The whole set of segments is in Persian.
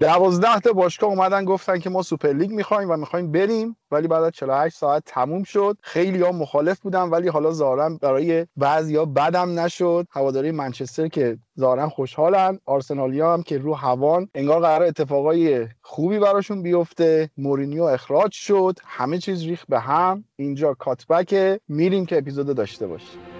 دوازده تا باشگاه اومدن گفتن که ما سوپر لیگ می‌خوایم و می‌خوایم بریم ولی بعد از 48 ساعت تموم شد. خیلی ها مخالف بودن ولی حالا ظاهرا برای بعضیا بدم نشد. هواداری منچستر که ظاهرا خوشحالن. آرسنالیا هم که رو هوان انگار قرار اتفاقای خوبی براشون بیفته. مورینیو اخراج شد. همه چیز ریخ به هم. اینجا کاتبک میریم که اپیزود داشته باشیم.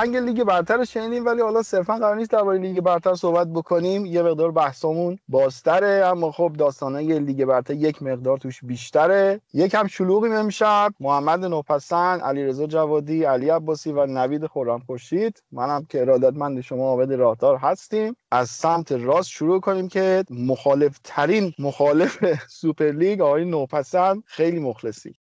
آهنگ لیگ برتر شنیدیم ولی حالا صرفا قرار نیست درباره لیگ برتر صحبت بکنیم. یه مقدار بحثمون بازتره اما خب داستانای لیگ برتر یک مقدار توش بیشتره. یکم شلوغیم امشب. محمد نوپسند علیرضا جوادی علی عباسی و نوید خورم خورشید منم که ارادتمند شما عابد راهدار هستیم. از سمت راست شروع کنیم که مخالف ترین مخالف سوپر لیگ آقای نوپسند خیلی مخلصی.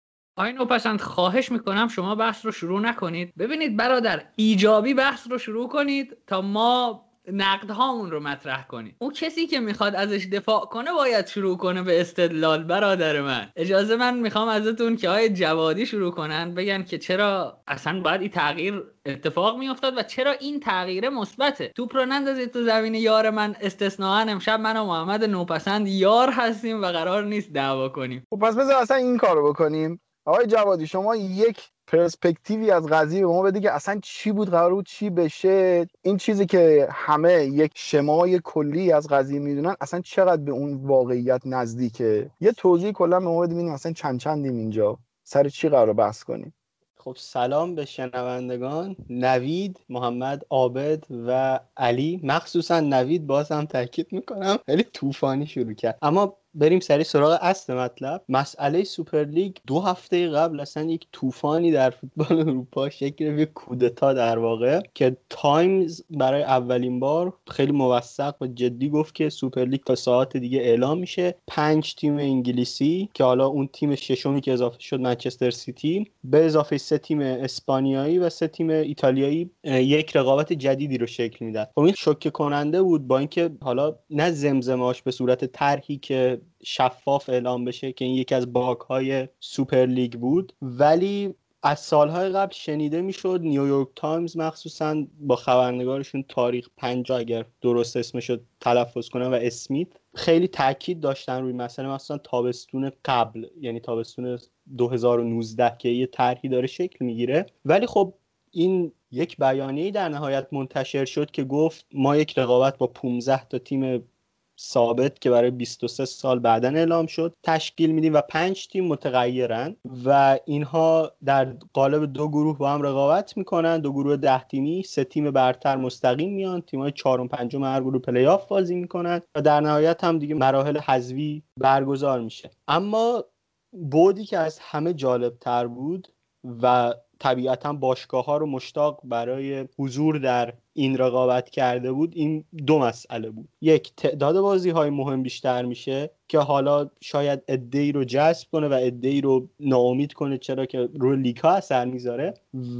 آقای نوپسند خواهش می‌کنم شما بحث رو شروع نکنید. ببینید برادر ایجابی بحث رو شروع کنید تا ما نقد هامون رو مطرح کنید اون کسی که می‌خواد ازش دفاع کنه باید شروع کنه به استدلال. برادر من اجازه من می‌خوام ازتون که های جوادی شروع کنن بگن که چرا اصلا باید این تغییر اتفاق میافتاد و چرا این تغییر مثبته. توپ رو نندازید تو زمین یار من استثناا امشب من و محمد نوپسند یار هستیم و قرار نیست دعوا کنیم. خب پس بذار اصلا این کارو بکنیم. آقای جوادی شما یک پرسپکتیوی از قضیه به ما بده که اصلا چی بود قرار بود چی بشه؟ این چیزی که همه یک شمای کلی از قضیه می‌دونن اصلا چقدر به اون واقعیت نزدیکه؟ یه توضیح کلا به ما بده اصلا چند چندیم اینجا. سر چی قرار بحث کنیم؟ خب سلام به شنوندگان. نوید محمد عابد و علی. مخصوصا نوید باز هم تاکید می‌کنم خیلی طوفانی شروع کرد. اما بریم سری سراغ اصل مطلب. مسئله سوپر لیگ دو هفته قبل اصلا یک طوفانی در فوتبال اروپا شکل یک کودتا در واقع که تایمز برای اولین بار خیلی موثق و جدی گفت که سوپر لیگ تا ساعت دیگه اعلام میشه. پنج تیم انگلیسی که حالا اون تیم ششمی که اضافه شد منچستر سیتی به اضافه سه تیم اسپانیایی و سه تیم ایتالیایی یک رقابت جدیدی رو شکل میدن. خب این شوکه کننده بود با اینکه حالا نه زمزماش به صورت طرحی که شفاف اعلام بشه که این یکی از bug های سوپر لیگ بود. ولی از سالهای قبل شنیده می‌شد نیویورک تایمز مخصوصا با خبرنگارشون طارق پنجا اگر درست اسمش تلفظ کنم و اسمیت خیلی تاکید داشتن روی مسئله مثلا تابستون قبل یعنی تابستون 2019 که یه طرحی داره شکل می‌گیره. ولی خب این یک بیانیه در نهایت منتشر شد که گفت ما یک رقابت با 15 تا تیم ثابت که برای 23 سال بعدا اعلام شد. تشکیل میدیم و پنج تیم متغیرن و اینها در قالب دو گروه با هم رقابت می‌کنن. دو گروه ده تیمی سه تیم برتر مستقیم میان. تیمای چهارم پنجم هر گروه پلی آف بازی می‌کنن و در نهایت هم دیگه مراحل حذوی برگزار میشه. اما بودی که از همه جالب تر بود و طبیعتا باشگاه ها رو مشتاق برای حضور در این رقابت کرده بود این دو مسئله بود. یک تعداد بازی های مهم بیشتر میشه که حالا شاید ای رو جذب کنه و ای رو ناامید کنه چرا که روی لیگ ها اثر می‌ذاره.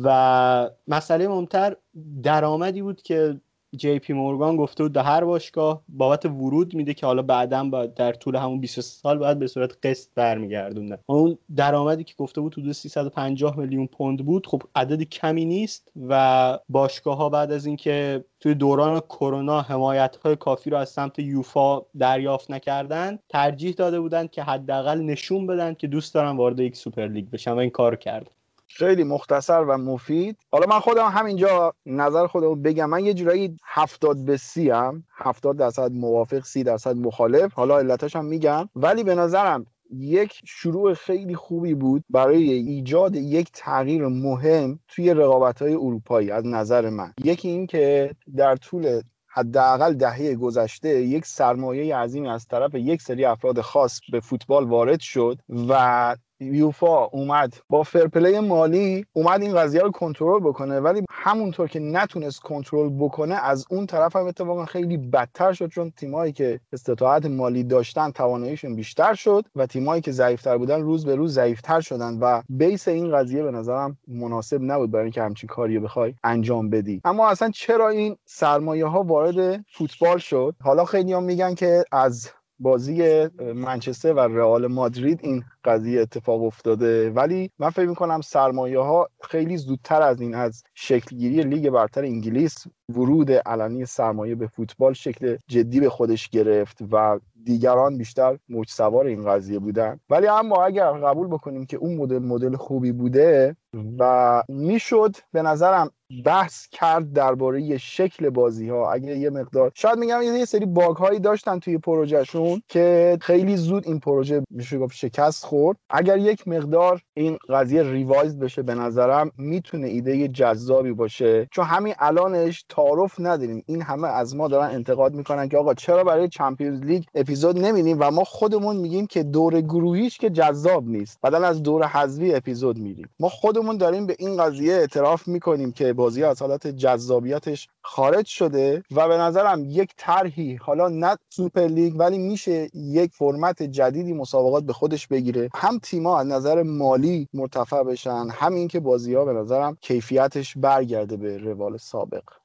و مسئله مهمتر درآمدی بود که جی پی مورگان گفته بود به هر باشگاه بابت ورود میده که حالا بعدا باید در طول همون 20 سال باید به صورت قسط برمیگردونه. اون درآمدی که گفته بود حدود 350 میلیون پوند بود خب عدد کمی نیست و باشگاه ها بعد از اینکه توی دوران کرونا حمایت های کافی رو از سمت یوفا دریافت نکردن ترجیح داده بودند که حداقل نشون بدن که دوست دارن وارد یک سوپر لیگ بشن و این کار کرد خیلی مختصر و مفید. حالا من خودم همینجا نظر خودم بگم. من یه جورایی هفتاد به سی هم هفتاد درصد موافق سی درصد مخالف. حالا علتش هم میگم. ولی به نظرم یک شروع خیلی خوبی بود برای ایجاد یک تغییر مهم توی رقابت های اروپایی از نظر من. یکی این که در طول حداقل دهه گذشته یک سرمایه عظیمی از طرف یک سری افراد خاص به فوتبال وارد شد و یوفا اومد. با فرپلی مالی اومد این قضیه رو کنترل بکنه ولی همونطور که نتونست کنترل بکنه از اون طرف هم اتفاقا خیلی بدتر شد چون تیمایی که استطاعت مالی داشتن تواناییشون بیشتر شد و تیمایی که ضعیفتر بودن روز به روز ضعیفتر شدن و بیس این قضیه به نظرم مناسب نبود برای اینکه همچین کاری بخوای انجام بدی. اما اصلا چرا این سرمایه ها وارد فوتبال شد؟ حالا خیلی هم میگن که از بازی منچستر و رئال مادرید این قضیه اتفاق افتاده. ولی من فکر می‌کنم سرمایه ها خیلی زودتر از این از شکلگیری لیگ برتر انگلیس ورود علنی سرمایه به فوتبال شکل جدی به خودش گرفت و دیگران بیشتر موج سوار این قضیه بودن. ولی اما اگر قبول بکنیم که اون مدل مدل خوبی بوده و می‌شد به نظرم بحث کرد درباره شکل بازی ها اگه یه مقدار شاید میگم یه سری bug هایی داشتن توی پروژهشون که خیلی زود این پروژه میشه گفت شکست خورد. اگر یک مقدار این قضیه revise بشه به نظرم می‌تونه ایده جذابی باشه. چون همین الانش تعارف نداریم. این همه از ما دارن انتقاد می‌کنن که آقا چرا برای چمپیونز لیگ اپیزود نمیدیم و ما خودمون میگیم که دور گروهیش که جذاب نیست. بعدا از دور حذفی اپیزود میریم. ما خودمون داریم به این قضیه اعتراف می‌کنیم که بازی از حالت جذابیتش خارج شده و به نظرم یک طرحی حالا نه سوپر لیگ ولی میشه یک فرمت جدیدی مسابقات به خودش بگیره. هم تیما از نظر مالی مرتفع بشن هم اینکه بازی ها به نظرم کیفیتش برگرده به روال سابق.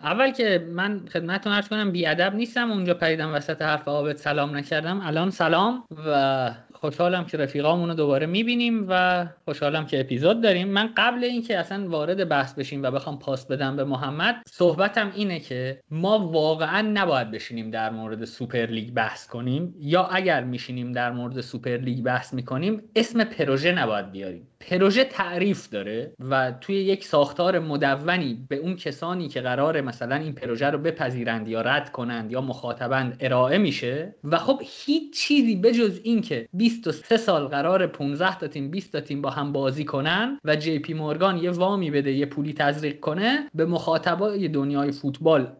اول که من خدمتتون عرض کنم بیادب نیستم. اونجا پریدم وسط حرفت سلام نکردم. الان سلام و خوشحالم که رفیقامون رو دوباره می‌بینیم و خوشحالم که اپیزود داریم. من قبل اینکه اصلا وارد بحث بشیم و بخوام پاس بدم به محمد صحبتم اینه که ما واقعا نباید بشینیم در مورد سوپر لیگ بحث کنیم یا اگر میشینیم در مورد سوپر لیگ بحث می‌کنیم اسم پروژه نباید بیاریم. پروژه تعریف داره و توی یک ساختار مدونی به اون کسانی که قرار مثلا این پروژه رو بپذیرند یا رد کنند یا مخاطبند ارائه میشه و خب هیچ چیزی بجز اینکه 23 سال قرار 15 تا تیم 20 تا تیم با هم بازی کنن و جی پی مورگان یه وامی بده یه پولی تزریق کنه به مخاطبای دنیای فوتبال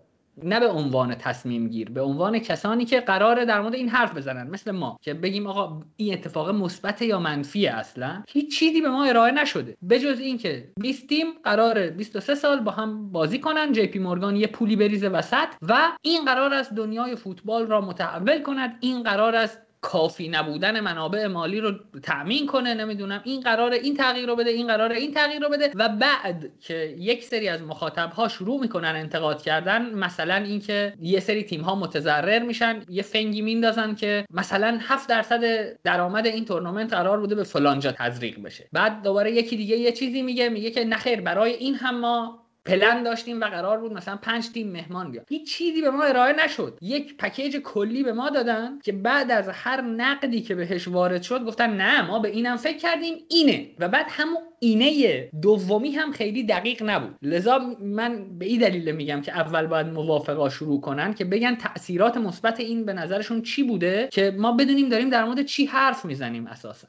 نه به عنوان تصمیم گیر به عنوان کسانی که قراره در مورد این حرف بزنن. مثل ما که بگیم آقا این اتفاق مثبت یا منفی اصلا هیچ چیزی به ما ارائه نشده. بجز اینکه 20 تیم قراره 23 سال با هم بازی کنن جی پی مورگان یه پولی بریزه وسط و این قرار است دنیای فوتبال را متحول کند این قرار است کافی نبودن منابع مالی رو تأمین کنه نمی‌دونم این قرار این تغییر رو بده این قرار این تغییر رو بده و بعد که یک سری از مخاطب ها شروع می‌کنن انتقاد کردن مثلا اینکه یه سری تیم ها متضرر میشن یه فنگی میندازن که مثلا 7 درصد درآمد این تورنمنت قرار بوده به فلانجا تزریق بشه. بعد دوباره یکی دیگه یه چیزی میگه میگه که نخیر برای این هم ما پلن داشتیم و قرار بود مثلا پنج تیم مهمان بیاد. هیچ چیزی به ما ارائه نشد. یک پکیج کلی به ما دادن که بعد از هر نقدی که بهش وارد شد گفتن نه ما به اینم فکر کردیم اینه. و بعد همون اینه دومی هم خیلی دقیق نبود. لذا من به این دلیل میگم که اول باید موافقا شروع کنن که بگن تاثیرات مثبت این به نظرشون چی بوده که ما بدونیم داریم در مورد چی حرف می‌زنیم اساسا.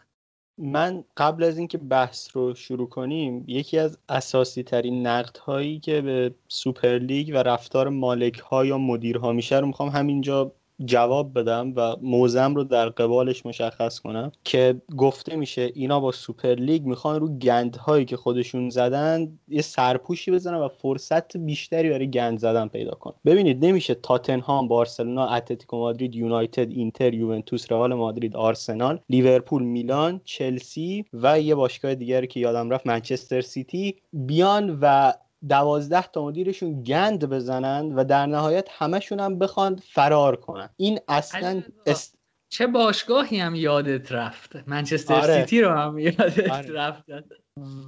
من قبل از اینکه بحث رو شروع کنیم یکی از اساسی ترین نقد هایی که به سوپر لیگ و رفتار مالک ها یا مدیرها میشه رو می‌خوام همینجا جواب بدم و موضعم رو در قبالش مشخص کنم که گفته میشه اینا با سوپر لیگ می‌خوان رو گندهایی که خودشون زدن یه سرپوشی بزنن و فرصت بیشتری برای گند زدن پیدا کنن. ببینید نمیشه تاتنهام بارسلونا اتلتیکو مادرید یونایتد اینتر یوونتوس رئال مادرید آرسنال لیورپول میلان چلسی و یه باشگاه دیگری که یادم رفت منچستر سیتی بیان و دوازده تا مدیرشون گند بزنن و در نهایت همشون هم بخوان فرار کنن. این اصلا است... چه باشگاهی هم یادت رفت؟ منچستر آره. سیتی رو هم یادت آره. رفت.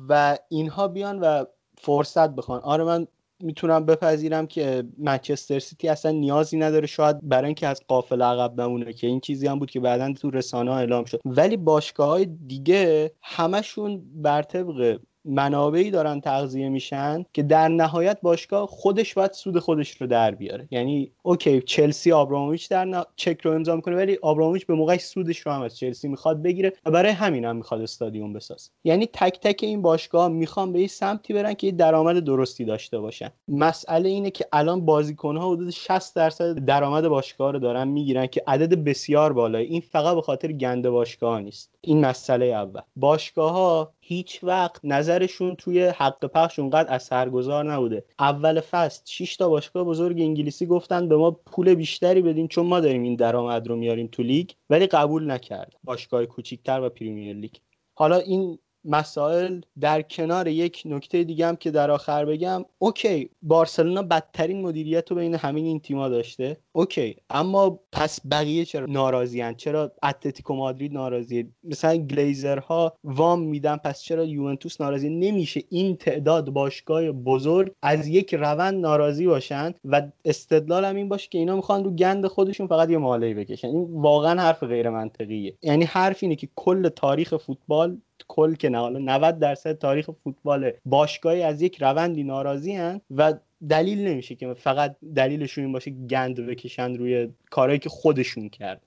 و اینها بیان و فرصت بخوان. آره من می‌تونم بپذیرم که منچستر سیتی اصلا نیازی نداره. شاید برای اینکه از قافل عقب بمونه که این چیزی هم بود که بعدا تو رسانه ها اعلام شد. ولی باشگاه های دیگه همشون بر طبق منابعی دارن تغذیه میشن که در نهایت باشگاه خودش باید سود خودش رو در بیاره. یعنی اوکی چلسی آبرامویچ در چک رو امضا کنه ولی آبرامویچ به موقعش سودش رو هم از چلسی می‌خواد بگیره و برای همین هم می‌خواد استادیوم بسازه. یعنی تک تک این باشگاه می‌خوان به این سمتی برن که درآمد درستی داشته باشن. مسئله اینه که الان بازیکنها حدود 60 درصد درآمد باشگاه رو دارن می‌گیرن که عدد بسیار بالایی. این فقط به خاطر گنده باشگاه نیست. این مسئله اول. باشگاه ها هیچ وقت نظرشون توی حق پخش اونقدر اثرگذار نبوده. اول فصل 6 تا باشگاه بزرگ انگلیسی گفتن به ما پول بیشتری بدین چون ما داریم این درآمد رو میاریم تو لیگ ولی قبول نکرد. باشگاه کوچیکتر و پریمیر لیگ. حالا این مسائل در کنار یک نکته دیگه هم که در آخر بگم اوکی بارسلونا بدترین مدیریت رو بین همین این تیما داشته. اوکی اما پس بقیه چرا ناراضی‌ان چرا اتلتیکو مادرید ناراضیه؟ مثلا گلیزرها وام میدن پس چرا یوونتوس ناراضی نمیشه این تعداد باشگاه بزرگ از یک روند ناراضی باشن و استدلال هم این باشه که اینا می‌خوان رو گند خودشون فقط یه ماله‌ای بکشن. این واقعا حرف غیر منطقیه یعنی حرف اینه که کل تاریخ فوتبال کل که نه حالا 90 درصد تاریخ فوتبال باشگاهی از یک روندی ناراضی‌ان و دلیل نمیشه که فقط دلیلشون این باشه گند بکشن روی کارهایی که خودشون کرد.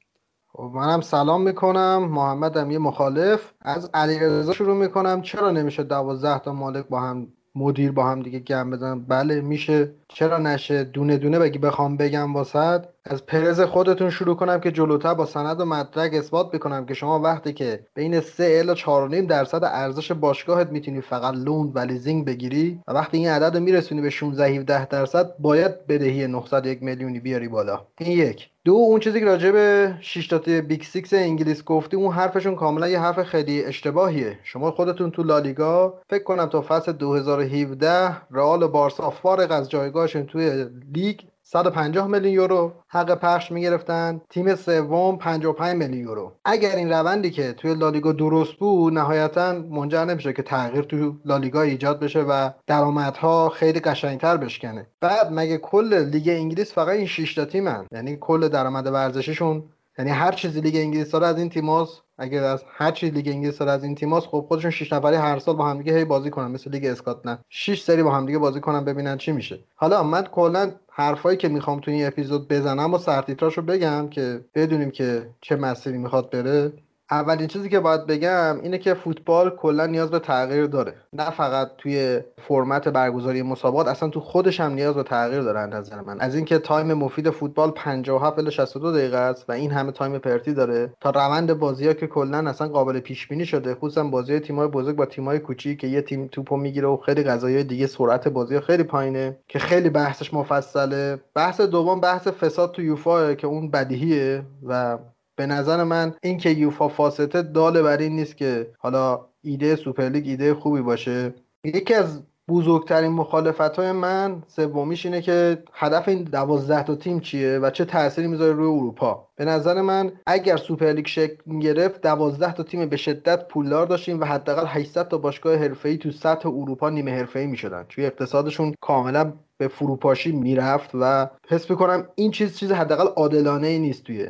خب منم سلام می‌کنم. محمدم یه مخالف. از علیرضا شروع می‌کنم. چرا نمیشه دوازده تا مالک با هم مدیر با هم دیگه گند بزنن؟ بله میشه. چرا نشه؟ دونه دونه بگی بخوام بگم واست. از پرز خودتون شروع کنم که جلوتر با سند و مدرک اثبات بکنم که شما وقتی که بین 3 الی 4.5 درصد ارزش باشگاهت می‌تونی فقط loan و leasing بگیری و وقتی این عدد رو میرسونی به 16 17 درصد باید بدهی 901 میلیونی بیاری بالا. این یک. دو اون چیزی که راجع به 6 تا big six انگلیس گفتی اون حرفشون کاملا یه حرف خیلی اشتباهیه. شما خودتون تو لالیگا فکر کنم تا فصل 2017 رئال و بارسا فارغ از جایگاهشون توی لیگ 150 میلیون یورو حق پخش می‌گرفتن. تیم سوم 55 میلیون یورو. اگر این روندی که توی لالیگا درست بود نهایتا منجر نمیشه که تغییر توی لالیگا ایجاد بشه و درآمدها خیلی قشنگتر بشکنه. بعد مگه کل لیگ انگلیس فقط این 6 تا تیمن؟ یعنی کل درآمد ورزشیشون یعنی هر چیزی لیگ انگلیس داره از این تیماس اگر از هر چیز لیگ انگلیس داره از این تیماس خب خودشون 6 نفری هر سال با هم دیگه هی بازی کنن مثل لیگ اسکاتلند 6 سری با هم دیگه بازی کنن ببینن چی میشه. حالا من کلا حرفایی که می‌خوام تو این اپیزود بزنم و سرتیتراشو بگم که بدونیم که چه مسیری می‌خواد بره. اولین چیزی که باید بگم اینه که فوتبال کلا نیاز به تغییر داره. نه فقط توی فرمت برگزاری مسابقات اصلا تو خودش هم نیاز به تغییر داره نظر من. از اینکه تایم مفید فوتبال 57 الی 62 دقیقه است و این همه تایم پرتی داره. تا روند بازی ها که کلا اصلا قابل پیش بینی شده خصوصا بازی تیم‌های بزرگ با تیم‌های کوچیک که یه تیم توپو می‌گیره و خیلی قضایای دیگه سرعت بازی خیلی پایینه که خیلی بحثش مفصله. بحث دوم بحث فساد تو یوفا که اون بدیهیه و به نظر من اینکه یوفا فاسده دال بر این نیست که حالا ایده سوپرلیگ ایده خوبی باشه. یکی از بزرگترین مخالفت های من سومیش اینه که هدف این دوازده تا تیم چیه و چه تأثیری می‌ذاره روی اروپا. به نظر من اگر سوپرلیگ شکل گرفت دوازده تا تیم به شدت پولدار داشتیم و حداقل 800 تا باشگاه حرفه‌ای تو سطح اروپا نیمه حرفه‌ای می‌شدن. توی اقتصادشون کاملا به فروپاشی می‌رفت و حس می‌کنم این چیز چیز حداقل عادلانه ای نیست توی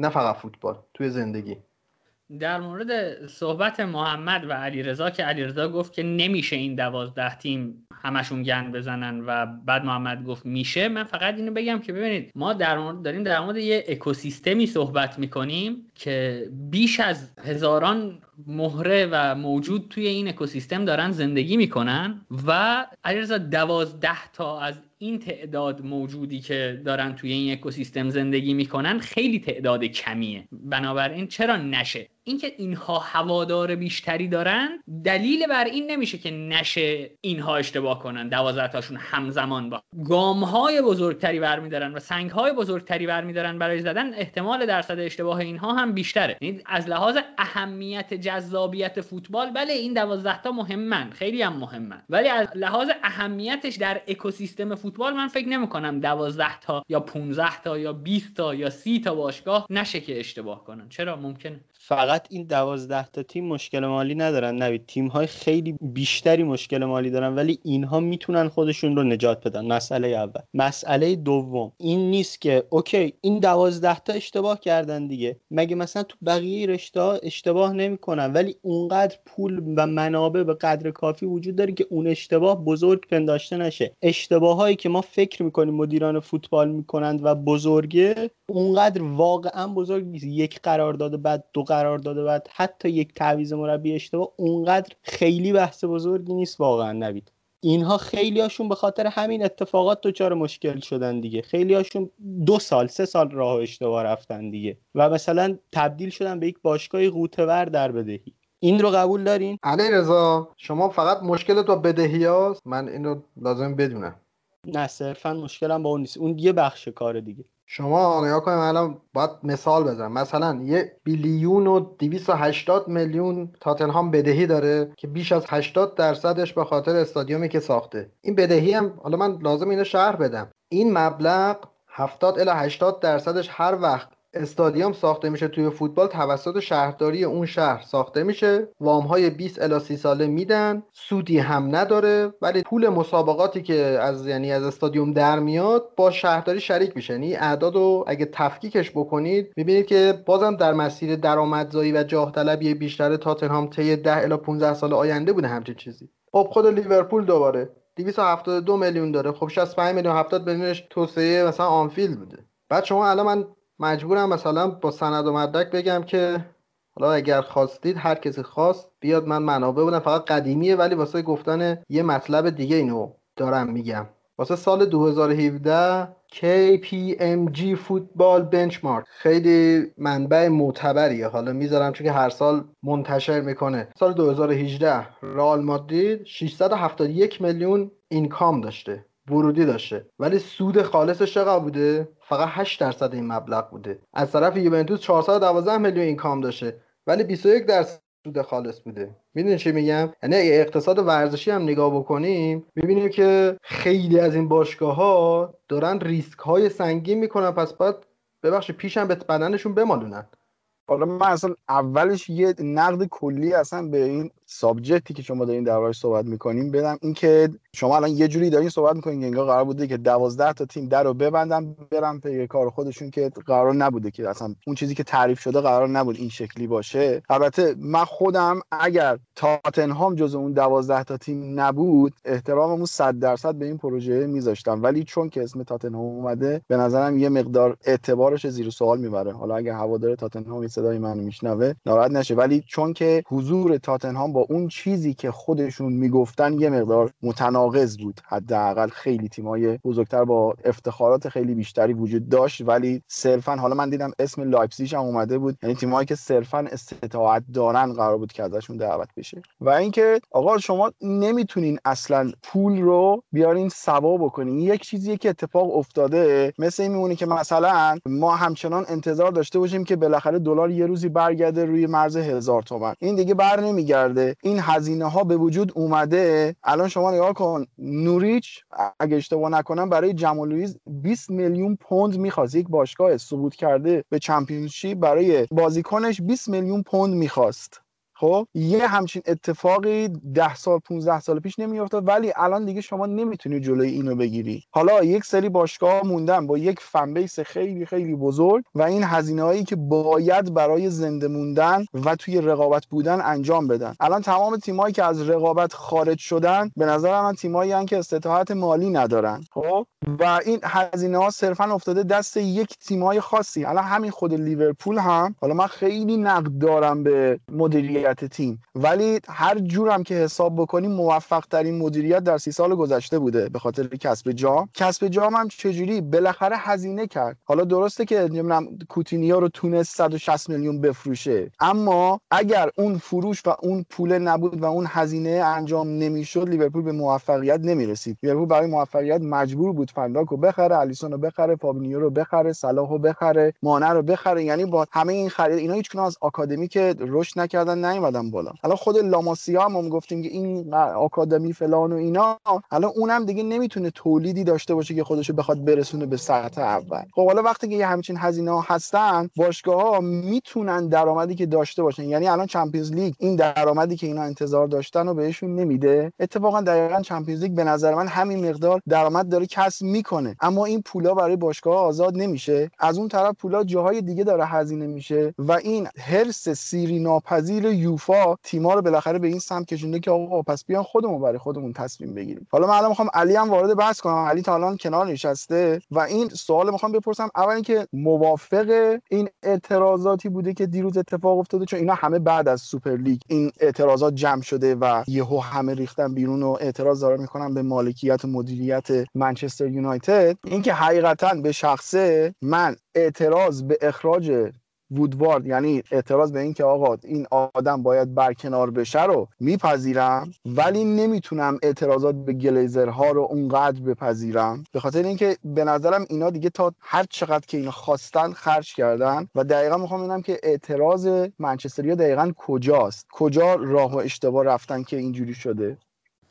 نه فقط فوتبال توی زندگی. در مورد صحبت محمد و علیرضا که علیرضا گفت که نمیشه این دوازده تیم همشون گند بزنن و بعد محمد گفت میشه من فقط اینو بگم که ببینید ما در مورد داریم در مورد یه اکوسیستمی صحبت می‌کنیم که بیش از هزاران مهره و موجود توی این اکوسیستم دارن زندگی می‌کنن و علیرضا دوازده تا از این تعداد موجودی که دارن توی این اکوسیستم زندگی می‌کنن خیلی تعداد کمیه. بنابراین چرا نشه؟ اینکه اینها هوادار بیشتری دارن دلیل بر این نمیشه که نشه اینها اشتباه کنن دوازده تاشون همزمان با. گام های بزرگتری برمیدارن و سنگ های بزرگتری برمیدارن برای زدن احتمال درصد اشتباه اینها هم بیشتره. یعنی از لحاظ اهمیت جذابیت فوتبال بله این دوازده تا مهمن خیلی هم مهمن. ولی از لحاظ اهمیتش در اکوسیستم فوتبال من فکر نمی کنم دوازده تا یا 15 تا یا 20 تا یا 30 تا باشگاه نشه که اشتباه کنن. چرا؟ ممکنه. فقط این دوازده تا تیم مشکل مالی ندارن. نوید تیم های خیلی بیشتری مشکل مالی دارن ولی اینها می‌تونن خودشون رو نجات بدن. مسئله اول. مسئله دوم. این نیست که اوکی این دوازده تا اشتباه کردن دیگه. مگه مثلا تو بقیه رشته اشتباه نمی‌کنن؟ ولی اونقدر پول و منابع به قدر کافی وجود داره که اون اشتباه بزرگ پنداشته نشه. اشتباه هایی که ما فکر می‌کنیم مدیران فوتبال می‌کنند و بزرگه اونقدر واقعا بزرگ نیست. یک قرار داده بعد دو داده بعد حتی یک تعویض مربی اشتباه اونقدر خیلی بحث بزرگی نیست واقعا نوید اینها خیلی هاشون به خاطر همین اتفاقات دچار مشکل شدن دیگه. خیلی هاشون دو سال سه سال راه اشتباه رفتن دیگه و مثلا تبدیل شدن به یک باشگاه قوتور در بدهی. این رو قبول دارین؟ علی رضا شما فقط مشکل با بدهی هاست؟ من این رو لازم بدونم. نه صرفا مشکلم با اون نیست. اون یه بخش کار دیگه. شما نگاه کنیم الان باید مثال بزنم. مثلا یه بیلیون و 280 میلیون تاتنهام بدهی داره که بیش از 80 درصدش به خاطر استادیومی که ساخته. این بدهی هم حالا من لازم اینو شرح بدم. این مبلغ 70 الی 80 درصدش هر وقت استادیوم ساخته میشه توی فوتبال توسط شهرداری اون شهر ساخته میشه. وام های 20 الی 30 ساله میدن. سودی هم نداره ولی پول مسابقاتی که از یعنی از استادیوم در میاد با شهرداری شریک میشه. یعنی اعداد رو اگه تفکیکش بکنید می‌بینید که بازم در مسیر درآمدزایی و جاه طلبی بیشتر تاتنهام طی 10 الی 15 سال آینده بوده همچین چیزی. خب خود لیورپول دوباره. 272 میلیون داره. خب 65 میلیون 70 میلیونش توسعه مثلا آنفیلد بوده. بعد شما الان من مجبورم مثلا با سند و مدرک بگم که حالا اگر خواستید هر کسی خواست بیاد من منابع بودم. فقط قدیمیه ولی واسه گفتن یه مطلب دیگه اینو دارم میگم. واسه سال 2017 KPMG فوتبال بنچمارک خیلی منبع معتبریه. حالا می‌ذارم چون که هر سال منتشر می‌کنه. سال 2018 رئال مادرید 671 میلیون اینکام داشته. ورودی داشته. ولی سود خالصش چقدر بوده؟ فقط 8 درصد این مبلغ بوده. از طرف یوونتوس 412 میلیون اینکام داشته ولی 21 درصد سود خالص بوده. می‌دونی چی میگم؟ یعنی اقتصاد ورزشی هم نگاه بکنیم می‌بینیم که خیلی از این باشگاه ها دارن ریسک های سنگین می‌کنن پس باید ببخشید پیشم به بدنشون بمالونن. حالا من اصلا اولش یه نقد کلی اصلا به این subject ی که شما دارین دربارش صحبت می‌کنیم بدم اینکه شما الان یه جوری دارین صحبت می‌کنین انگار قرار بوده که دوازده تا تیم در رو ببندن برن پی کار خودشون که قرار نبوده که اصلا اون چیزی که تعریف شده قرار نبود این شکلی باشه. البته من خودم اگر تاتنهام جز اون دوازده تا تیم نبود احتراممون 100 درصد به این پروژه میذاشتم. ولی چون که اسم تاتنهام اومده به نظرم یه مقدار اعتبارش زیر سوال می‌بره. حالا اگر هوادار تاتنهام صدای منو میشنوه ناراحت نشه. ولی چون که حضور تاتنهام اون چیزی که خودشون می‌گفتن یه مقدار متناقض بود. حداقل خیلی تیمای بزرگتر با افتخارات خیلی بیشتری وجود داشت. ولی صرفا حالا من دیدم اسم لایپزیگ هم اومده بود. یعنی تیمایی که صرفا استطاعت دارن قرار بود که ازشون دعوت بشه. و اینکه آقا شما نمی‌تونین اصلا پول رو بیارین سوا بکنین. یک چیزی که اتفاق افتاده. مثل این میمونه که مثلا ما همچنان انتظار داشته باشیم که بالاخره دلار یه روزی برگرده روی مرز هزار تومن. این دیگه بر نمیگرده. این هزینه ها به وجود اومده الان شما نگاه کن نوریچ اگه اشتباه نکنم برای جمالویز 20 میلیون پوند می‌خواست. یک باشگاه سقوط کرده به چمپیونشیپ برای بازیکنش 20 میلیون پوند می‌خواست. خب یه همچین اتفاقی ده سال 15 سال پیش نمیافتاد ولی الان دیگه شما نمی‌تونی جلوی اینو بگیری. حالا یک سری باشگاه موندن با یک فنبیس خیلی خیلی بزرگ و این هزینه هایی که باید برای زنده موندن و توی رقابت بودن انجام بدن. الان تمام تیمایی که از رقابت خارج شدن به نظر من تیمایی که استطاعت مالی ندارن. خب و این هزینه ها صرفا افتاده دست یک تیمای خاصی. الان همین خود لیورپول هم حالا من خیلی نقد دارم به مدیریت تیم. ولی هر جورم که حساب بکنیم موفق ترین مدیریت در سی سال گذشته بوده به خاطر کسب جام. کسب جام هم چجوری؟ بالاخره هزینه کرد. حالا درسته که نمی‌دونم کوتینیو رو تونست 160 میلیون بفروشه. اما اگر اون فروش و اون پول نبود و اون هزینه انجام نمی‌شد لیورپول به موفقیت نمی‌رسید. لیورپول برای موفقیت مجبور بود فن‌دایک بخره آلیسون رو بخره فابینیو رو بخره صلاح رو بخره مانه رو بخره. یعنی با همه این خرید اینا هیچ از آکادمی که رشد نکردن نیومدن بالا. حالا خود لاماسیا هم, هم گفتیم که این آکادمی فلان و اینا. حالا اونم دیگه نمی‌تونه تولیدی داشته باشه که خودشو بخواد برسونه به سطح اول. خب حالا وقتی که یه همچین هزینه ها هستن باشگاه ها می‌تونن درآمدی که داشته باشن. یعنی الان چمپیونز لیگ این درآمدی که اینا انتظار داشتن و بهشون نمیده. اتفاقا دقیقا چمپیونز لیگ به نظر من همین مقدار درآمد داره کسب می‌کنه. اما این پولا برای باشگاه آزاد نمیشه. از اون طرف پولا جاهای دیگه داره هزینه میشه و این هرس سیری ناپذیر یوفا تیما رو بالاخره به این سمت کشونده که آقا پس بیان خودمون برای خودمون تصمیم بگیریم. حالا من الان می‌خوام علی هم وارد بحث کنم. علی تا الان کنار نشسته و این سوال می‌خوام بپرسم. اول اینکه موافق این اعتراضاتی بوده که دیروز اتفاق افتاده؟ چون اینا همه بعد از سوپر لیگ این اعتراضات جمع شده و یهو همه ریختن بیرون و اعتراض داره می‌کنن به مالکیت و مدیریت منچستر یونایتد. اینکه حقیقتا به شخصه من اعتراض به اخراج وودوارد یعنی اعتراض به اینکه آقا این آدم باید برکنار بشه رو میپذیرم ولی نمی‌تونم اعتراضات به گلیزرها رو اونقدر بپذیرم. به خاطر اینکه به نظرم اینا دیگه تا هر چقدر که اینا خواستن خرج کردن و دقیقا می‌خوام ببینم که اعتراض منچستریا دقیقا کجاست؟ کجا راه و اشتباه رفتن که اینجوری شده؟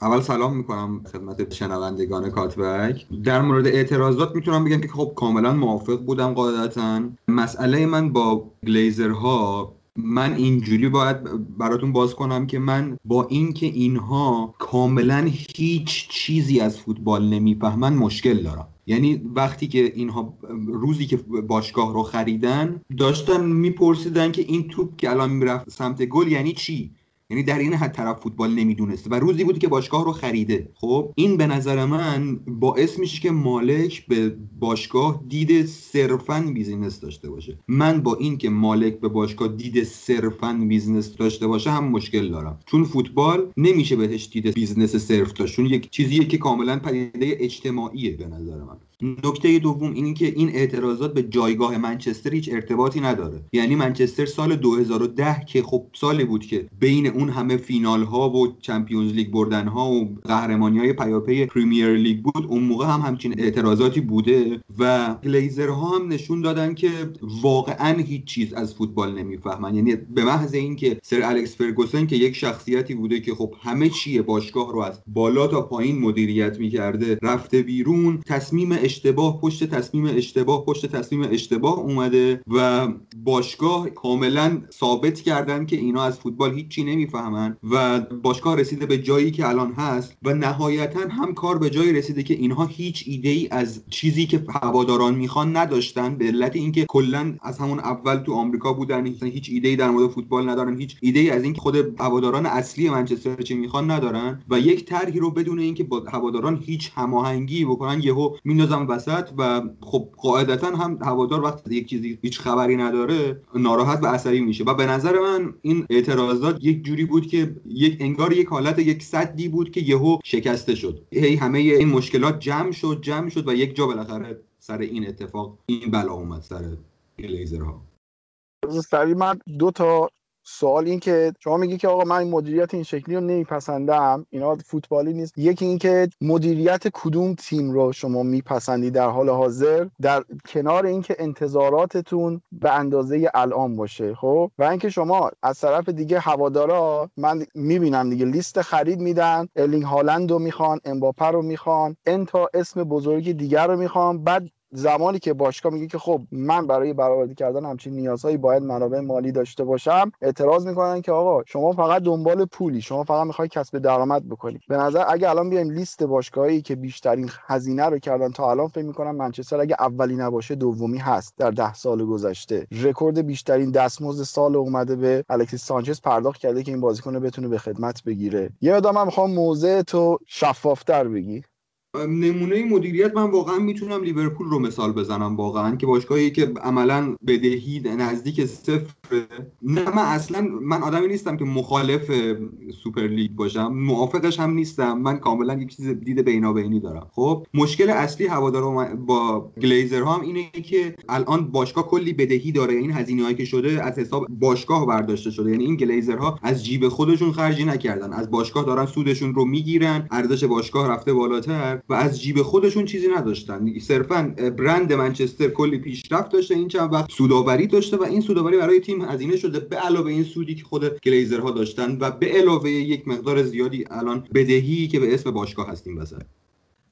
اول سلام می‌کنم خدمت شنوندگان کاتبک. در مورد اعتراضات می‌تونم بگم که خب کاملا موافق بودم قاعدتا. مسئله من با گلیزرها من اینجوری باید براتون باز کنم که من با اینکه اینها کاملا هیچ چیزی از فوتبال نمی‌فهمن مشکل دارم. یعنی وقتی که اینها روزی که باشگاه رو خریدن داشتن میپرسیدن که این توپ که الان می‌رفت سمت گل یعنی چی؟ یعنی در این حد طرف فوتبال نمی‌دونسته. و روزی بود که باشگاه رو خریده. خب این به نظر من باعث میشه که مالک به باشگاه دید صرفا business داشته باشه. من با این که مالک به باشگاه دید صرفا business داشته باشه هم مشکل دارم. چون فوتبال نمیشه بهش دید business صرف داشت. چون یک چیزیه که کاملا پدیده اجتماعیه به نظر من. نکته دوم اینه که این اعتراضات به جایگاه منچستر هیچ ارتباطی نداره. یعنی منچستر سال 2010 که خب سالی بود که بین اون همه فینال ها و چمپیونز لیگ بردن ها و قهرمانی های پیاپی پریمیر لیگ بود اون موقع هم همچین اعتراضاتی بوده و ها هم نشون دادن که واقعا هیچ چیز از فوتبال نمی‌فهمن. یعنی به محض اینکه سر الکس فرگوسن که یک شخصیتی بوده که خب همه چیه باشگاه رو از بالا تا پایین مدیریت می‌کرده رفته بیرون تصمیم اشتباه پشت تصمیم اشتباه پشت تصمیم اشتباه اومده و باشگاه کاملا ثابت کردن که اینا از فوتبال هیچی نمی‌فهمن و باشگاه رسیده به جایی که الان هست و نهایتا هم کار به جایی رسیده که اینها هیچ ایده ای از چیزی که هواداران می‌خوان نداشتن به علت اینکه کلا از همون اول تو آمریکا بودن هیچ ایده ای در مورد فوتبال ندارن هیچ ایده ای از اینکه خود هواداران اصلی منچستر چه می‌خوان ندارن و یک طرحی رو بدون اینکه با هواداران هیچ هماهنگی بکنن یهو میندازن وسط و خب قاعدتا هم هوادار وقتی یک چیزی هیچ خبری نداره ناراحت و عصبی میشه. و به نظر من این اعتراضات یک جوری بود که یک انگار یک حالت یک صدی بود که یهو شکسته شد. هی همه این مشکلات جمع شد جمع شد و یک جا بالاخره سر این اتفاق این بلا اومد سر لیزرها. سری من دو تا سوال این که شما میگی که آقا من مدیریت این شکلی رو نمیپسندم اینا فوتبالی نیست. یکی این که مدیریت کدوم تیم رو شما میپسندی در حال حاضر؟ در کنار اینکه انتظاراتتون به اندازه الان باشه خب؟ و اینکه شما از طرف دیگه هوادارا من می‌بینم دیگه لیست خرید میدن ارلینگ هالند رو می‌خوان امباپه رو می‌خوان ان تا اسم بزرگی دیگه رو می‌خوان بعد زمانی که باشگاه میگه که خب من برای برآورده کردن همچین نیازهایی باید منابع مالی داشته باشم اعتراض می‌کنن که آقا شما فقط دنبال پولی شما فقط می‌خوای کسب درآمد بکنی. به نظر اگه الان بیایم لیست باشگاهایی که بیشترین هزینه رو کردن تا الان فکر می‌کنم منچستر اگه اولی نباشه دومی هست در ده سال گذشته. رکورد بیشترین دستمزد سال اومده به الکسیس سانچز پرداخت کرده که این بازیکن بتونه به خدمت بگیره. یه من می‌خوام موضع تو شفافتر بگی. نمونه مدیریت من واقعا می‌تونم لیورپول رو مثال بزنم واقعا که باشگاهی که عملا بدهی نزدیک صفر نه من اصلا من آدمی نیستم که مخالف سوپر لیگ باشم. موافقش هم نیستم. من کاملا یک چیز دید بینابینی دارم. خب مشکل اصلی هوادار با گلیزر هم اینه که الان باشگاه کلی بدهی داره. این هزینه هایی که شده از حساب باشگاه برداشته شده. یعنی این گلیزرها از جیب خودشون خرجی نکردن. از باشگاه دارن سودشون رو می‌گیرن. ارزش باشگاه رفته بالاتر. و از جیب خودشون چیزی نداشتن. صرفا برند منچستر کلی پیشرفت داشته این چند وقت سوداوری داشته و این سوداوری برای تیم هزینه شده به علاوه این سودی که خود گلیزرها داشتن و به علاوه یک مقدار زیادی الان بدهی که به اسم باشگاه هستیم وسط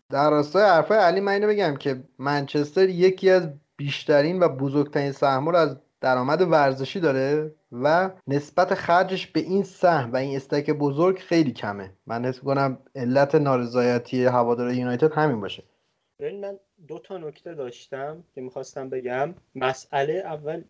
در راستای حرفای علی من اینو بگم که منچستر یکی از بیشترین و بزرگترین سهم از درآمد ورزشی داره و نسبت خرجش به این سهم و این استک بزرگ خیلی کمه. من حس کنم علت نارضایتی هوادار یونایتد همین باشه. ببین من دو تا نکته داشتم که می‌خواستم بگم. مسئله اول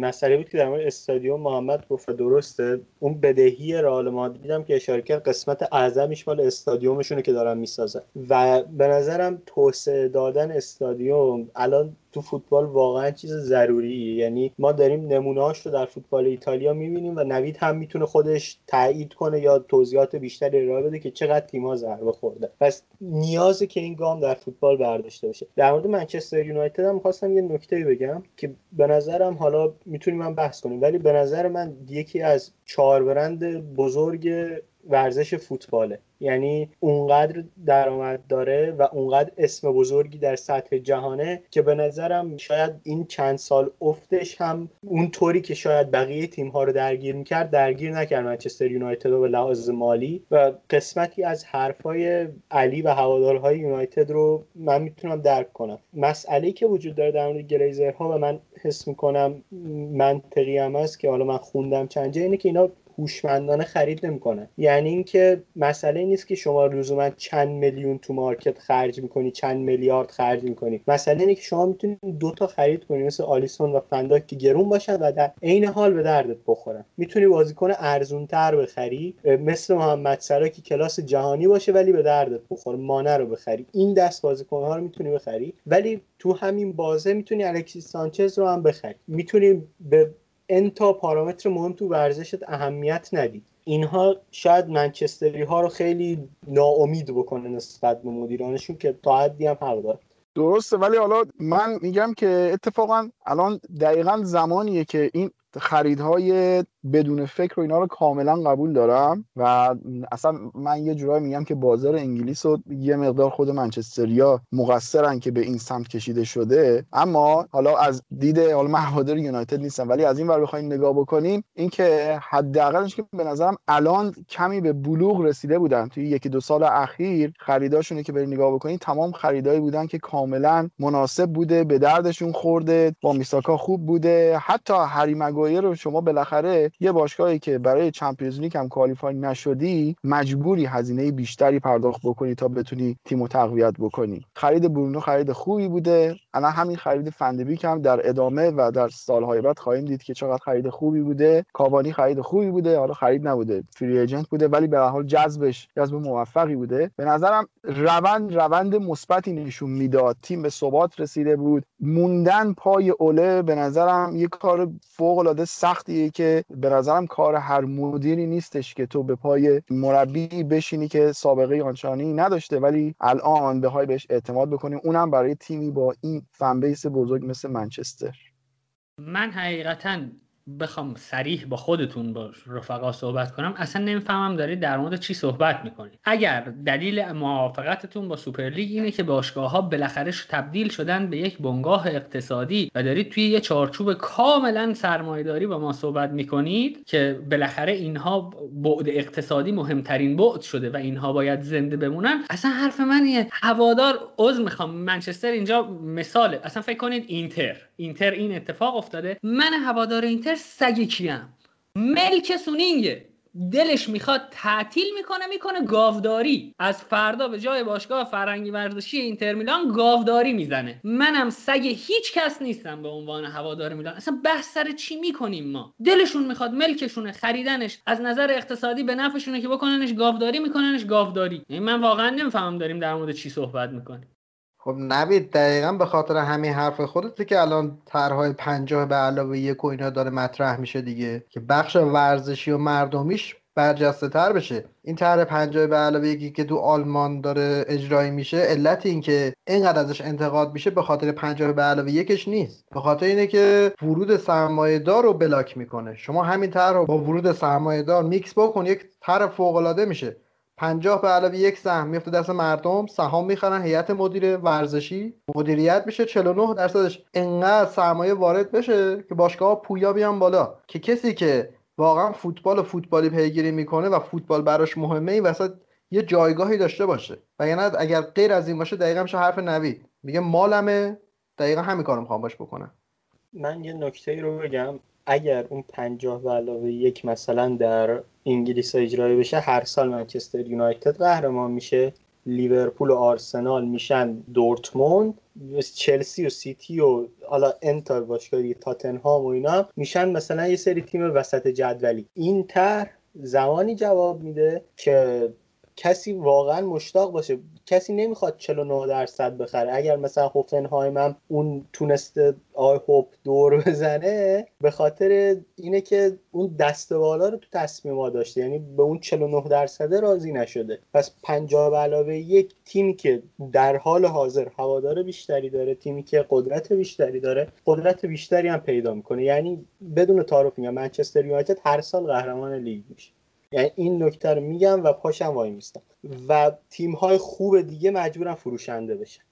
مسئله بود که در مورد استادیوم محمد گفت درسته. اون بدهی رئال مادریدم که اشاره کرد قسمت اعظمش مال استادیومشونه که دارن می‌سازن. و به نظرم توسعه دادن استادیوم الان تو فوتبال واقعا چیز ضروریه. یعنی ما داریم نمونهاش رو در فوتبال ایتالیا می‌بینیم و نوید هم می‌تونه خودش تایید کنه یا توضیحات بیشتری ارائه بده که چقدر تیم‌ها ضربه خورده. پس نیازه که این گام در فوتبال برداشته بشه در مورد منچستر یونایتد هم خواستم یه نکته بگم که به نظرم حالا می‌تونیم من بحث کنیم ولی به نظر من یکی از چهار برند بزرگ ورزش فوتباله. یعنی اونقدر درآمد داره و اونقدر اسم بزرگی در سطح جهانه که به نظرم شاید این چند سال افتش هم اون طوری که شاید بقیه تیم ها رو درگیر می‌کرد درگیر نکرد منچستر یونایتد رو به لحاظ مالی. و قسمتی از حرفای علی و هوادارهای یونایتد رو من می‌تونم درک کنم. مسئله که وجود داره در مورد گلیزرها و من حس می‌کنم منطقی هم است که حالا من خوندم چند جا اینه که اینا هوشمندانه خرید نمی‌کنن یعنی اینکه مسئله نیست که شما لزوما چند میلیون تو مارکت خرج می‌کنی چند میلیارد خرج می‌کنی. مسئله اینه که شما می‌تونید دو تا خرید کنی مثل آلیسون و فنداک که گرون باشن و در عین حال به دردت بخورن. می‌تونی بازیکن ارزون تر بخری مثل محمد سرا که کلاس جهانی باشه ولی به دردت بخوره مانه رو بخری. این دست بازیکن ها رو می‌تونی بخری ولی تو همین بازه می‌تونی الکسیس سانچز رو هم بخری. می‌تونی به انتا پارامتر مهم تو ورزشت اهمیت ندید. اینها شاید منچستری ها رو خیلی ناامید بکنه نسبت به مدیرانشون که تا حدی هم حق داره درسته ولی حالا من میگم که اتفاقا الان دقیقا زمانیه که این خریدهای بدون فکر و اینا رو کاملا قبول دارم و اصلا من یه جورایی میگم که بازار انگلیس و یه مقدار خود منچستریا مقصرن که به این سمت کشیده شده. اما حالا از دید حالا من یونایتد نیستم ولی از این ور بخوایم نگاه بکنیم اینکه حداقلش که به نظرم الان کمی به بلوغ رسیده بودن. توی یکی دو سال اخیر خریداشونه که برید نگاه بکنید تمام خریدایی بودن که کاملا مناسب بوده به دردشون خورده با میساکا خوب بوده. حتی هری مگایر رو شما بالاخره یه باشگاهی که برای چمپیونز لیگ هم کوالیفای نشدی مجبوری هزینه بیشتری پرداخت بکنی تا بتونی تیمو تقویت بکنی. خرید برونو خرید خوبی بوده. الان همین خرید فندبیک هم در ادامه و در سالهای بعد خواهیم دید که چقدر خرید خوبی بوده. کاوانی خرید خوبی بوده. حالا خرید نبوده. فری ایجنت بوده ولی به حال جذبش جذب موفقی بوده. به نظرم روند روند مثبتی نشون می‌داد. تیم به ثبات رسیده بود. موندن پای اوله به نظرم یه کار فوق العاده سختیه که به نظرم کار هر مدیری نیستش که تو به پای مربی بشینی که سابقه آنچانی نداشته ولی الان بخوای بهش اعتماد بکنی. اونم برای تیمی با این فنبیس بزرگ مثل منچستر. من حقیقتا بخوام سریح با خودتون با رفقا صحبت کنم اصلا نمی‌فهمم دارید در مورد چی صحبت می‌کنید. اگر دلیل موافقتتون با سوپرلیگ اینه که باشگاه ها بالاخره تبدیل شدن به یک بنگاه اقتصادی و دارید توی یه چارچوب کاملا سرمایهداری با ما صحبت می‌کنید که بالاخره اینها بعد اقتصادی مهمترین بعد شده و اینها باید زنده بمونن اصلا حرف منیه هوادار عضو می‌خوام. منچستر اینجا مثاله. اصلا فکر کنید اینتر. اینتر این اتفاق افتاده. من هوادار اینتر سگ کیم. ملک سونینگه دلش می‌خواد تعطیل می‌کنه می‌کنه گاوداری. از فردا به جای باشگاه فرنگی ورزشی اینتر میلان گاوداری می‌زنه. منم سگ هیچ کس نیستم به عنوان هوادار میلان. اصلا بحث سر چی می‌کنیم ما؟ دلشون می‌خواد ملکشونه خریدنش. از نظر اقتصادی به نفعشونه که بکننش گاوداری میکننش گاوداری. یعنی من واقعا نمی‌فهمم داریم در مورد چی صحبت می‌کنیم. خب نوید دقیقا به خاطر همین حرف خودت که الان طرحهای پنجاه به علاوه یک و اینا داره مطرح میشه دیگه که بخش ورزشی و مردمیش برجسته تر بشه. این طرح پنجاه به علاوه یکی که تو آلمان داره اجرایی میشه علت این که اینقدر ازش انتقاد میشه به خاطر پنجاه به علاوه یکش نیست. به خاطر اینه که ورود سرمایه دار رو بلاک می‌کنه. شما همین طرح رو با ورود سرمایه دار میکس بکن یک طرح فوق العاده میشه. 50 به علاوه یک سهم میفته دست مردم سهام می‌خرن هیئت مدیره ورزشی. مدیریت میشه 49 درصدش. انقدر سرمایه وارد بشه که باشگاه پویا بیان بالا. که کسی که واقعا فوتبال و فوتبالی پیگیری می‌کنه و فوتبال براش مهمه این وسط یه جایگاهی داشته باشه. و یعنی اگر غیر از این باشه دقیقا میشه حرف نوید. میگه مالمه دقیقا همین کارو می‌خوام باش بکنم. من یه نکته رو بگم. اگر اون پنجاه و علاوه یک مثلا در انگلیس اجرایی بشه هر سال منچستر یونایتد قهرمان میشه. لیورپول و آرسنال میشن دورتموند. چلسی و سیتی و حالا انتر باشگاهی تاتنهام و اینا میشن مثلا یه سری تیم وسط جدولی. این طرح زمانی جواب میده که کسی واقعا مشتاق باشه کسی نمی‌خواد 49 درصد بخره. اگر مثلا هوفنهایم هم اون تونسته آی هوپ دور بزنه به خاطر اینه که اون دست بالا رو تو تصمیم داشته. یعنی به اون 49 درصد راضی نشده. پس 50 به علاوه یک تیمی که در حال حاضر هوادار بیشتری داره تیمی که قدرت بیشتری داره قدرت بیشتری هم پیدا می‌کنه. یعنی بدون تعارف میگم منچستر یونایتد هر سال قهرمان لیگ میشه. یعنی این نکته رو میگم و پاشم وای میستم. و تیم های خوب دیگه مجبورن فروشنده بشن.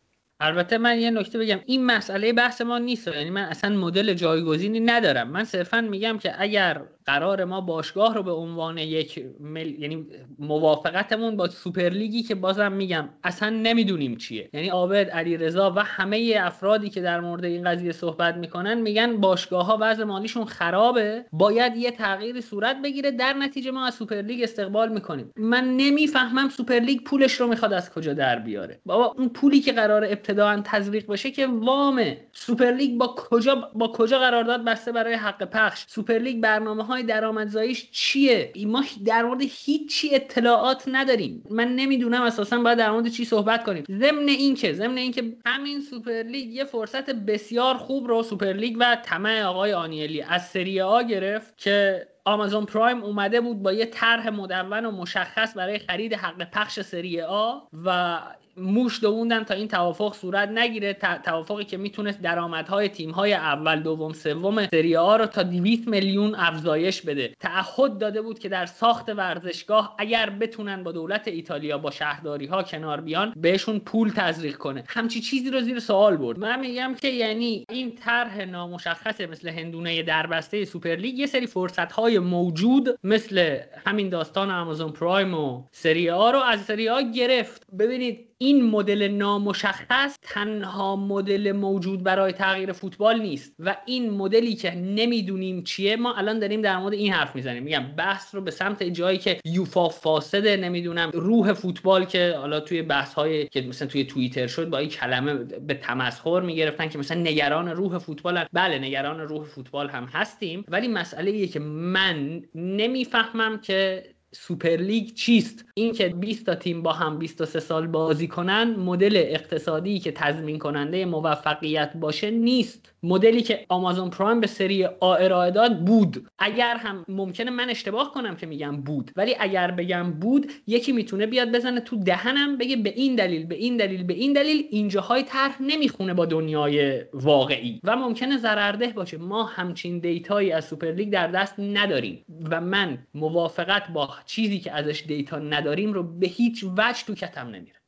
البته من یه نکته بگم. این مسئله بحث ما نیست. یعنی من اصلا مدل جایگزینی ندارم. من صرفا میگم که اگر قرار ما باشگاه رو به عنوان یک مل... یعنی موافقتمون با سوپرلیگی که بازم میگم اصلا نمی‌دونیم چیه. یعنی عابد علیرضا و همه افرادی که در مورد این قضیه صحبت می‌کنن میگن باشگاه ها وضع مالیشون خرابه. باید یه تغییری صورت بگیره در نتیجه ما از سوپرلیگ استقبال می‌کنیم. من نمی‌فهمم سوپرلیگ پولش رو می‌خواد از کجا در بیاره. بابا اون پولی که قرار ابتدائا تزریق بشه که وامه. سوپرلیگ با کجا با کجا قرارداد بسته برای حق پخش؟ سوپرلیگ برنامه های درآمدزاییش چیه؟ ما در مورد هیچی اطلاعات نداریم. من نمی‌دونم اساسا باید در مورد چی صحبت کنیم. ضمن اینکه ضمن اینکه همین سوپرلیگ یه فرصت بسیار خوب رو سوپرلیگ و طمع آقای آنیلی از سری آ گرفت که آمازون پرایم اومده بود با یه طرح مدون و مشخص برای خرید حق پخش سری آ و موش دووندن تا این توافق صورت نگیره. توافقی که می‌تونست درآمدهای تیم‌های اول دوم سوم سری آ رو تا 200 میلیون افزایش بده. تعهد داده بود که در ساخت ورزشگاه اگر بتونن با دولت ایتالیا با شهرداری ها کنار بیان بهشون پول تزریق کنه. همچین چیزی رو زیر سوال برد. من میگم که یعنی این طرح نامشخص مثل هندونه دربسته سوپرلیگ یه سری فرصت های موجود مثل همین داستان آمازون پرایم و سری آ رو از سری آ گرفت. ببینید این مدل نامشخص تنها مدل موجود برای تغییر فوتبال نیست و این مدلی که نمی‌دونیم چیه ما الان داریم در مورد این حرف می‌زنیم میگم بحث رو به سمت جایی که یوفا فاسده نمی‌دونم روح فوتبال که حالا توی بحث های که مثلا توی توییتر شد با این کلمه به تمسخر می‌گرفتن که مثلا نگران روح فوتبال هم. بله نگران روح فوتبال هم هستیم ولی مسئله که من نمی‌فهمم که سوپرلیگ چیست؟ اینکه 20 تا تیم با هم 23 سال بازی کنن مدل اقتصادی که تضمین کننده موفقیت باشه نیست. مدلی که آمازون پرایم به سری آ ارائه داد بود. اگر هم ممکنه من اشتباه کنم که میگم بود ولی اگر بگم بود یکی می‌تونه بیاد بزنه تو دهنم بگه به این دلیل به این دلیل به این دلیل اینجاهای طرح نمی‌خونه با دنیای واقعی. و ممکنه ضررده باشه. ما همچین data یی از سوپرلیگ در دست نداریم. و من موافقت با چیزی که ازش دیتا نداریم رو به هیچ وجه تو کتم نمیره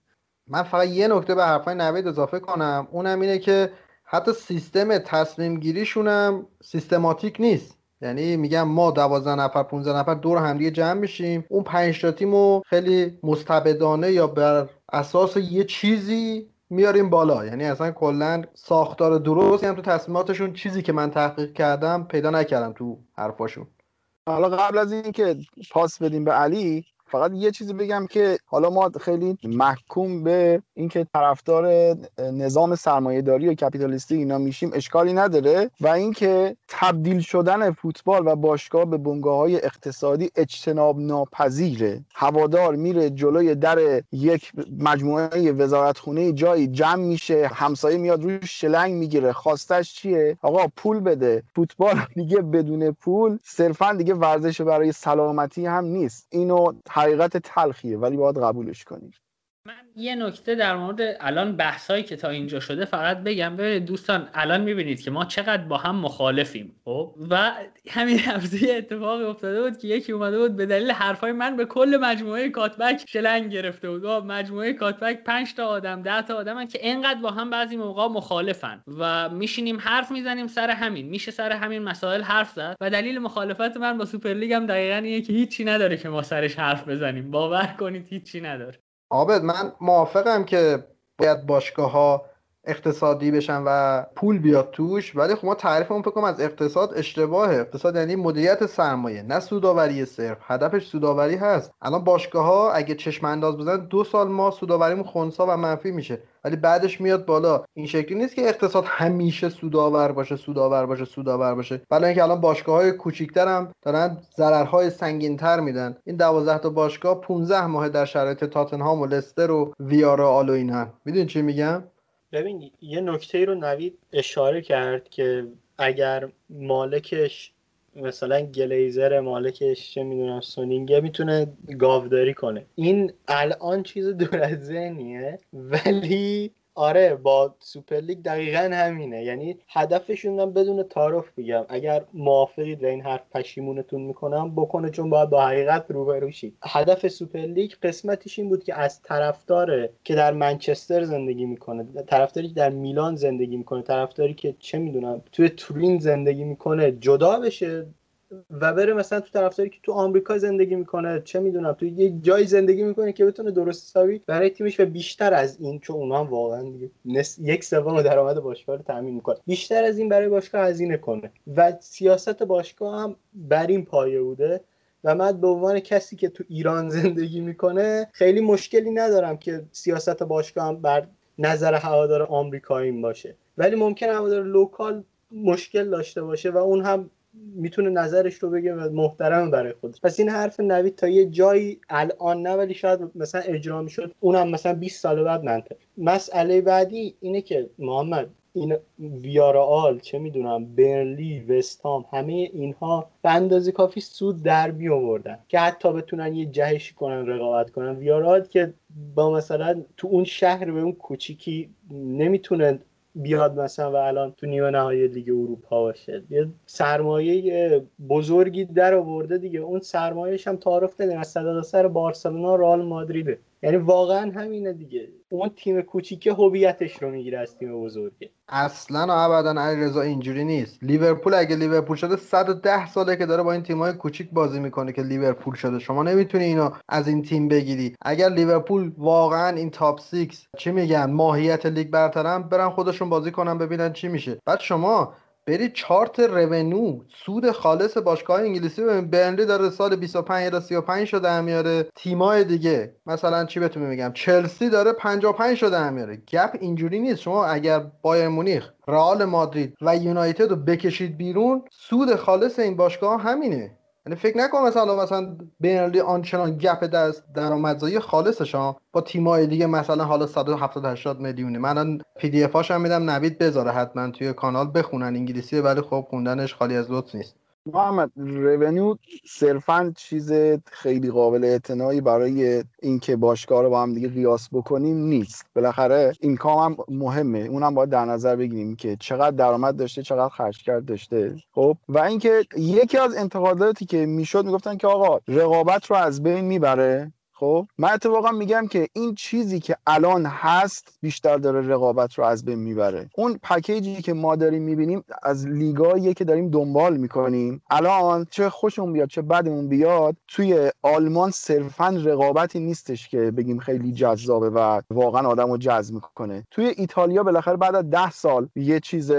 من فقط یه نکته به حرفای نوید اضافه کنم. اونم اینه که حتی سیستم تصمیم گیریشون هم سیستماتیک نیست. یعنی میگم ما دوازده نفر 15 نفر دور همدیگه جمع میشیم. اون پنج تا تیمو خیلی مستبدانه یا بر اساس یه چیزی میاریم بالا. یعنی اصلا کلا ساختار درستی هم تو تصمیماتشون چیزی که من تحقیق کردم پیدا نکردم تو حرفاشون. حالا قبل از اینکه پاس بدیم به علی فقط یه چیزی بگم که حالا ما خیلی محکوم به اینکه طرفدار نظام سرمایهداری و کپیتالیستی اینا میشیم اشکالی نداره و اینکه تبدیل شدن فوتبال و باشگاه به بنگاه های اقتصادی اجتناب ناپذیره هوادار میره جلوی در یک مجموعه وزارتخونه جایی جمع میشه همسایه میاد روش شلنگ می‌گیره. خواستش چیه؟ آقا پول بده. فوتبال دیگه بدون پول صرفا دیگه ورزش برای سلامتی هم نیست. اینو حقیقت تلخیه ولی باید قبولش کنیم من یه نکته در مورد الان بحثایی که تا اینجا شده فقط بگم. ببینید دوستان الان می‌بینید که ما چقدر با هم مخالفیم خب؟ و همین هفته اتفاقی افتاده بود که یکی اومده بود به دلیل حرفای من به کل مجموعه کاتبک شلنگ گرفته بود. و مجموعه کاتبک 5 تا آدم 10 تا آدمن که انقدر با هم بعضی موقع مخالفن و میشینیم حرف می‌زنیم سر همین میشه سر همین مسائل حرف زد و دلیل مخالفت من با سوپرلیگ هم دقیقا اینه که هیچی نداره که ما سرش حرف بزنیم. باور کنید هیچی نداره. عابد من موافقم که باید باشگاه ها اقتصادی بشن و پول بیاد توش. ولی خب ما تعریفمون فکر از اقتصاد اشتباهه. اقتصاد یعنی مدیریت سرمایه نه سوداوری صرف. هدفش سوداوری هست. الان باشگاه ها اگه چشم انداز بزنن دو سال ما سوداوریمون خونسا و منفی میشه. ولی بعدش میاد بالا. این شکلی نیست که اقتصاد همیشه سودآور باشه سودآور باشه سودآور باشه. بلا اینکه الان باشگاه های کوچیکتر هم دارن ضررهای سنگینتر میدن. این 12 تا باشگاه 15 ماه در شرایط تاتنهام و لستر و ویارال و اینن. می‌دونی چی میگم؟ ببین یه نکته رو نوید اشاره کرد که اگر مالکش مثلا گلیزر مالکش چه می‌دونم سونینگه می‌تونه گاوداری کنه. این الان چیز دور از ذهنیه ولی آره با سوپرلیگ دقیقا همینه. یعنی هدفشون هم بدون تعارف بگم. اگر موافقید و این حرف پشیمونتون می‌کنم بکنه چون باید با حقیقت روبرو شید هدف سوپرلیگ قسمتش این بود که از طرفدار که در منچستر زندگی می‌کنه طرفداری که در میلان زندگی می‌کنه طرفداری که چه می‌دونم توی تورین زندگی می‌کنه جدا بشه. و بره مثلا تو طرفداری که تو آمریکا زندگی می‌کنه چه می‌دونم تو یه جایی زندگی می‌کنه که بتونه درست حسابی برای تیمش و بیشتر از این چون اونا هم واقعا دیگه یک سوم درآمد باشگاه رو تامین می‌کنه. بیشتر از این برای باشگاه هزینه کنه. و سیاست باشگاه هم بر این پایه بوده و من به عنوان کسی که تو ایران زندگی می‌کنه خیلی مشکلی ندارم که سیاست باشگاه هم بر نظر هوادار آمریکایی باشه. ولی ممکن هوادار لوکال مشکل داشته باشه و اون هم می‌تونه نظرش رو بگه و محترم برای خودش. پس این حرف نوید تا یه جایی الان نه ولی شاید مثلا اجرا می‌شد اونم مثلا 20 سال بعد منطق مسئله بعدی اینه که محمد این ویارال چه می‌دونم برلی وستام همه اینها به اندازه کافی سود در می آوردن که حتی بتونن یه جهشی کنن رقابت کنن. ویارال که با مثلا تو اون شهر به اون کوچیکی نمی‌تونه بیاد مثلا و الان تو نیمه نهایی لیگ اروپا باشه. یه سرمایه بزرگی در آورده دیگه. اون سرمایهش هم تعارف نداریم از صدقه سر بارسلونا رئال مادریده. یعنی واقعا همینه دیگه. اون تیم کوچیکه هویتش رو می‌گیره از تیم بزرگه. اصلا و ابدا علیرضا اینجوری نیست. لیورپول اگه لیورپول شده 110 ساله که داره با این تیمای کوچیک بازی می‌کنه که لیورپول شده. شما نمی‌تونی اینو از این تیم بگیری. اگر لیورپول واقعا این top 6 چی میگن ماهیت لیگ برترم برن خودشون بازی کنن ببینن چی میشه. بعد شما برید چارت رونو سود خالص باشگاه انگلیسی ببین. برنلی داره سال 25 تا 35 شده میاره. تیمای دیگه مثلا چی بهتون میگم؟ چلسی داره 55 شده میاره. گپ اینجوری نیست. شما اگر بایر مونیخ رئال مادرید و یونایتد رو بکشید بیرون سود خالص این باشگاه همینه. یعنی فکر نکن مثلا مثلا بینالدی آنچنان گپ دست درآمدزایی خالصشان با تیمای دیگه مثلا حالا 170 80 میلیونی. من پی دی اف هم میدم نوید بذاره حتما توی کانال بخونن انگلیسی ولی خب خوندنش خالی از لطف نیست. محمد رونیو صرفا چیز خیلی قابل اعتنایی برای اینکه باشگاه رو با هم دیگه قیاس بکنیم نیست. بالاخره این کام هم مهمه. اونم باید در نظر بگیریم که چقدر درآمد داشته چقدر خرج کرد داشته. خب؟ و اینکه یکی از انتقاداتی که می‌شد می‌گفتن که آقا رقابت رو از بین می‌بره. خب؟ من اتفاقا میگم که این چیزی که الان هست بیشتر داره رقابت رو از بین می‌بره. اون پکیجی که ما داریم می‌بینیم از لیگایی که داریم دنبال می‌کنیم. الان چه خوشمون بیاد چه بدمون بیاد توی آلمان صرفا رقابتی نیستش که بگیم خیلی جذابه و واقعا آدم رو جذب می‌کنه. توی ایتالیا بالاخره بعد از ده سال یه چیز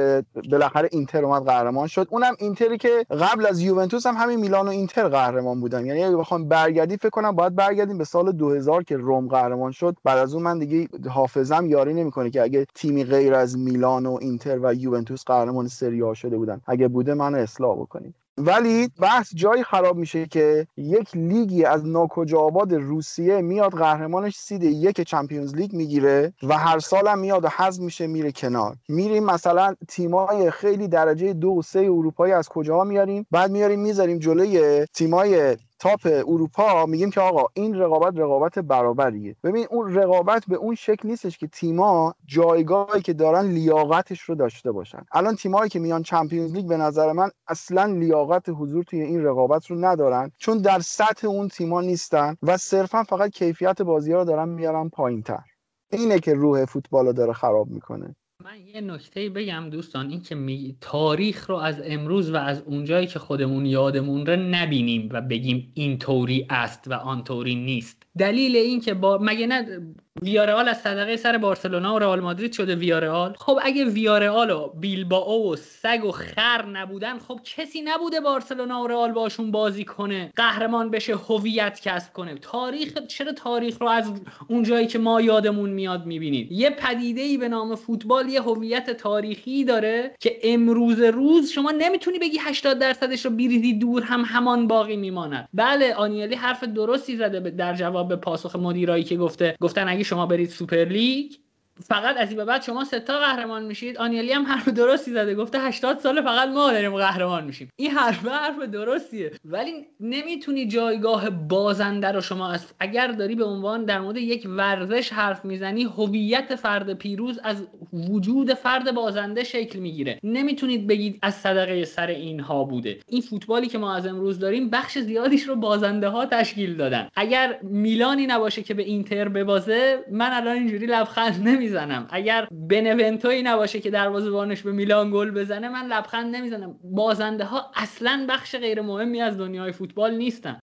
بالاخره اینتر اومد قهرمان شد. اونم اینتری که قبل از یوونتوس هم همین میلان و اینتر قهرمان بودن. یعنی اگه بخوام برگردی فکر کنم باید برگردیم به سال 2000 که روم قهرمان شد بعد از اون من دیگه حافظم یاری نمی‌کنه که اگه تیمی غیر از میلان و اینتر و یوونتوس قهرمان سری آ شده بودن. اگه بوده منو اصلاح بکنید. ولی بحث جایی خراب میشه که یک لیگی از ناکجا آباد روسیه میاد قهرمانش سید یک چمپیونز لیگ می‌گیره و هر سالم میاد و حذف میشه میره کنار. میریم مثلا تیمای خیلی درجه دو و سه اروپایی از کجا میاریم؟ بعد میاریم می‌ذاریم جلوی تیمای تاپ اروپا میگیم که آقا این رقابت رقابت برابریه. ببین اون رقابت به اون شکل نیستش که تیما جایگاهی که دارن لیاقتش رو داشته باشن. الان تیمایی که میان چمپیونز لیگ به نظر من اصلا لیاقت حضور توی این رقابت رو ندارن چون در سطح اون تیما نیستن و صرفا فقط کیفیت بازی ها رو دارن میارن پایینتر. اینه که روح فوتبال رو داره خراب می‌کنه. من یه نکته بگم دوستان این که می... تاریخ رو از امروز و از اونجایی که خودمون یادمون رو نبینیم و بگیم این طوری است و آن طوری نیست. دلیل این که با مگه نه ویارئال از صدقه سر بارسلونا و رئال مادرید شده ویارئال؟ خب اگه ویارئال و بیلبائو و سگ و خر نبودن خب کسی نبوده بارسلونا و رئال باشون بازی کنه قهرمان بشه هویت کسب کنه. تاریخ چرا تاریخ رو از اون جایی که ما یادمون میاد می‌بینید؟ یه پدیده ای به نام فوتبال یه هویت تاریخی داره که امروز روز شما نمی‌تونی بگی 80 درصدش رو بریزی دور هم همان باقی میماند. بله آنیلی حرف درستی زده در جواب به پاسخ مدیرایی که گفته گفتن اگه شما برید سوپر لیگ فقط از این به بعد شما ستا قهرمان میشید. آنیلی هم حرف درستی زده. گفته 80 سال فقط ما داریم قهرمان میشیم. این حرف حرف درستیه. ولی نمی‌تونی جایگاه بازنده رو شما از اگر داری به عنوان در مورد یک ورزش حرف می‌زنی هویت فرد پیروز از وجود فرد بازنده شکل می‌گیره. نمی‌تونید بگید از صدقه سر اینها بوده. این فوتبالی که ما از امروز داریم بخش زیادیش رو بازنده ها تشکیل دادن. اگر میلانی نباشه که به اینتر ببازه من الان اینجوری لبخند نمی نمی‌زنم. اگر بنونتوی نباشه که دروازه‌بانش به میلان گل بزنه من لبخند نمی‌زنم. بازنده ها اصلا بخش غیر مهمی از دنیای فوتبال نیستن.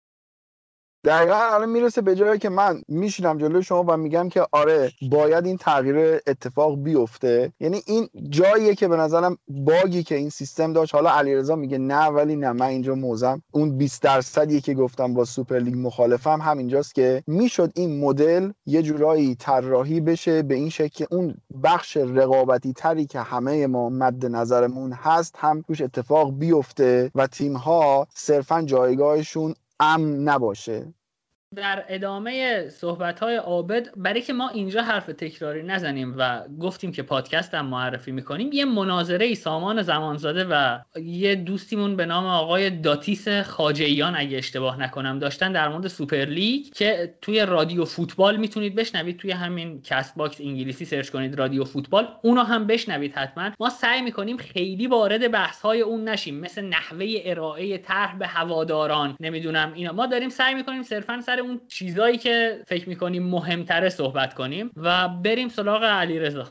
دقیقا الان می‌رسه به جایی که من میشینم جلوی شما و میگم که آره باید این تغییر اتفاق بیفته. یعنی این جاییه که به نظرم bug ی که این سیستم داشت. حالا علیرضا میگه نه ولی نه من اینجا موزم. اون 20 درصدی که گفتم با سوپر لیگ مخالفم همینجاست که می‌شد این مدل یه جورایی طراحی بشه به این شکل اون بخش رقابتی تری که همه ما مد نظرمون هست هم توش اتفاق بیفته و تیم ها صرفا جایگاهشون امن نباشه. در ادامه صحبت های عابد برای که ما اینجا حرف تکراری نزنیم و گفتیم که پادکست هم معرفی می‌کنیم یه مناظره ای سامان زمانزاده و یه دوستیمون به نام آقای داتیس خاجیان اگه اشتباه نکنم داشتن در مورد سوپر لیگ که توی رادیو فوتبال می‌تونید بشنوید توی همین کست باکس انگلیسی search کنید رادیو فوتبال اونو هم بشنوید حتما. ما سعی می‌کنیم خیلی وارد بحث های اون نشیم مثل نحوه ارائه طرح به هواداران نمی‌دونم اینا. ما داریم سعی می‌کنیم صرفا سر اون چیزایی که فکر می‌کنیم مهمتره صحبت کنیم و بریم سراغ علیرضا.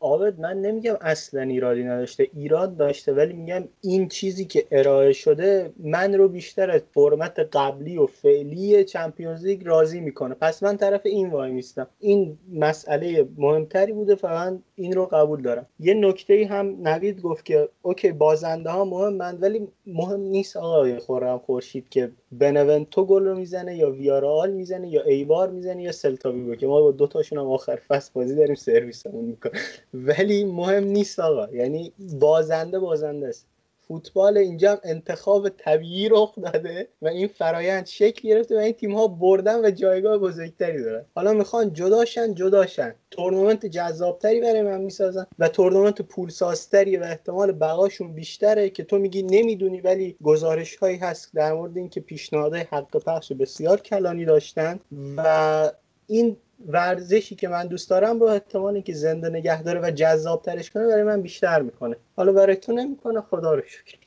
عابد من نمیگم اصلا ایرادی نداشته. ایراد داشته ولی میگم این چیزی که ارائه شده من رو بیشتر از فرمت قبلی و فعلی Champions League راضی می‌کنه. پس من طرف این وای میستم. این مسئله مهمتری بوده فقط این رو قبول دارم. یه نکته هم نوید گفت که OK بازنده ها مهم ولی مهم نیست آقای خورم خورشید که بنونتو گل رو می‌زنه یا ویارئال می‌زنه یا ایبار می‌زنه یا سلتاویگو که ما با دو تاشون هم آخر فصل بازی داریم سرویسمون می‌کنه ولی مهم نیست آقا. یعنی بازنده بازنده است. فوتبال اینجا انتخاب طبیعی رخ داده و این فرایند شکل گرفته و این تیم ها بردن و جایگاه بزرگتری دارن. حالا می‌خوان جداشن جداشن. تورنمنت جذابتری برای من می‌سازن و تورنمنت پولسازتری و احتمال بقاشون بیشتره که تو میگی نمی‌دونی ولی گزارش هایی هست در مورد اینکه پیشنهادهای حق پخش بسیار کلانی داشتن و این ورزشی که من دوست دارم رو احتمالی که زنده نگه داره و جذاب ترش کنه برای من بیشتر می‌کنه. حالا برای تو نمی‌کنه خدا رو شکر.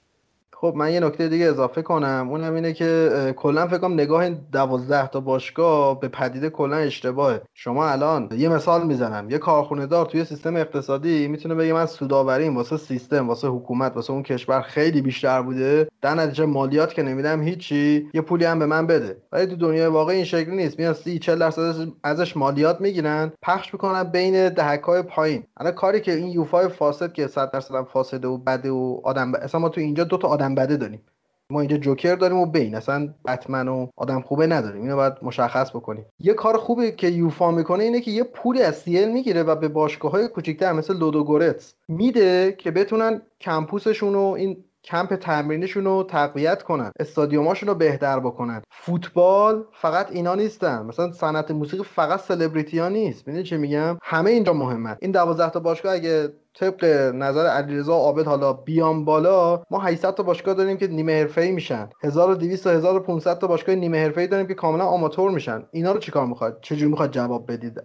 خب من یه نکته دیگه اضافه کنم. اونم اینه که کلا فکر کنم نگاه دوازده تا باشگاه به پدیده کلا اشتباهه. شما الان یه مثال می‌زنم. یه کارخونه دار توی سیستم اقتصادی می‌تونه بگه من سوداوریم واسه سیستم واسه حکومت واسه اون کشور خیلی بیشتر بوده. در نتیجه مالیات که نمیدم هیچی یه پولی هم به من بده. ولی تو دنیای واقعی این شکلی نیست. میان 30 40 درصد ازش مالیات می‌گیرن پخش می‌کنن بین دهکای پایین. الان کاری که این یوفای فاسد که 100 درصد فاسده و بده و آدم ب... اصلا ما تو اینجا دو تا آدم بده داریم. ما اینجا جوکر داریم و بین. اصلا بتمن و آدم خوبه نداریم. اینو باید مشخص بکنیم. یه کار خوبه که یوفا می‌کنه اینه که یه پولی از سیل می‌گیره و به باشگاه های کوچیکتر مثل لودوگورتس میده که بتونن کمپوسشون و این کمپ تمرینشون رو تقویت کنن. استادیوماشون رو بهتر بکنن. فوتبال فقط اینا نیستن. مثلا صنعت موسیقی فقط سلبریتی ها نیست. می‌دونی چه میگم؟ همه اینجا مهمه. این 12 تا باشگاه اگه طبق نظر علیرضا عابد حالا بیان بالا ما 800 تا باشگاه داریم که نیمه حرفه‌ای میشن. 1200 تا 1500 تا باشگاه نیمه حرفه‌ای داریم که کاملا آماتور میشن. اینا رو چیکار می‌خواد چجوری می‌خواد جواب بدید؟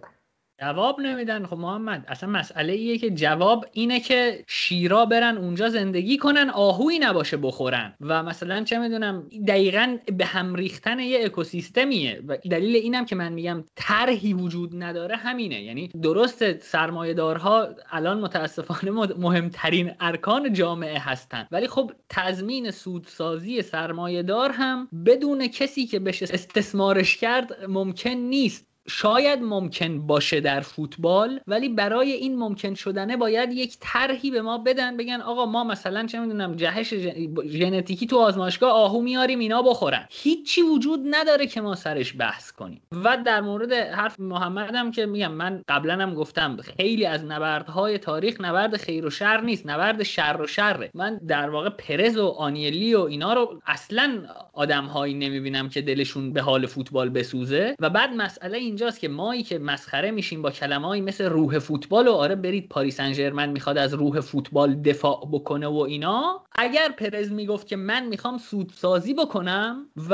جواب نمیدن. خب محمد اصلا مسئله ایه که جواب اینه که شیرا برن اونجا زندگی کنن آهوی نباشه بخورن. و مثلا چه می‌دونم دقیقا به هم ریختن یه اکوسیستمیه. و دلیل اینم که من میگم طرحی وجود نداره همینه. یعنی درست سرمایه‌دارها الان متاسفانه مهمترین ارکان جامعه هستن. ولی خب تضمین سودسازی سرمایه‌دار هم بدون کسی که بشه استثمارش کرد ممکن نیست. شاید ممکن باشه در فوتبال ولی برای این ممکن شدنه باید یک طرحی به ما بدن بگن آقا ما مثلا چه می‌دونم جهش ژنتیکی تو آزمایشگاه آهو میاریم اینا بخورن. هیچی وجود نداره که ما سرش بحث کنیم. و در مورد حرف محمدم که میگم من قبلا هم گفتم خیلی از نبردهای تاریخ نبرد خیر و شر نیست نبرد شر و شره. من در واقع پرز و آنیلی و اینا رو اصلا آدمهایی نمی‌بینم که دلشون به حال فوتبال بسوزه. و بعد مسئله اینجاست که مایی که مسخره میشیم با کلمه‌ای مثل روح فوتبال و آره برید پاریس سن می‌خواد از روح فوتبال دفاع بکنه و اینا. اگر پرز می‌گفت که من می‌خوام سودسازی بکنم و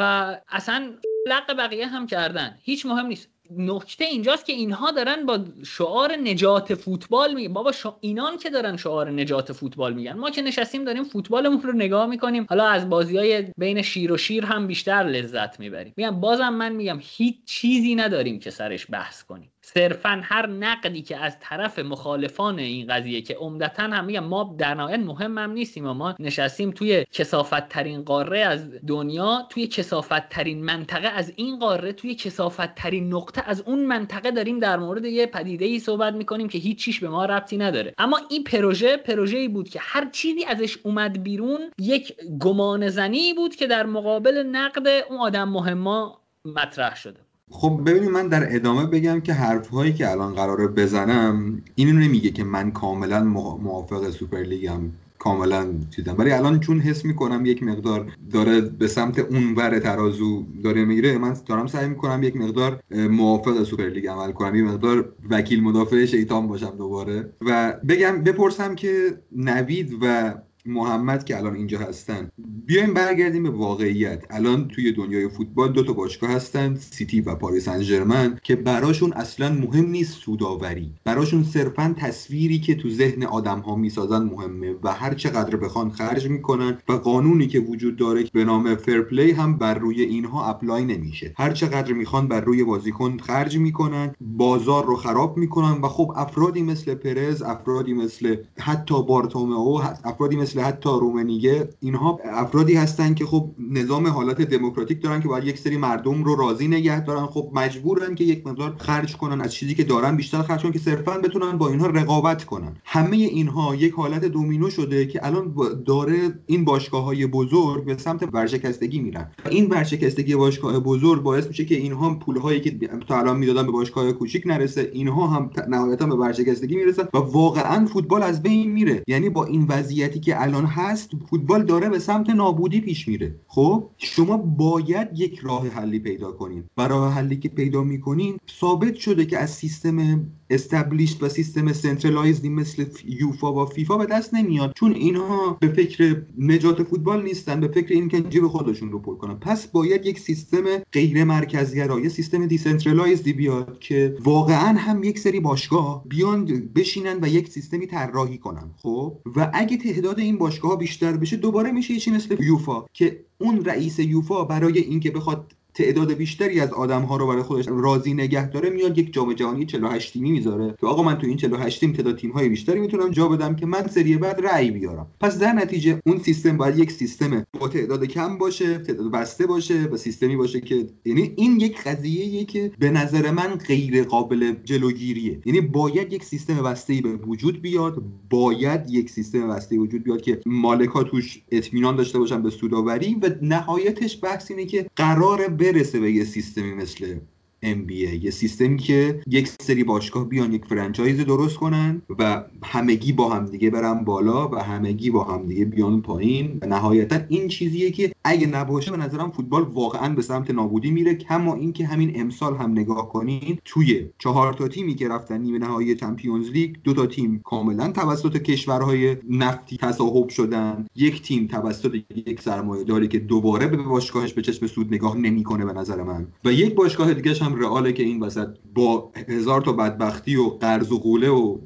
اصلا لق بقیه هم کردن. هیچ مهم نیست. نکته اینجاست که اینها دارن با شعار نجات فوتبال میگن بابا شا... اینان که دارن شعار نجات فوتبال میگن. ما که نشستیم داریم فوتبالمون رو نگاه می‌کنیم. حالا از بازی های بین شیر و شیر هم بیشتر لذت می‌بریم. میگم بازم من میگم هیچ چیزی نداریم که سرش بحث کنیم. صرفا هر نقدی که از طرف مخالفان این قضیه که عمدتا هم میگم ما در نهایت مهم هم نیستیم و ما نشستیم توی کسافت ترین قاره از دنیا توی کسافت ترین منطقه از این قاره توی کسافت ترین نقطه از اون منطقه داریم در مورد یه پدیده ای صحبت می‌کنیم که هیچ چیش به ما ربطی نداره. اما این پروژه پروژه ای بود که هر چیزی ازش اومد بیرون یک گمان زنی بود که در مقابل نقد اون آدم مهما مطرح شده خب ببینید من در ادامه بگم که حرف هایی که الان قراره بزنم اینو نمیگه که من کاملا موافق سوپر لیگم کاملا چیزم. ولی الان چون حس می‌کنم یک مقدار داره به سمت اون ور ترازو داره میره من دارم سعی می‌کنم یک مقدار موافق سوپر لیگ عمل کنم یک مقدار وکیل مدافع شیطان باشم دوباره. و بگم بپرسم که نوید و محمد که الان اینجا هستن. بیایم برگردیم به واقعیت. الان توی دنیای فوتبال دو تا باشگاه هستن سیتی و پاریس سن که براشون اصلا مهم نیست سودآوری. براشون صرفا تصویری که تو ذهن آدم ها می‌سازن مهمه و هر چقدر بخوان خرج می‌کنن و قانونی که وجود داره به نام fair play هم بر روی اینها apply نمیشه. هر چقدر می‌خوان بر روی بازیکن خرج می‌کنن بازار رو خراب می‌کنن و خب افرادی مثل پرز افرادی مثل حتی بارتومئو افرادی مثل مثل حتی رومنیگه اینها افرادی هستن که خب نظام حالت دموکراتیک دارن که باید یک سری مردم رو راضی نگه دارن. خب مجبورن که یک مقدار خرج کنن از چیزی که دارن بیشتر خرج کنن که صرفا بتونن با اینها رقابت کنن. همه اینها یک حالت دومینو شده که الان داره این باشگاه های بزرگ به سمت ورشکستگی میرن. این ورشکستگی باشگاه بزرگ باعث میشه که اینها پول هایی که تا الان می‌دادن به باشگاه کوچیک نرسه اینها هم نهایتا به ورشکستگی می‌رسن و واقعا فوتبال از بین میره. یعنی با این وضعیتی که الان هست فوتبال داره به سمت نابودی پیش میره. خب؟ شما باید یک راه حلی پیدا کنین. و راه حلی که پیدا می‌کنین ثابت شده که از سیستم استبلیشت و سیستم سنترالایزدی مثل یوفا و فیفا به دست نمیاد چون اینها به فکر نجات فوتبال نیستن به فکر اینکه جیب خودشون رو پر کنن. پس باید یک سیستم غیر مرکزی یه سیستم decentralized ی بیاد که واقعا هم یک سری باشگاه بیان بشینن و یک سیستمی طراحی کنن. خب؟ و اگه تعداد این باشگاه بیشتر بشه دوباره میشه چی مثل یوفا که اون رئیس یوفا برای اینکه بخواد تعداد بیشتری از آدم ها رو برای خودش راضی نگه داره میاد یک جام جهانی 48 تیمی می‌ذاره. که آقا من تو این 48 تیم تعداد تیم های بیشتری می‌تونم جا بدم که من سری بعد رأی بیارم. پس در نتیجه اون سیستم باید یک سیستم با تعداد کم باشه تعداد بسته باشه و سیستمی باشه که یعنی این یک قضیه که به نظر من غیر قابل جلوگیریه. یعنی باید یک سیستم بسته به وجود بیاد باید یک سیستم بسته وجود بیاد که مالک توش اطمینان داشته باشن به سوداوری و نهایتش بحث اینه که قرار برسه به یه سیستمی مثل NBA یه سیستمی که یک سری باشگاه بیان یک فرانچایز درست کنن و همگی با همدیگه برن بالا و همگی با همدیگه بیان پایین. و نهایتا این چیزیه که اگه نباشه به نظرم فوتبال واقعا به سمت نابودی میره. کما اینکه همین امسال هم نگاه کنین توی چهار تا تیمی که رفتن نیمه نهایی چمپیونز لیگ دو تا تیم کاملا توسط کشورهای نفتی تصاحب شدن. یک تیم توسط یک سرمایه داری که دوباره به باشگاهش به چشم سود نگاه نمی‌کنه به نظر من. و یک باشگاه دیگه هم رئاله که این وسط با هزار تا بدبختی و قرض و قوله و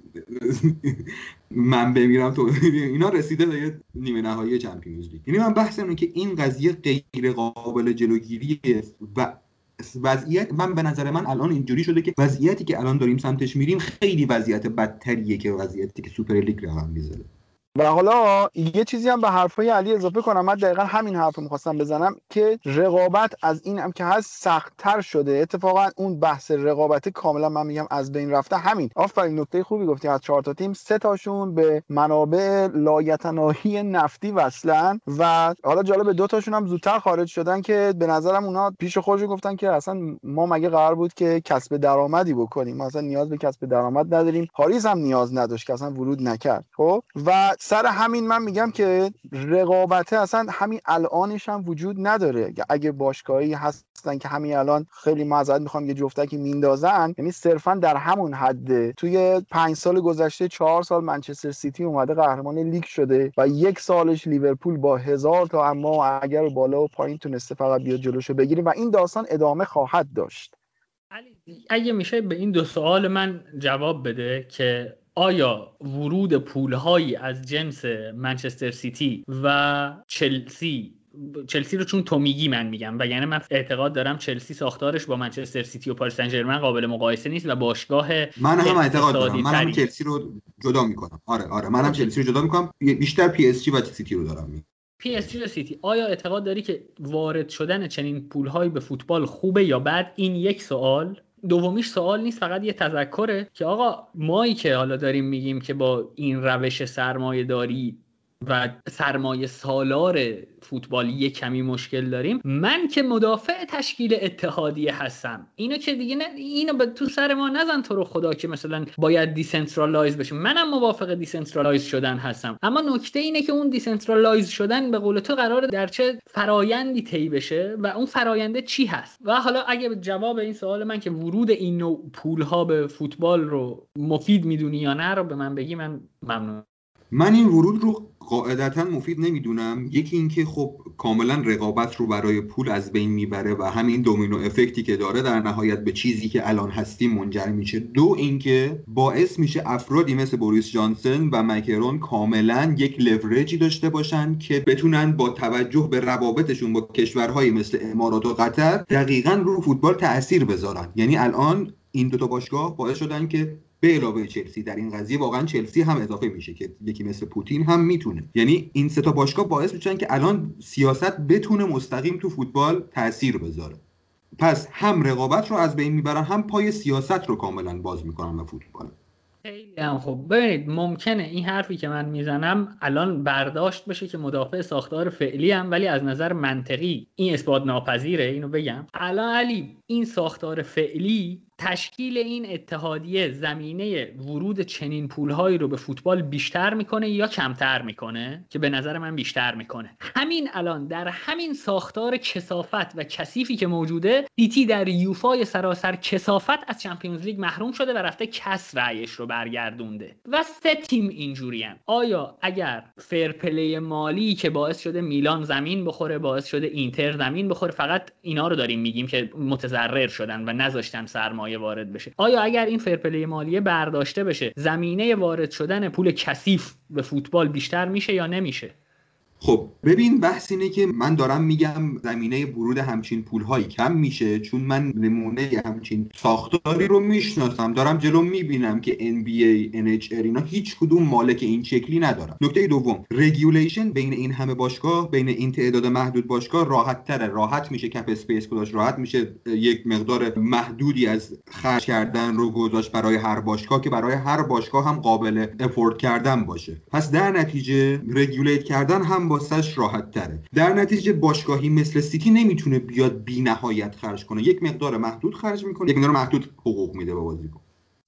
من بمیرم تو اینا رسیده به نیمه نهایی Champions League. یعنی من بحث اینه که این قضیه غیر قابل جلوگیریه و وضعیت من به نظر من الان اینجوری شده که وضعیتی که الان داریم سمتش میریم خیلی وضعیت بدتریه که وضعیتی که سوپر لیگ رقم می‌زنه. و حالا یه چیزی هم به حرفای علی اضافه کنم. من دقیقا همین حرف می‌خواستم بزنم که رقابت از این هم که هست سختتر شده. اتفاقا اون بحث رقابت کاملا من میگم از بین رفته. همین. آفرین نکته خوبی گفتی از چهار تا تیم. سه تاشون به منابع لایتناهی نفتی وصلن و حالا جالب دو تاشون هم زودتر خارج شدن که به نظرم اونا پیش خودشون گفتن که اصلا ما مگه قرار بود که کسب درآمدی بکنیم؟ ما اصلا نیاز به کسب درآمد نداریم. پاریس هم نیاز نداشت که اصلا ورود نکرد. خب؟ و سر همین من میگم که رقابته اصلا همین الانش هم وجود نداره. اگه باشگاهی هستن که همین الان خیلی معذرت می‌خوام یه جفتکی میندازن یعنی صرفا در همون حده توی پنج سال گذشته چهار سال منچستر سیتی اومده قهرمان لیگ شده و یک سالش لیورپول با هزار تا اما اگر بالا و پایین تونسته فقط بیاد جلوشو بگیریم و این داستان ادامه خواهد داشت. اگه میشه به این دو سوال من جواب بده که آیا ورود پولهایی از جنس منچستر سیتی و چلسی چلسی رو چون تو میگی من میگم و یعنی من اعتقاد دارم چلسی ساختارش با منچستر سیتی و پاریس سن قابل مقایسه نیست و باشگاه من هم اعتقاد دارم. من هم چلسی رو جدا می‌کنم. آره آره. من هم چلسی رو جدا می‌کنم. بیشتر پی اس جی و سیتی رو دارم. میگم پی اس جی و سیتی. آیا اعتقاد داری که وارد شدن چنین پولهایی به فوتبال خوبه یا بعد این یک سوال. دومیش سوال نیست فقط یه تذکره که آقا مایی که حالا داریم میگیم که با این روش سرمایه داری و سرمایه سالار فوتبال یه کمی مشکل داریم. من که مدافع تشکیل اتحادیه هستم. اینو که دیگه نه اینو به تو سر ما نزن تو رو خدا که مثلا باید decentralize بشه منم موافق decentralize شدن هستم. اما نکته اینه که اون decentralize شدن به قول تو قرار در چه فرایندی طی بشه و اون فراینده چی هست. و حالا اگه جواب این سوال من که ورود این نوع پول ها به فوتبال رو مفید می‌دونی یا نه رو به من بگی من ممنون من این ورود رو قاعدتا مفید نمی‌دونم. یکی اینکه خب کاملا رقابت رو برای پول از بین می‌بره و همین دومینو افکتی که داره در نهایت به چیزی که الان هستیم منجر میشه. دو اینکه باعث میشه افرادی مثل بوریس جانسن و مکرون کاملا یک لورجی داشته باشن که بتونن با توجه به روابطشون با کشورهایی مثل امارات و قطر دقیقا رو فوتبال تاثیر بذارن. یعنی الان این دو تا باشگاه باعث شدن که به علاوه چلسی در این قضیه واقعا چلسی هم اضافه میشه که یکی مثل پوتین هم می‌تونه. یعنی این سه تا باشگاه باعث میشن که الان سیاست بتونه مستقیم تو فوتبال تاثیر بذاره. پس هم رقابت رو از بین می‌برن هم پای سیاست رو کاملا باز می‌کنن به فوتبال. خیلی هم خوب. ببینید ممکنه این حرفی که من می‌زنم الان برداشت بشه که مدافع ساختار فعلی هم ولی از نظر منطقی این اثبات ناپذیره اینو بگم. الان علی این ساختار فعلی تشکیل این اتحادیه زمینه ورود چنین پولهایی رو به فوتبال بیشتر می‌کنه یا کمتر می‌کنه؟ که به نظر من بیشتر می‌کنه. همین الان در همین ساختار کسافت و کثیفی که موجوده سیتی در یوفای سراسر کسافت از Champions League محروم شده و رفته CAS رأیش رو برگردونده. و سه تیم اینجوری آیا اگر fair play مالی که باعث شده میلان زمین بخوره باعث شده اینتر زمین بخوره فقط اینا رو داریم میگیم که متضرر شدن و نذاشتن سرمایه وارد بشه. آیا اگر این fair play مالیه برداشته بشه زمینه وارد شدن پول کثیف به فوتبال بیشتر میشه یا نمیشه؟ خب ببین بحث اینه که من دارم میگم زمینه ورود همچین پولهایی کم میشه چون من نمونه همچین ساختاری رو می‌شناسم دارم جلو می‌بینم که NBA, NHL اینا هیچ کدوم مالک این شکلی ندارن. نکته دوم regulation بین این همه باشگاه بین این تعداد محدود باشگاه راحت تره راحت میشه cap space گذاشت راحت میشه یک مقدار محدودی از خرج کردن رو گذاشت برای هر باشگاه که برای هر باشگاه هم قابل afford کردن باشه. پس در نتیجه regulate کردن هم واسش راحت تره. در نتیجه باشگاهی مثل سیتی نمی‌تونه بیاد بی نهایت خرج کنه. یک مقدار محدود خرج می‌کنه. یک مقدار محدود حقوق میده به بازیکن.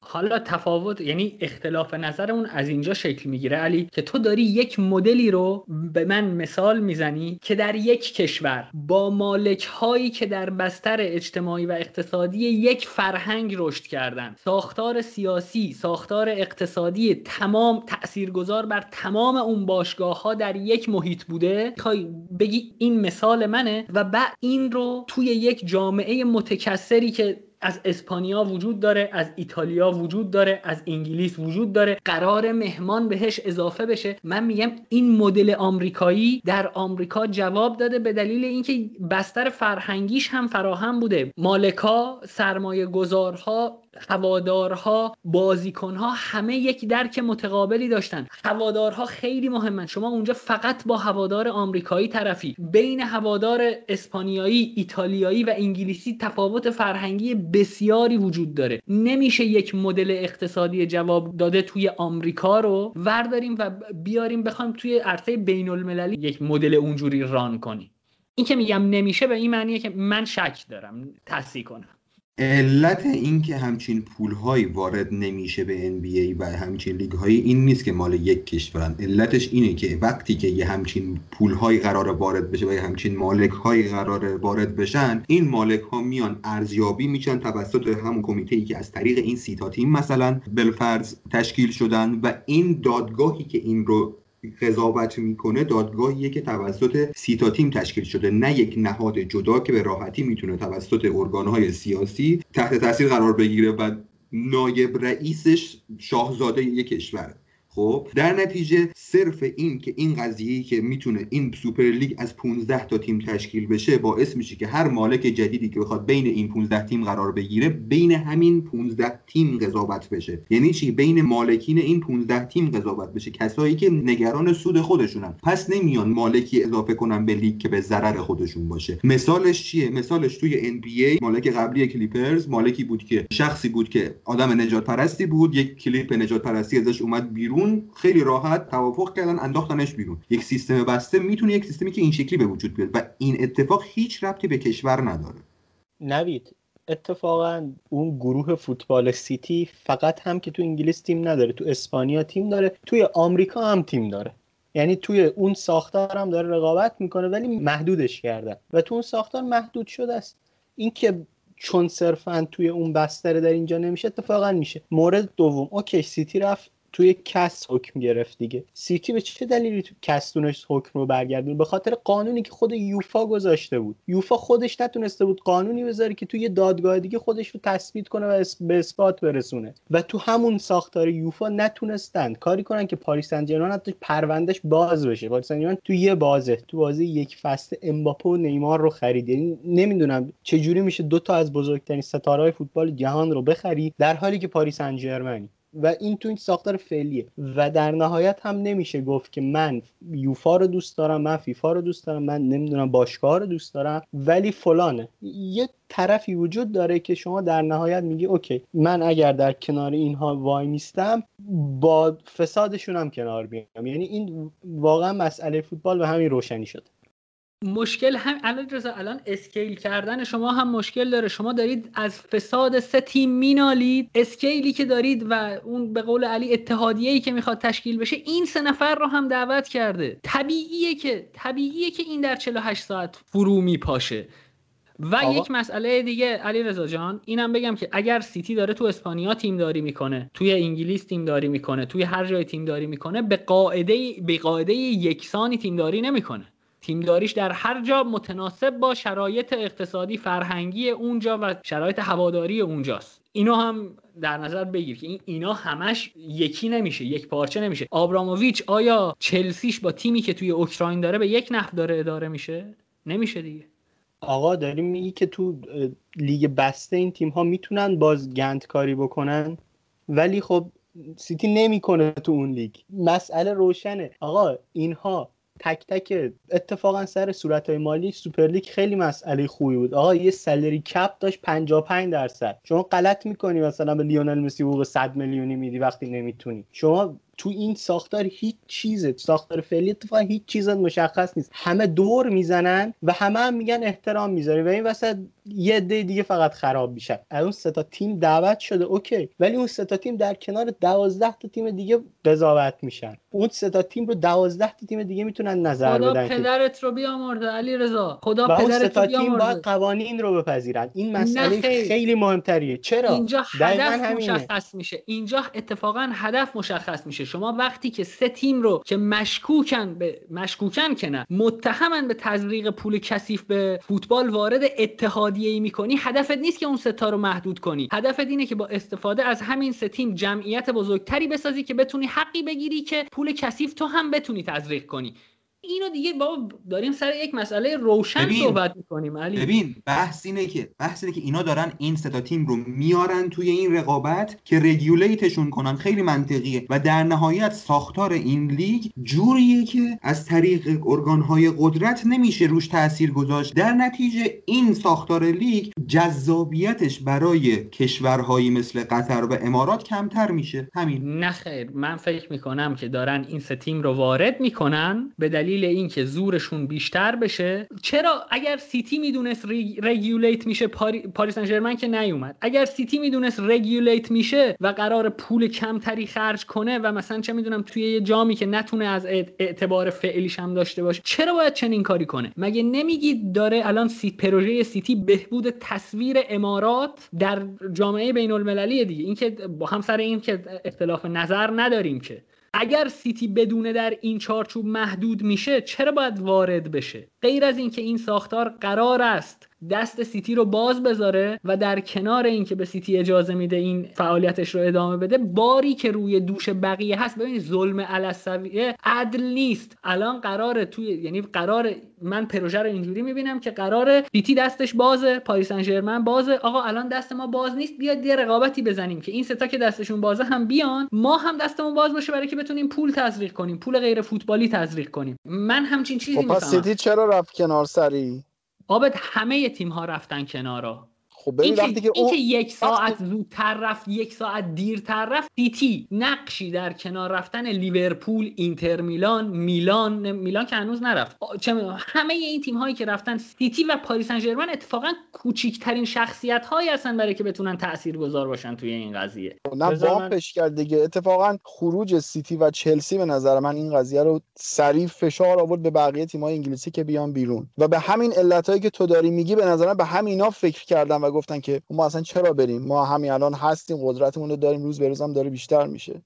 حالا تفاوت یعنی اختلاف نظرمون از اینجا شکل می‌گیره. علی که تو داری یک مدلی رو به من مثال می‌زنی که در یک کشور با مالک هایی که در بستر اجتماعی و اقتصادی یک فرهنگ رشد کردن ساختار سیاسی ساختار اقتصادی تمام تاثیرگذار بر تمام اون باشگاه ها در یک محیط بوده می‌خوای بگی این مثال منه و بعد این رو توی یک جامعه متکثری که از اسپانیا وجود داره از ایتالیا وجود داره از انگلیس وجود داره. قرار مهمان بهش اضافه بشه. من میگم این مدل آمریکایی در آمریکا جواب داده به دلیل اینکه بستر فرهنگیش هم فراهم بوده. مالکا سرمایه گذارها هوادارها بازیکنها همه یک درک متقابلی داشتن. هوادارها خیلی مهمن. شما اونجا فقط با هوادار آمریکایی طرفی. بین هوادار اسپانیایی ایتالیایی و انگلیسی تفاوت فرهنگی بسیاری وجود داره. نمیشه یک مدل اقتصادی جواب داده توی آمریکا رو. ورداریم و بیاریم بخوایم توی عرصه بین المللی یک مدل اونجوری ران کنیم. این که میگم نمیشه به این معنیه که من شک دارم. تصحیح کنم. علت اینکه همچین پولهایی وارد نمیشه به NBA و همچین لیگ هایی این نیست که مال یک کشورن علتش اینه که وقتی که یه همچین پولهایی قرار وارد بشه و یه همچین مالک هایی قرار وارد بشن این مالک ها میان ارزیابی میشن توسط همون کمیته ای که از طریق این سیتا تیم مثلا بلفرز تشکیل شدن و این دادگاهی که این رو قضاوت می‌کنه دادگاهیه که توسط سی تا تیم تشکیل شده. نه یک نهاد جدا که به راحتی می‌تونه توسط ارگانهای سیاسی تحت تاثیر قرار بگیره و نایب رئیسش شاهزاده یک کشور. خب در نتیجه صرف این که این قضیه که می‌تونه این سوپر لیگ از 15 تا تیم تشکیل بشه باعث میشه که هر مالک جدیدی که بخواد بین این 15 تیم قرار بگیره بین همین 15 تیم قضاوت بشه. یعنی چی؟ بین مالکین این 15 تیم قضاوت بشه. کسایی که نگران سود خودشونن. پس نمیان مالکی اضافه کنن به لیگ که به ضرر خودشون باشه. مثالش چیه؟ مثالش توی NBA مالک قبلی کلیپرز مالکی بود که شخصی بود که آدم نژاد پرستی بود یک کلیپ نجات پرستی ازش اومد بیرون. خیلی راحت توافق کردن انداختنش بیرون. یک سیستم بسته می‌تونه یک سیستمی که این شکلی به وجود بیاد و این اتفاق هیچ ربطی به کشور نداره. نوید اتفاقا اون گروه فوتبال سیتی فقط هم که تو انگلیس تیم نداره تو اسپانیا تیم داره توی آمریکا هم تیم داره. یعنی توی اون ساختار هم داره رقابت می‌کنه ولی محدودش کرده. و تو اون ساختار محدود شده است. اینکه چون صرفا توی اون بستره در اینجا نمیشه اتفاقا میشه. مورد دوم okay سیتی رفت. توی CAS حکم گرفت دیگه. سیتی به چه دلیلی تو CAS تونست حکم رو برگردونه به خاطر قانونی که خود یوفا گذاشته بود. یوفا خودش نتونسته بود قانونی بذاره که توی دادگاه دیگه خودش رو تثبیت کنه و به اثبات برسونه. و تو همون ساختار یوفا نتونستن کاری کنن که پاریس سن حتی پروندهش باز بشه. پاریس سن تو یه بازه تو بازی یک فصل امباپه و نیمار رو خرید. یعنی نمی‌دونم چه جوری میشه دو تا از بزرگترین ستاره فوتبال جهان رو بخری در حالی که پاریس سن و این تو این ساختار فعلیه. و در نهایت هم نمیشه گفت که من یوفا رو دوست دارم من فیفا رو دوست دارم من نمی‌دونم باشگاه رو دوست دارم ولی فلانه. یه طرفی وجود داره که شما در نهایت میگی okay من اگر در کنار اینها وای میستم با فسادشون هم کنار بیام. یعنی این واقعا مسئله فوتبال به همین روشنی شده. مشکل هم الان رضا الان scale کردن شما هم مشکل داره. شما دارید از فساد سه تیم مینالید. scale ی که دارید و اون به قول علی اتحادیه ای که می‌خواد تشکیل بشه این سه نفر رو هم دعوت کرده. طبیعیه که طبیعیه که این در 48 ساعت فرو میپاشه. و آقا. یک مسئله دیگه علی رضا جان اینم بگم که اگر سیتی داره تو اسپانیا تیم داری می‌کنه توی انگلیس تیم داری می‌کنه توی هر جای تیم داری می‌کنه به قاعده به قاعده یکسانی تیم داری نمی‌کنه. تیمداریش در هر جا متناسب با شرایط اقتصادی فرهنگی اونجا و شرایط هواداری اونجاست. اینو هم در نظر بگیر که این اینا همش یکی نمیشه یک پارچه نمیشه. آبراموویچ آیا چلسیش با تیمی که توی اوکراین داره به یک نحو داره اداره میشه؟ نمیشه دیگه. آقا داریم میگی که تو لیگ بسته این تیم ها می‌تونن باز گند کاری بکنن؟ ولی خب سیتی نمی‌کنه تو اون لیگ. مسئله روشنه. آقا اینها تک تک اتفاقا سر صورت های مالی سوپرلیگ خیلی مسئله خوبی بود. آقا یه salary cap داشت 55 درصد. شما غلط می‌کنی مثلا به لیونل مسی حقوق 100 میلیونی میدی وقتی نمی‌تونی. شما تو این ساختار هیچ چیزه ساختار فعلی اتفاقا هیچ چیز مشخص نیست. همه دور می‌زنن و همه هم میگن احترام می‌ذاری. و این وسط یه عده دیگه فقط خراب میشن. از اون سه تا تیم دعوت شده اوکی. ولی اون سه تا تیم در کنار دوازده تا تیم دیگه قضاوت میشن. اون سه تا تیم رو دوازده تا تیم دیگه می‌تونن نظر خدا بدن که پدرت رو بیامرزه علی رضا خدا و اون سه پدرت تا رو تیم باید قوانین رو بپذیرن. این مسئله خیر. خیلی مهمتریه. چرا؟ اینجا هدف. مشخص میشه. اینجا اتفاقا هدف مشخص میشه. شما وقتی که سه تیم رو که مشکوکن به مشکوکن که نه متهمن به تزریق پول کثیف به فوتبال وارد اتحادیه ای می‌کنی هدفت نیست که اون ستا رو محدود کنی. هدفت اینه که با استفاده از همین سه تیم جمعیت بزرگتری بسازی که بتونی حقی بگیری که پول کثیف تو هم بتونی تزریق کنی. اینو دیگه بابا داریم سر یک مسئله روشن ببین. صحبت می‌کنیم علی. ببین بحث اینه که بحث اینه که اینا دارن این سه تیم رو میارن توی این رقابت که رگولیتشون کنن. خیلی منطقیه. و در نهایت ساختار این لیگ جوریه که از طریق ارگانهای قدرت نمیشه روش تاثیر گذاشت. در نتیجه این ساختار لیگ جذابیتش برای کشورهایی مثل قطر و امارات کمتر میشه. همین. نه خیر من فکر می‌کنم که دارن این سه تیم رو وارد می‌کنن به دلیل اینکه زورشون بیشتر بشه چرا اگر سیتی می‌دونست regulate میشه پاری... پاریس سن ژرمن که نیومد. اگر سیتی می‌دونست regulate میشه و قراره پول کمتری خرج کنه و مثلا چه می‌دونم توی یه جامی که نتونه از اعت- اعتبار فعلیش هم داشته باشه چرا باید چنین کاری کنه؟ مگه نمیگید داره الان سی پروژه سیتی بهبود تصویر امارات در جامعه بین المللی دیگه؟ این که با هم سر این که اختلاف نظر نداریم که. اگر سیتی بدونه در این چارچوب محدود میشه چرا باید وارد بشه؟ غیر از اینکه این ساختار قرار است دست سیتی رو باز بذاره و در کنار اینکه به سیتی اجازه میده این فعالیتش رو ادامه بده باری که روی دوش بقیه هست. ببینید ظلم علی‌السویه عدل نیست. الان قراره توی یعنی قرار من پروژه رو اینجوری می‌بینم که قراره سیتی دستش بازه پاریس سن ژرمن بازه. آقا الان دست ما باز نیست. بیاد یه رقابتی بزنیم که این سه تا که دستشون بازه هم بیان. ما هم دستمون باز باشه برای که بتونیم پول تزریق کنیم پول غیر فوتبالی تزریق کنیم. من همچین چیزی خب می‌فهمم. سیتی چرا رفت کنار سری؟ آبد همه تیم ها رفتن کنارا. خب ببین این که, وقتی که اون که یک ساعت زودتر رفت یک ساعت دیرتر رفت سیتی نقشی در کنار رفتن لیورپول اینتر میلان میلان میلان که هنوز نرفت. چه همه این تیم هایی که رفتن سیتی و پاریس سن اتفاقا کوچیکترین شخصیت هایی هستن برای که بتونن تاثیرگذار باشن توی این قضیه. نه بذار من- وامپش کرد دیگه. اتفاقا خروج سیتی و چلسی به نظر من این قضیه رو سریع فشار آورد به بقیه تیم‌های انگلیسی که بیان بیرون. و به همین علتهایی که تو داری میگی به نظر من به همینا فکر کردن و گفتن که ما اصلا چرا بریم؟ ما همین الان هستیم قدرتمون رو داریم روز به روز هم داره بیشتر میشه.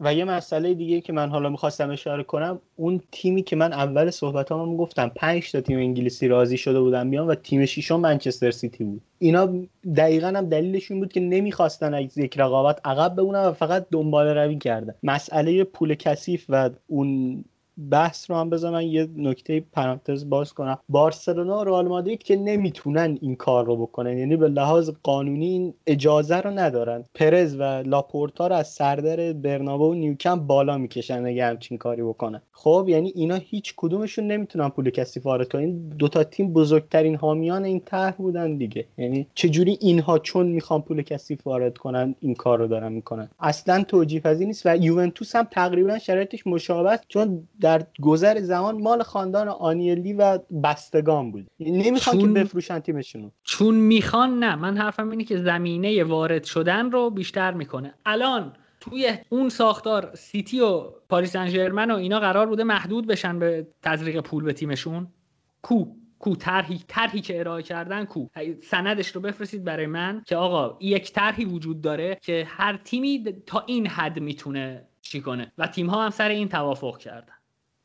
و یه مسئله دیگه که من حالا می‌خواستم اشاره کنم اون تیمی که من اول صحبت هم گفتم پنج تا تیم انگلیسی راضی شده بودن بیان و تیم ششم منچستر سیتی بود. اینا دقیقا هم دلیلش این بود که نمی‌خواستن از یک رقابت عقب بمونن و فقط دنبال روی کردن. مسئله پول کثیف و اون بحث رو هم من یه نکته پرانتز باز کنم. بارسلونا و رئال مادرید که نمی‌تونن این کار رو بکنن. یعنی به لحاظ قانونی این اجازه رو ندارن. پرز و لاپورتا رو از سردر برنابو و نیوکم بالا می‌کشن اگه همچین کاری بکنن. خب یعنی اینا هیچ کدومشون نمی‌تونن پول کسی وارد کنن. دوتا تیم بزرگترین حامیان این طرح بودن دیگه. یعنی چجوری اینها چون می‌خوان پول کسی وارد کنن این کار رو دارن می‌کنن؟ اصلا توجیه پذیر نیست و یوونتوس هم تقریبا شرایطش مشابه چون در گذر زمان مال خاندان آنیلی و بستگان بود. نمی‌خوان چون- که بفروشن تیمشونو چون می‌خوان نه. من حرفم اینه که زمینه وارد شدن رو بیشتر می‌کنه. الان توی اون ساختار سیتی و پاریس سن ژرمن و اینا قرار بوده محدود بشن به تزریق پول به تیمشون. کو. کو. طرحی طرحی که ارائه کردن کو. سندش رو بفرستید برای من که آقا یک طرحی وجود داره که هر تیمی تا این حد می‌تونه چی کنه. و تیم ها هم سر این توافق کردن.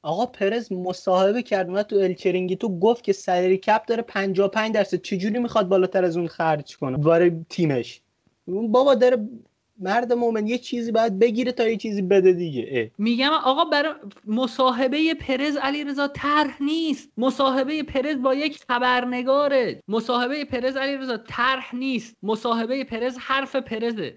آقا پرز مصاحبه کرد اومد تو الچرینگی تو گفت که سلری کپ داره 55 درصد. چجوری می‌خواد بالاتر از اون خرج کنه؟ برای تیمش. اون بابا داره مرد مومن یه چیزی باید بگیره تا یه چیزی بده دیگه. اه. میگم آقا برای مصاحبه پرز علیرضا طرح نیست. مصاحبه پرز با یک خبرنگاره. مصاحبه پرز علیرضا طرح نیست. مصاحبه پرز حرف پرزه.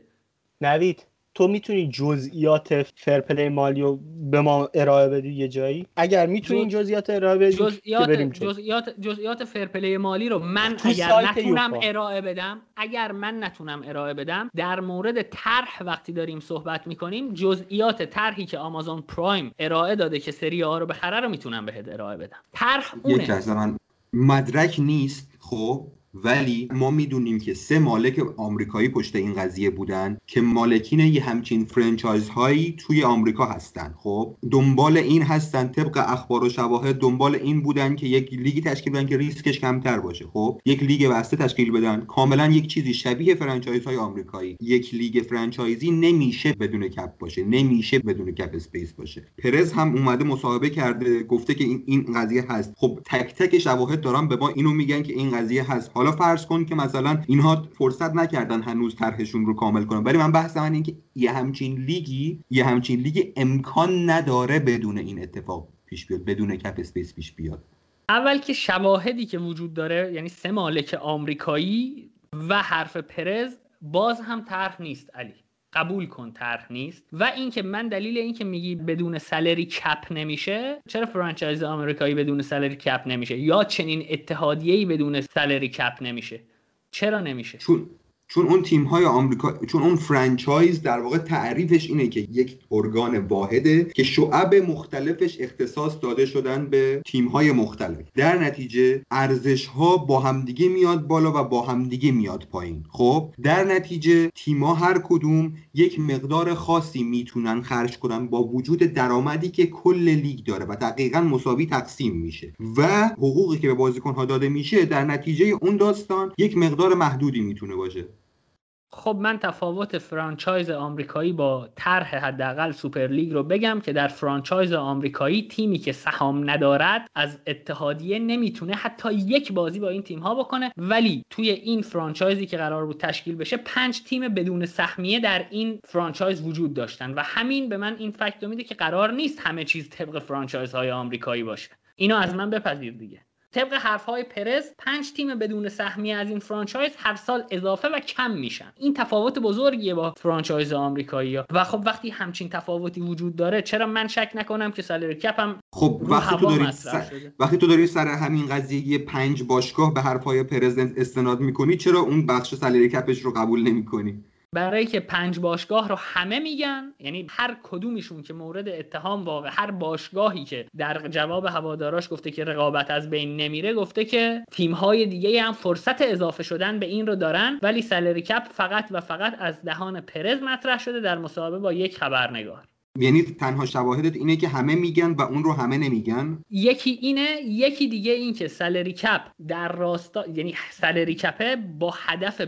نوید. تو می‌تونی جزئیات fair play مالی رو به ما ارائه بدی یه جایی؟ اگر می‌تونی این جزئیات ارائه بدی جزئیات بریم جزئیات جزئیات fair play مالی رو من اگر نتونم ارائه بدم اگر من نتونم ارائه بدم در مورد طرح وقتی داریم صحبت می‌کنیم جزئیات طرحی که آمازون پرایم ارائه داده که سری آ رو بخره رو می‌تونم بهت ارائه بدم. طرح اونه. من مدرک نیست خب؟ ولی ما می‌دونیم که سه مالک آمریکایی پشت این قضیه بودن که مالکین یه همچین franchise هایی توی آمریکا هستن. خب دنبال این هستن طبق اخبار و شواهد دنبال این بودن که یک لیگی تشکیل بدن که ریسکش کمتر باشه. خب یک لیگ بسته تشکیل بدن. کاملا یک چیزی شبیه franchise های آمریکایی. یک لیگ franchise ی نمیشه بدون cap باشه نمیشه بدون cap space باشه. پرز هم اومده مصاحبه کرده گفته که این این قضیه هست. خب تک تک شواهد دارن به ما اینو میگن که این قضیه هست. حالا فرض کن که مثلا اینها فرصت نکردن هنوز طرحشون رو کامل کنن. ولی من بحث من اینه که یه همچین لیگی یه همچین لیگ امکان نداره بدون این اتفاق پیش بیاد بدون cap space پیش بیاد. اول که شواهدی که وجود داره یعنی سه مالک آمریکایی و حرف پرز باز هم طرح نیست علی. قبول کن طرح نیست. و اینکه من دلیل اینکه میگی بدون salary cap نمیشه چرا franchise آمریکایی بدون salary cap نمیشه؟ یا چنین اتحادیه‌ای بدون salary cap نمیشه؟ چرا نمیشه؟ چون چون اون تیم های آمریکا چون اون franchise در واقع تعریفش اینه که یک ارگان واحده که شعب مختلفش اختصاص داده شدن به تیم های مختلف. در نتیجه ارزش ها با همدیگه میاد بالا و با همدیگه میاد پایین. خب در نتیجه تیما هر کدوم یک مقدار خاصی می‌تونن خرج کنن با وجود درآمدی که کل لیگ داره و دقیقا مساوی تقسیم میشه. و حقوقی که به بازیکن ها داده میشه در نتیجه اون داستان یک مقدار محدودی می‌تونه باشه. خب من تفاوت franchise آمریکایی با طرح حداقل سوپر لیگ رو بگم که در franchise آمریکایی تیمی که سهام ندارد از اتحادیه نمی‌تونه حتی یک بازی با این تیم ها بکنه. ولی توی این franchise ی که قرار بود تشکیل بشه پنج تیم بدون سهمیه در این franchise وجود داشتن و همین به من این فکت میده که قرار نیست همه چیز طبق franchise های آمریکایی باشه. اینو از من بپذیر دیگه. طبق حرفهای پرز پنج تیم بدون سهمیه از این franchise هر سال اضافه و کم میشن. این تفاوت بزرگیه با franchise آمریکایی ها. و خب وقتی همچین تفاوتی وجود داره چرا من شک نکنم که salary cap هم خب وقتی تو داری سر... وقتی تو داری سر همین قضیه پنج باشگاه به حرفهای پرز استناد می‌کنی چرا اون بخش salary cap ش رو قبول نمی‌کنی؟ برای که پنج باشگاه رو همه میگن یعنی هر کدومشون که مورد اتهام واقع هر باشگاهی که در جواب هواداراش گفته که رقابت از بین نمیره گفته که تیم‌های دیگه هم فرصت اضافه شدن به این رو دارن ولی salary cap فقط و فقط از دهان پرز مطرح شده در مصاحبه با یک خبرنگار. یعنی تنها شواهدت اینه که همه میگن و اون رو همه نمیگن؟ یکی اینه یکی دیگه این که سالری کپ در راستا یعنی سالری کپه با هدف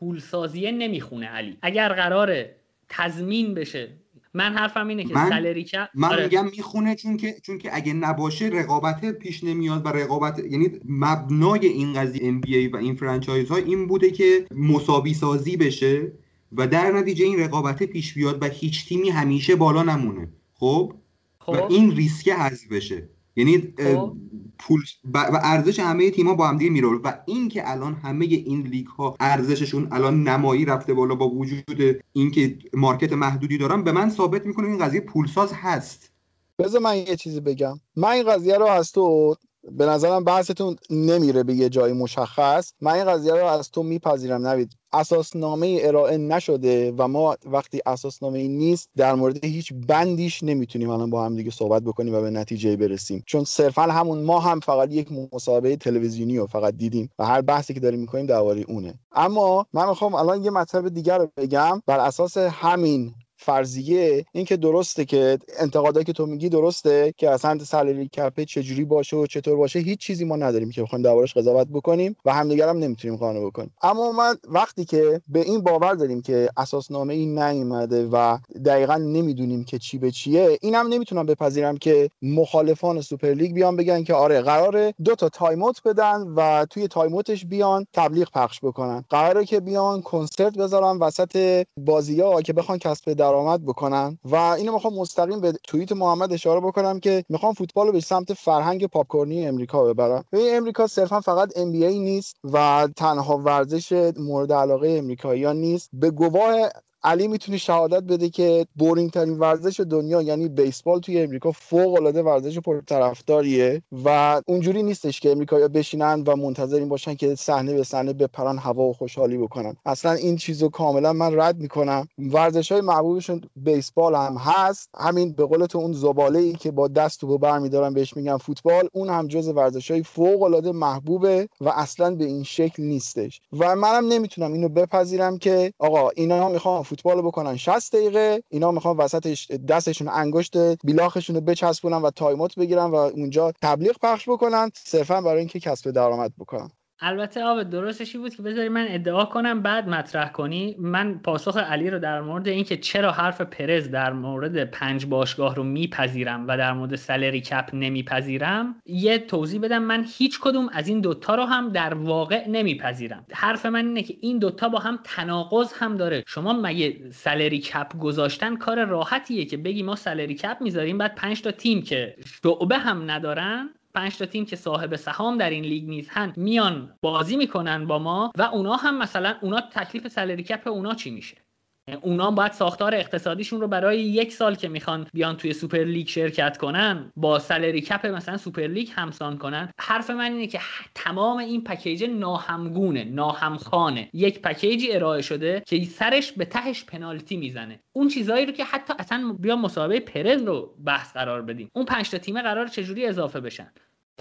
پولسازیه نمی‌خونه علی. اگر قراره تضمین بشه. من حرفم اینه که من سالری کپ من آره. میگم می‌خونه چون که چون که اگه نباشه رقابت پیش نمیاد و رقابت یعنی مبنای این قضیه ام و این فرانچایز ها این بوده که مساوی سازی بشه و در نتیجه این رقابت پیش بیاد و هیچ تیمی همیشه بالا نمونه. خب, خب. و این ریسک حذف بشه. یعنی خب. پول و ارزش همه تیم‌ها با هم دیگه میره و اینکه الان همه این لیگ ها ارزششون الان نمایی رفته بالا با وجود اینکه مارکت محدودی دارن به من ثابت می‌کنه این قضیه پولساز هست. بذار من یه چیزی بگم. من این قضیه رو از تو به نظرم بحثتون نمیره به یه جای مشخص. من این قضیه رو از تو میپذیرم. نوید اساسنامه ارائه نشده و ما وقتی اساسنامه نیست در مورد هیچ بندیش نمی‌تونیم الان با هم دیگه صحبت بکنیم و به نتیجه برسیم. چون صرفا همون ما هم فقط یک مسابقه تلویزیونی رو فقط دیدیم و هر بحثی که داریم می‌کنیم درباره اونه. اما من می‌خوام الان یه مطلب دیگر رو بگم. بر اساس همین فرضیه این که درسته که انتقادایی که تو میگی درسته که اصلا salary cap ه چجوری باشه و چطور باشه هیچ چیزی ما نداریم که بخوایم دربارش قضاوت بکنیم و همدیگر هم نمی‌تونیم قانع بکنیم. اما من وقتی که به این باور داریم که اساسنامه این نیومده و دقیقا نمی‌دونیم که چی به چیه اینم نمی‌تونم بپذیرم که مخالفان سوپر لیگ بیان بگن که آره قراره دو تا timeout بدن و توی timeout ش بیان تبلیغ پخش بکنن. قراره که بیان کنسرت بذارن وسط بازی ها که بخوان کسب درآمد بکنن. و اینو می‌خوام مستقیم به توییت محمد اشاره بکنم که می‌خوام فوتبال رو به سمت فرهنگ پاپکورنی امریکا ببرم. به امریکا صرفا فقط ای نیست و تنها ورزش مورد علاقه امریکاییان نیست. به گواه علی می‌تونه شهادت بده که بورینگ ترین ورزش دنیا یعنی بیسبال توی امریکا فوق العاده ورزش پرطرفداریه و اونجوری نیستش که امریکایی‌ها بشینن و منتظر این باشن که صحنه به صحنه بپرن هوا و خوشحالی بکنن. اصلا این چیزو کاملا من رد می‌کنم. ورزش های محبوبشون بیسبال هم هست. همین به قول تو اون زباله ای که با دست تو برمیدارن بهش میگن فوتبال اون هم جز ورزش های فوق العاده محبوبه و اصلا به این شکل نیستش. و منم نمی‌تونم اینو بپذیرم که آقا اینا می‌خوان فوتبال بکنن. 60 دقیقه اینا می‌خوان وسطش دستشون انگشت بیلاخشون رو بچسبونن و timeout بگیرن و اونجا تبلیغ پخش بکنن صرفا برای اینکه کسب درآمد بکنن. البته آب درستش بود که بذاری من ادعا کنم بعد مطرح کنی. من پاسخ علی رو در مورد اینکه چرا حرف پرز در مورد پنج باشگاه رو میپذیرم و در مورد salary cap نمیپذیرم یه توضیح بدم. من هیچ کدوم از این دوتا رو هم در واقع نمیپذیرم. حرف من اینه که این دوتا با هم تناقض هم داره. شما مگه salary cap گذاشتن کار راحتیه که بگی ما salary cap می‌ذاریم بعد پنج تا تیم که شعبه هم ندارن؟ پنج تا تیم که صاحب سهام در این لیگ نیستن میان بازی می‌کنن با ما و اونا هم مثلا اونا تکلیف salary cap اونا چی میشه؟ اونا باید ساختار اقتصادیشون رو برای یک سال که می‌خوان بیان توی سوپر لیگ شرکت کنن با salary cap مثلا سوپر لیگ همسان کنن. حرف من اینه که تمام این پکیج ناهمگونه ناهمخوانه. یک پکیجی ارائه شده که سرش به تهش پنالتی می‌زنه. اون چیزایی رو که حتی اصلا بیا مصاحبه پرز رو بحث قرار بدیم. اون پنج تا تیم قرار چجوری اضافه بشن؟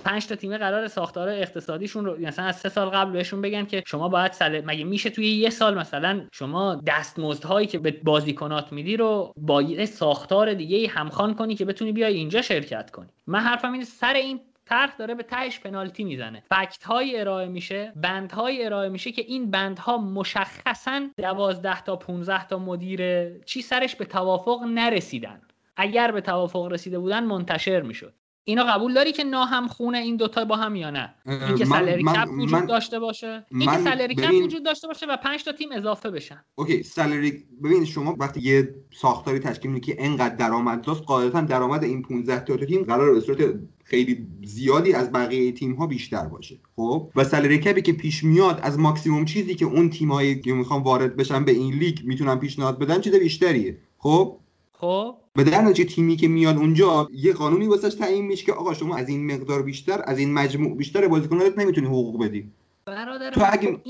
پنج تا تیم قرار ساختار اقتصادیشون رو مثلا از سه سال قبل بهشون بگن که شما باید سل... مگه میشه توی یه سال مثلا شما دستمزدهایی که به بازیکنات میدی رو با یه ساختار دیگه همخوان کنی که بتونی بیای اینجا شرکت کنی؟ من حرفم اینه سر این طرح داره به تهش پنالتی می‌زنه. فکت های ارائه میشه بند های ارائه میشه که این بندها مشخصا 12 تا 15 تا مدیر چی سرش به توافق نرسیدن. اگر به توافق رسیده بودن منتشر می‌شد. اینو قبول داری که ناهم خونه این دوتا با هم یا نه؟ اینکه salary cap وجود من داشته باشه؟ اینکه salary cap وجود داشته باشه و 5 تا تیم اضافه بشن. okay salary ببین شما وقتی یه ساختاری تشکیل میدی که انقدر درآمد داشت قاعدتا درآمد این 15 تا تیم قرار به صورت خیلی زیادی از بقیه تیم ها بیشتر باشه. خب؟ و salary cap ی که پیش میاد از ماکسیموم چیزی که اون تیمایی که می‌خوان وارد بشن به این لیگ می‌تونن پیشنهاد بدن چیز بیشتریه. خب؟ خب؟ به در نتیجه تیمی که میاد اونجا یه قانونی واسش تعیین میشه که آقا شما از این مقدار بیشتر از این مجموع بیشتر بازیکنات نمی‌تونی حقوق بدی. برادر تو اگه...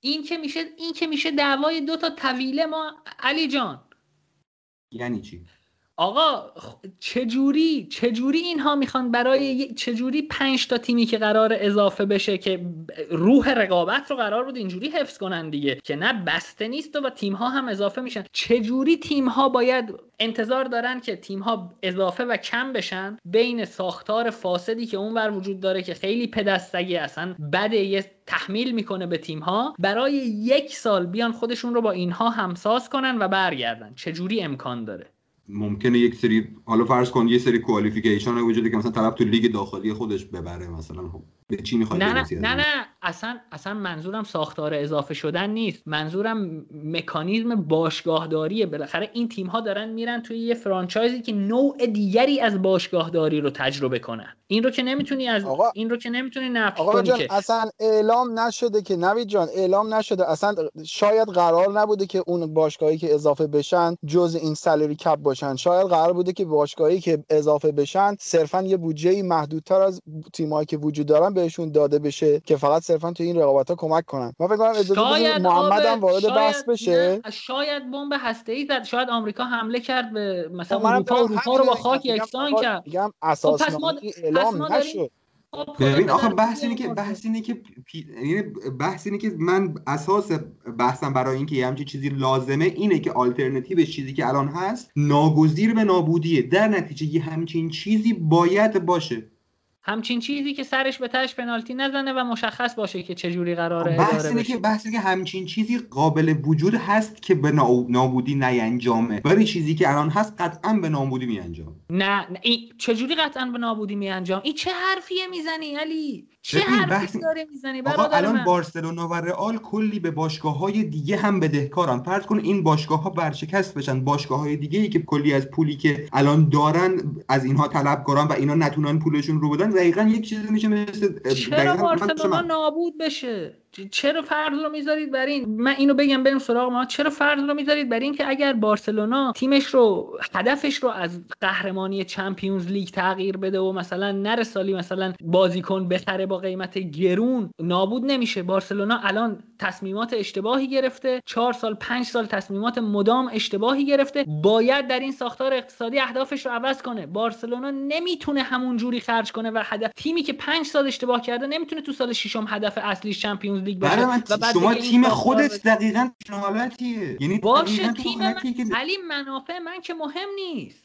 این که میشه این که میشه دعوای دو تا طویله ما علی جان. یعنی چی؟ آقا چجوری چجوری اینها می‌خوان برای چجوری پنج تا تیمی که قرار اضافه بشه که روح رقابت رو قرار بود اینجوری حفظ کنن دیگه که نه بسته نیست و تیم ها هم اضافه میشن. چجوری تیم ها باید انتظار دارن که تیم ها اضافه و کم بشن؟ بین ساختار فاسدی که اونور وجود داره که خیلی پدستگی اصلا بده یه تحمیل می‌کنه به تیم ها برای یک سال بیان خودشون رو با اینها همساز کنن و برگردن. چجوری امکان داره؟ ممکنه یک سری حالا فرض کن یه سری کوالیفیکیشن وجوده که مثلا طرف تو لیگ داخلی خودش ببره مثلا خب. به چی می‌خواد نه نه نه نه اصلا اصلا منظورم ساختار اضافه شدن نیست. منظورم مکانیزم باشگاهداریه بالاخره این تیم ها دارن میرن توی یه فرانچایزی که نوع دیگری از باشگاهداری رو تجربه کنن. این رو که نمی‌تونی از آقا... این رو که نمی‌تونی نفی آقا جان که اصلا اعلام نشده که نوید جان اعلام نشده. اصلا شاید قرار نبوده که اون باشگاهی که اضافه بشن جز این سالری کپ باشن. شاید قرار بوده که باشگاهی که اضافه بشن صرفا یه بودجه محدودتر از تیمایی که وجود دارن بهشون داده بشه که فقط صرفا تو این رقابت ها کمک کنن. من فکر کنم اجازه محمد هم وارد بحث بشه. شاید بمب هسته ای زد. شاید آمریکا حمله کرد به مثلا خب اروپا. اروپا رو با خاک یکسان کرد. میگم اساس خب ما... اعلام نشد. خب، ببین آخه بحث اینه که بحث اینه که یعنی بحث اینه که من اساس بحثم برای اینکه یه همچین چیزی لازمه اینه که آلترناتیو چیزی که الان هست ناگزیر به نابودیه. در نتیجه یه همچین چیزی باید باشه. همچین چیزی که سرش به تش پنالتی نزنه و مشخص باشه که چجوری قراره خب بحث اینه که بحث که همچین چیزی قابل وجود هست که به نابودی نینجامه ولی چیزی که الان هست قطعا به نابودی میانجام نه, نه این چجوری قطعا به نابودی میانجام؟ این چه حرفیه می‌زنی علی؟ چه حرفی بحث... داره می‌زنی برادر الان من. بارسلونا و رئال کلی به باشگاه های دیگه هم بدهکارن. فرض کن این باشگاه ها برشکست بشن. باشگاه های دیگه ای که کلی از پولی که الان دارن از اینها طلب کنن و اینا نتونن پولشون رو بدن دقیقا یک چیزی میشه مثل چرا بارسلونا نابود بشه؟ چرا فرض رو می‌ذارید بر این؟ من اینو بگم بریم سراغ ما. چرا فرض رو می‌ذارید بر این که اگر بارسلونا تیمش رو هدفش رو از قهرمانی چمپیونز لیگ تغییر بده و مثلا نره سالی مثلا بازیکن بخره با قیمت گرون نابود نمیشه. بارسلونا الان تصمیمات اشتباهی گرفته. چهار سال پنج سال تصمیمات مدام اشتباهی گرفته. باید در این ساختار اقتصادی اهدافش رو عوض کنه. بارسلونا نمی‌تونه همون جوری خرج کنه و هدف تیمی که پنج سال اشتباه کرده نمی‌تونه تو سال ششم هدف اصلیش چمپیونز لیگ باشه و بعد شما تیم خودت دقیقاً حالتیه یعنی باشه تیم من که... علی منافع من که مهم نیست.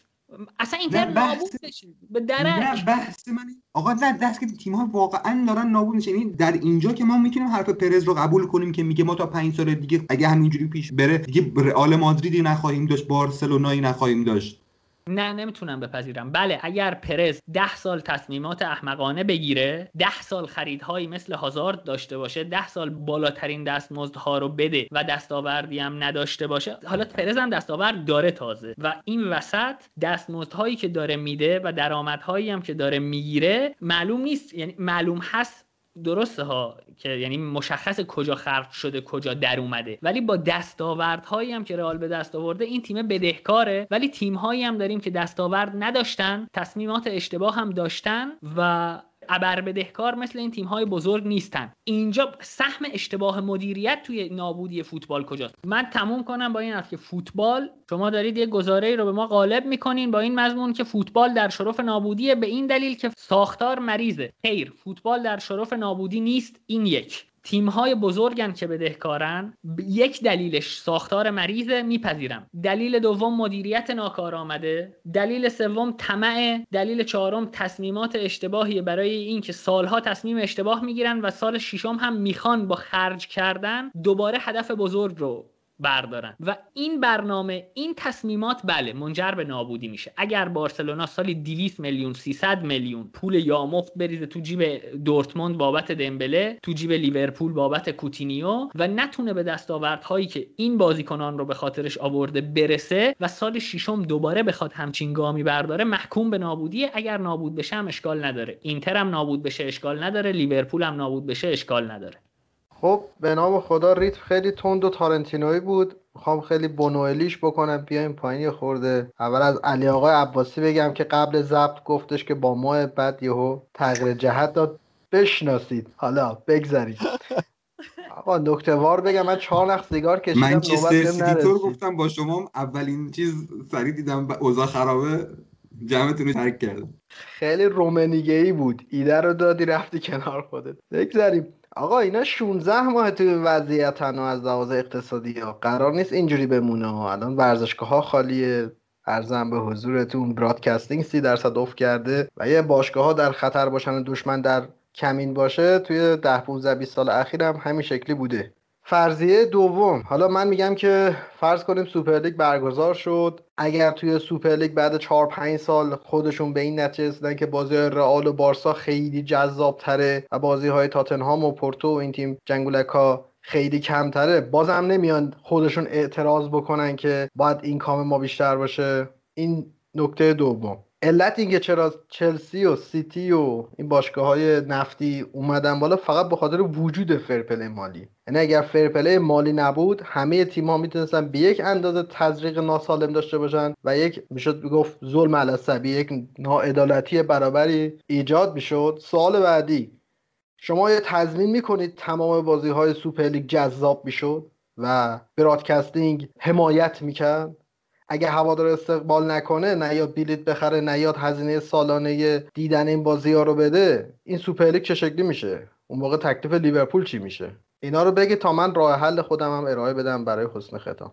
اصلا اینتر نابود بشه به درک. نه بحث من آقا نه دست که تیم ها واقعا دارن نابود میشن. یعنی در اینجا که ما می‌تونیم حرف پرز رو قبول کنیم که میگه ما تا پنج سال دیگه اگه همینجوری پیش بره دیگه رئال مادریدی نخواهیم داشت بارسلونایی نخواهیم داشت. نه نمی‌تونم بپذیرم. بله اگر پرز ده سال تصمیمات احمقانه بگیره ده سال خریدهایی مثل هازارد داشته باشه ده سال بالاترین دستمزدها رو بده و دستاوردی هم نداشته باشه حالا پرز هم دستاورد داره تازه و این وسط دستمزدهایی که داره میده و درآمدهایی هم که داره می‌گیره معلوم نیست. یعنی معلوم هست درسته ها که یعنی مشخص کجا خرج شده کجا در اومده. ولی با دستاوردهایی هم که رئال به دست آورده این تیم بدهکاره. ولی تیمهایی هم داریم که دستاورد نداشتن تصمیمات اشتباه هم داشتن و ابر بدهکار مثل این تیم های بزرگ نیستن. اینجا سهم اشتباه مدیریت توی نابودی فوتبال کجاست؟ من تموم کنم با این است که فوتبال شما دارید یه گزاره رو به ما غالب می‌کنین با این مضمون که فوتبال در شرف نابودیه به این دلیل که ساختار مریضه. خیر فوتبال در شرف نابودی نیست این یک. تیم های بزرگن که بدهکارن یک دلیلش ساختار مریضه میپذیرم. دلیل دوم مدیریت ناکارآمده. دلیل سوم طمع. دلیل چهارم تصمیمات اشتباهی برای اینکه سالها تصمیم اشتباه می‌گیرن و سال ششم هم می‌خوان با خرج کردن دوباره هدف بزرگ رو بردارن. و این برنامه این تصمیمات بله منجر به نابودی میشه. اگر بارسلونا سالی 200 میلیون 300 میلیون پول یامفت بریزه تو جیب دورتموند بابت دمبله تو جیب لیورپول بابت کوتینیو و نتونه به دستاوردهایی که این بازیکنان رو به خاطرش آورده برسه و سال ششم دوباره بخواد همچین گامی برداره محکوم به نابودی اگر نابود بشه هم اشکال نداره. اینتر هم نابود بشه اشکال نداره. لیورپول هم نابود بشه اشکال نداره. خب به نام خدا ریتم خیلی تند و تارانتینویی بود. می‌خوام خیلی بونوئلیش بکنم. بیایم پایین خورده. اول از علی آقای عباسی بگم که قبل ضبط گفتش که با ماعه بعد یهو تغییر جهت داد. بشناسید. حالا بگذارید. آقا نکته وار بگم. من چهار نخ سیگار کشیدم. منچستر سیتی گفتم با شما. اولین چیز سری دیدم. اوضاع خرابه. جمعتون رو ترک کردم. خیلی رومنیگه ای بود. ایده رو دادی رفتی کنار خودت. بگذاریم. آقا اینا 16 ماه توی وضعیت و از لحاظ اقتصادی ها. قرار نیست اینجوری بمونه ها. الان ورزشگاه ها خالیه. ارزم به حضورتون برادکستینگ سی درصد افت کرده و یه باشگاه ها در خطر باشن دشمن در کمین باشه توی ده 15 20 سال اخیر هم همین شکلی بوده. فرضیه دوم. حالا من میگم که فرض کنیم سوپرلیگ برگزار شد. اگر توی سوپرلیگ بعد 4 5 سال خودشون به این نتیجه رسیدن که بازی رئال و بارسا خیلی جذاب تره و بازی های تاتنهام و پورتو و این تیم جنگولکا خیلی کمتره بازم نمیان خودشون اعتراض بکنن که باید این کام ما بیشتر باشه. این نکته دوم. علت اینکه چرا چلسی و سیتی و این باشگاه های نفتی اومدن بالا فقط به خاطر وجود fair play مالی. یعنی اگر fair play مالی نبود همه تیم ها می‌تونستن به یک اندازه تزریق ناسالم داشته باشن و یک می‌شد گفت ظلم علی‌السویه یک ناعدالتی برابری ایجاد می‌شد. سوال بعدی شما یه تضمین می‌کنید تمام بازی های سوپرلیگ جذاب می‌شد و broadcasting حمایت می‌کرد؟ اگه هوادار استقبال نکنه نیاد بلیت بخره نیاد هزینه سالانه دیدن این بازی ها رو بده این سوپرلیگ چه شکلی میشه؟ اون موقع تکلیف لیورپول چی میشه؟ اینا رو بگی تا من راه حل خودم هم ارائه بدم برای حسن ختام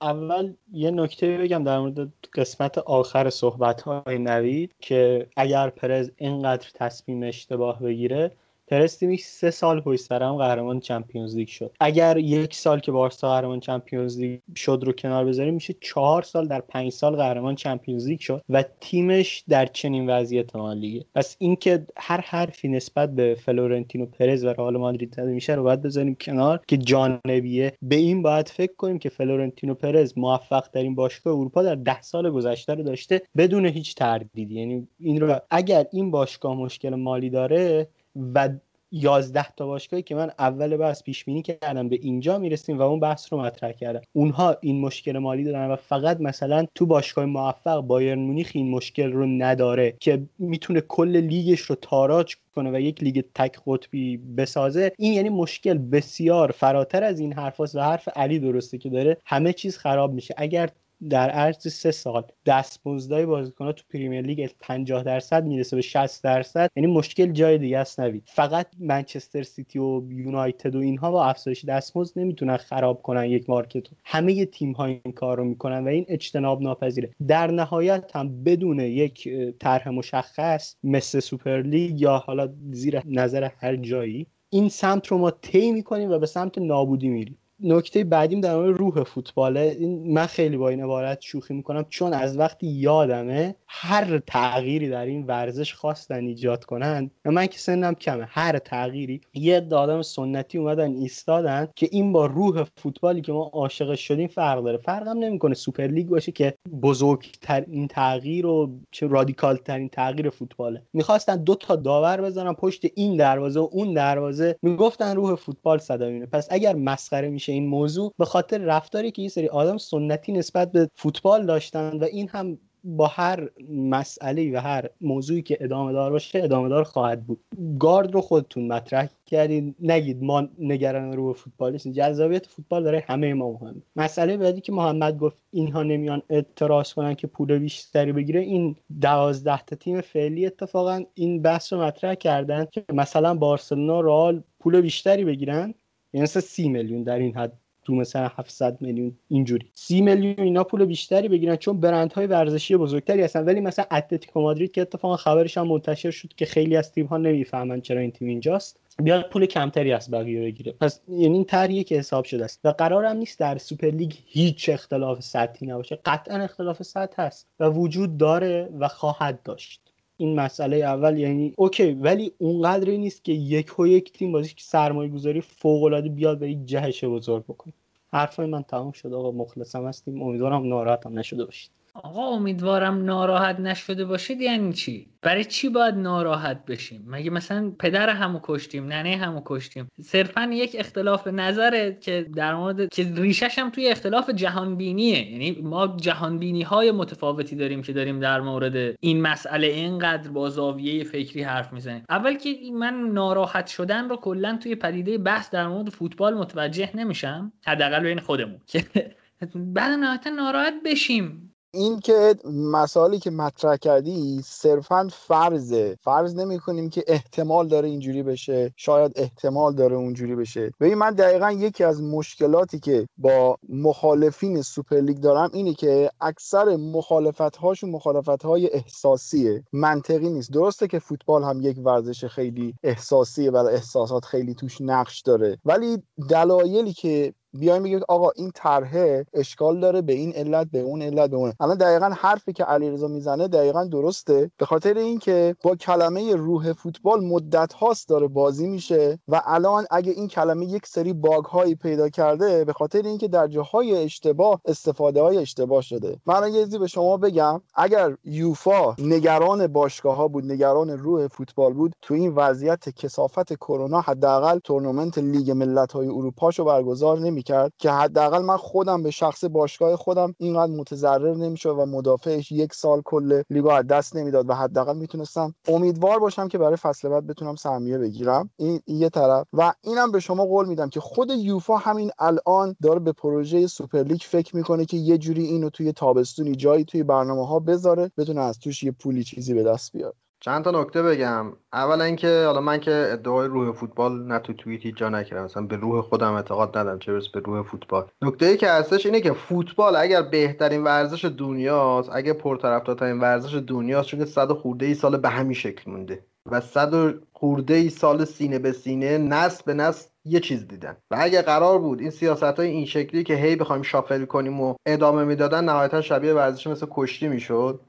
اول یه نکته بگم در مورد قسمت آخر صحبت های نوید که اگر پرز اینقدر تصمیم اشتباه بگیره پرز سه سال پشت سر هم قهرمان چمپیونز لیگ شد. اگر یک سال که بارسا قهرمان چمپیونز لیگ شد رو کنار بذاریم میشه چهار سال در پنج سال قهرمان چمپیونز لیگ شد و تیمش در چنین وضعیت مالیه پس اینکه هر حرفی نسبت به فلورنتینو پرز و رئال مادرید زده میشه رو باید بذاریم کنار که جانبیه. به این باید فکر کنیم که فلورنتینو پرز موفق‌ترین باشگاه اروپا در ده سال گذشته رو داشته بدون هیچ تردیدی. یعنی این رو اگر این باشگاه مشکل مالی داره و 11 تا باشگاهی که من اول بحث پیش بینی کردم به اینجا می‌رسیم و اون بحث رو مطرح کردم. اونها این مشکل مالی دارن و فقط مثلا تو باشگاه موفق بایرن مونیخ این مشکل رو نداره که می‌تونه کل لیگش رو تاراج کنه و یک لیگ تک قطبی بسازه. این یعنی مشکل بسیار فراتر از این حرف و حرف علی درسته که داره. همه چیز خراب میشه. اگر در عرض سه سال دستمزدای بازیکن‌ها تو پریمیر لیگ 50 درصد می‌رسه به 60 درصد. یعنی مشکل جای دیگه است نوید. فقط منچستر سیتی و یونایتد و اینها با افزایش دستمزد نمی‌تونن خراب کنن یک market همه تیم ها این کار رو می‌کنن و این اجتناب ناپذیره. در نهایت هم بدون یک طرح مشخص مثل سوپر لیگ یا حالا زیر نظر هر جایی این سمت رو ما طی می‌کنیم و به سمت نابودی میریم. نکته بعدیم در مورد روح فوتباله این من خیلی با این عبارت شوخی می‌کنم چون از وقتی یادمه هر تغییری در این ورزش خواستن ایجاد کنن من که سنم کمه هر تغییری یه آدم سنتی اومدن ایستادن که این با روح فوتبالی که ما عاشق شدیم فرق داره. فرقم نمی‌کنه سوپر لیگ باشه که بزرگترین تغییر و چه رادیکال ترین تغییر فوتباله. می‌خواستن دو تا داور بزنن پشت این دروازه و اون دروازه. می‌گفتن روح فوتبال صدا پس اگر مسخره این موضوع به خاطر رفتاری که یه سری آدم سنتی نسبت به فوتبال داشتن و این هم با هر مسئله و هر موضوعی که ادامه دار باشه ادامه دار خواهد بود. گارد رو خودتون مطرح کردید نگید ما نگران رو فوتبال نیستیم. جذابیت فوتبال داره همه ما مهم مسئله بعدی که محمد گفت اینها نمیان اعتراض کنن که پول بیشتری بگیره. این دوازده تا تیم فعلی اتفاقا این بحث رو مطرح کردن که مثلا بارسلونا رال پول بیشتری بگیرن. یعنی مثلا سی میلیون در این حد تو مثلا 700 میلیون اینجوری. 30 میلیون اینا پول بیشتری بگیرن چون برندهای ورزشی بزرگتری هستن. ولی مثلا اتلتیکو مادرید که اتفاقا خبرش هم منتشر شد که خیلی از تیم ها نمی‌فهمن چرا این تیم اینجاست. بیاد پول کمتری از بقیه بگیره. پس یعنی این طرحیه که حساب شده است. و قرارم نیست در سوپر لیگ هیچ اختلاف سطحی نباشه. قطعا اختلاف سطح هست و وجود داره و خواهد داشت. این مسئله اول یعنی okay ولی اونقدری نیست که یک و یک تیم بازی که سرمایه گذاری فوق العاده بیاد به یک جهش بزرگ بکنه. حرفای من تمام شد آقا مخلصم هستیم. امیدوارم ناراحتم نشده باشید. آقا امیدوارم ناراحت نشده باشید. یعنی چی؟ برای چی باید ناراحت بشیم؟ مگه مثلا پدر همو کشتیم ننه همو کشتیم؟ صرفا یک اختلاف نظره که در مورد که ریشش هم توی اختلاف جهان بینیه یعنی ما جهان بینی های متفاوتی داریم که داریم در مورد این مسئله اینقدر با زاویه فکری حرف می‌زنیم. اول که من ناراحت شدن رو کلا توی پدیده بحث در مورد فوتبال متوجه نمیشم. حداقل بین خودمون. بعد نهایتا ناراحت بشیم. این که مسائلی که مطرح کردی صرفا فرضه. فرض نمی کنیم که احتمال داره اینجوری بشه. شاید احتمال داره اونجوری بشه. ببین من دقیقا یکی از مشکلاتی که با مخالفین سوپرلیگ دارم اینه که اکثر مخالفت هاشون مخالفت های احساسیه. منطقی نیست. درسته که فوتبال هم یک ورزش خیلی احساسیه و احساسات خیلی توش نقش داره. ولی دلایلی که بیایم بگیم آقا این طرحه اشکال داره به این علت به اون علت به اون. الان دقیقا حرفی که علیرضا می‌زنه دقیقا درسته. به خاطر اینکه با کلمه روح فوتبال مدت هاست داره بازی میشه و الان اگه این کلمه یک سری bug هایی پیدا کرده به خاطر اینکه در جاهای اشتباه استفاده های اشتباه شده. من یه به شما بگم. اگر یوفا نگران باشگاه ها بود نگران روح فوتبال بود تو این وضعیت کثافت کرونا حداقل تورنمنت لیگ ملت های اروپاشو برگزار نمی کرد که حداقل من خودم به شخص باشگاه خودم اینقدر متضرر نمیشه و مدافعش یک سال کل لیگو از دست نمی‌داد و حداقل می‌تونستم امیدوار باشم که برای فصل بعد بتونم سهمیه بگیرم. این یه طرف. و اینم به شما قول میدم که خود یوفا همین الان داره به پروژه سوپرلیگ فکر می‌کنه که یه جوری اینو توی تابستونی جایی توی برنامه ها بذاره بتونه از توش یه پولی چیزی به دست بیاره. چند تا نکته بگم. اولا اینکه حالا من که ادعای روح فوتبال نه تو توییت‌ها نکردم. مثلا به روح خودم اعتقاد ندارم چه به روح فوتبال. نکته ای که هستش اینه که فوتبال اگر بهترین ورزش دنیاست اگه پرطرفدارترین ورزش دنیاست چون صد خورده ای سال به همین شکل مونده. و صد خورده ای سال سینه به سینه نسل به نسل یه چیز دیدن. و اگه قرار بود این سیاست های این شکلی که هی بخوایم shuffle کنیم و ادامه می‌دادن نهایتا شبیه ورزش مثل کشتی می‌شد.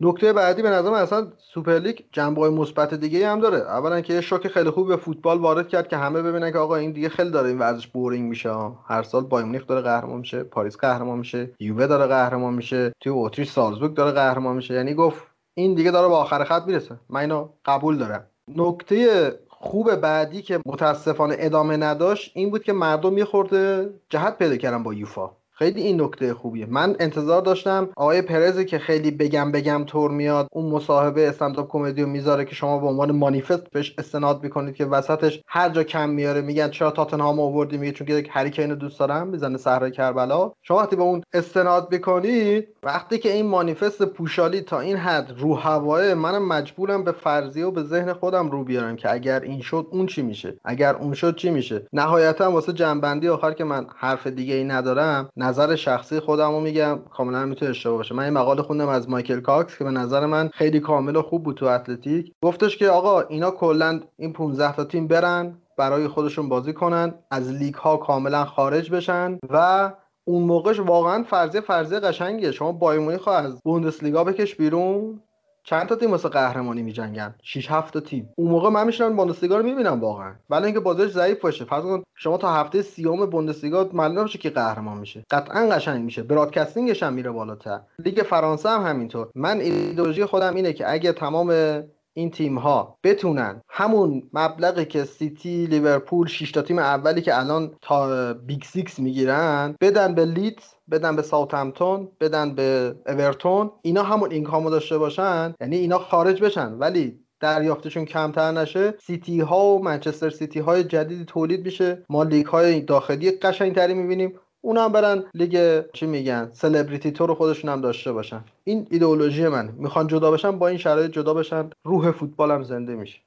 نکته بعدی به نظر من اصلا سوپرلیگ جنبه مثبت دیگه هم داره. اولا که یه شوک خیلی خوب به فوتبال وارد کرد که همه ببینن که آقا این دیگه خیلی داره این ورزش boring میشه. هر سال بایرن داره قهرمان میشه پاریس قهرمان میشه یووه داره قهرمان میشه توی اتریش سالزبورگ داره قهرمان میشه. یعنی گفت این دیگه داره به آخر خط می‌رسه. من اینو قبول دارم. نکته خوب بعدی که متاسفانه ادامه نداشت این بود که مردم یه جهت پیدا کردن با یوفا. خیلی این نکته خوبیه. من انتظار داشتم آقای پرزی که خیلی بگم بگم تور میاد اون مصاحبه استنداپ کمدی رو می‌ذاره که شما به عنوان مانیفست بهش استناد می‌کنید که وسطش هر جا کم میاره میگن چرا تاتنهام آوردی؟ میگه چون که هری کین دوست دارم می‌زنه صحرای کربلا. شما وقتی به اون استناد می‌کنید وقتی که این مانیفست پوشالی تا این حد رو هواه منم مجبورم به فرضیه و به ذهن خودم رو بیارم که اگر این شد اون چی میشه؟ اگر اون شد چی میشه؟ نهایتا واسه جنبندی آخر که من حرف دیگه ای ندارم نظر شخصی خودم رو میگم کاملا می‌تونه اشتباه باشه. من این مقاله خوندم از مایکل کاکس که به نظر من خیلی کامل و خوب بود تو Athletic. گفتش که آقا اینا کلا این 15 تا تیم برن برای خودشون بازی کنن از لیگ ها کاملا خارج بشن و اون موقعش واقعا فرضیه فرضیه قشنگیه شما بایرن از بوندسلیگا بکش بیرون. چند تا تیم واسه قهرمانی میجنگن؟ 6 7 تا تیم. اون موقع من میشینم بوندسلیگا رو می‌بینم واقعا. ولی اینکه بازیش ضعیف باشه. فرض کن شما تا هفته سیوم بوندسلیگا معلوم نمیشه که قهرمان میشه. قطعا قشنگ میشه. broadcasting ش هم میره بالاتر. لیگ فرانسه هم همینطور. من ایدئولوژی خودم اینه که اگه تمام این تیم ها بتونن همون مبلغی که سیتی لیورپول 6 تا تیم اولی که الان تا Big Six می‌گیرن بدن به لیدز بدن به ساوثهمپتون بدن به اورتون اینا همون income و داشته باشن. یعنی اینا خارج بشن. ولی دریافتشون کمتر نشه. سیتی ها و منچستر سیتی های جدیدی تولید میشه. ما لیگ های داخلی قشنگتری می‌بینیم. اونا هم برن لیگ چی میگن سلبریتی تو رو خودشون هم داشته باشن. این ایدئولوژی من می‌خوان جدا بشن با این شرایط جدا بشن. روح فوتبالم زنده میشه.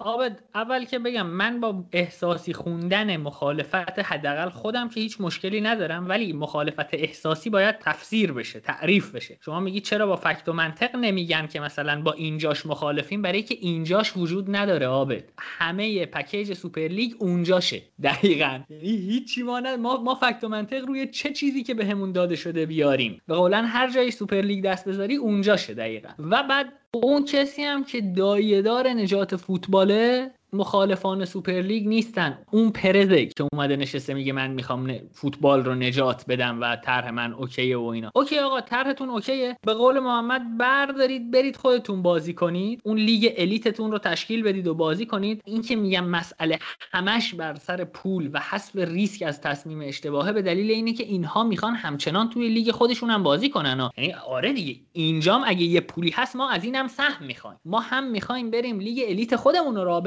بعد اول که بگم من با احساسی خوندن مخالفت حداقل خودم که هیچ مشکلی ندارم ولی مخالفت احساسی باید تفسیر بشه تعریف بشه. شما میگی چرا با فکت و منطق نمیگن که مثلا با اینجاش مخالفین برای که اینجاش وجود نداره بعد همه پکیج سوپر لیگ اونجاشه دقیقا. یعنی هیچی ما, ما ما فکت و منطق روی چه چیزی که بهمون داده شده بیاریم. به قول هر جایی سوپر لیگ دست بذاری اونجاشه دقیقا. و بعد اون کسی هم که داعیه‌دار نجات فوتباله مخالفان سوپرلیگ نیستن. اون پرزه که اومده نشسته میگه من می‌خوام فوتبال رو نجات بدم و طرح من okay ه و اینا. okay آقا طرحتون okay ه. به قول محمد بردارید برید خودتون بازی کنید. اون لیگ elite تون رو تشکیل بدید و بازی کنید. این که میگم مسئله همش بر سر پول و حذف ریسک از تصمیم اشتباهه به دلیل اینه که اینها می‌خوان همچنان توی لیگ خودشون هم بازی کنن. یعنی آره دیگه اینجام اگه یه پولی هست ما از اینم سهم می‌خوایم. ما هم می‌خوایم بریم لیگ elite خودمون رو راه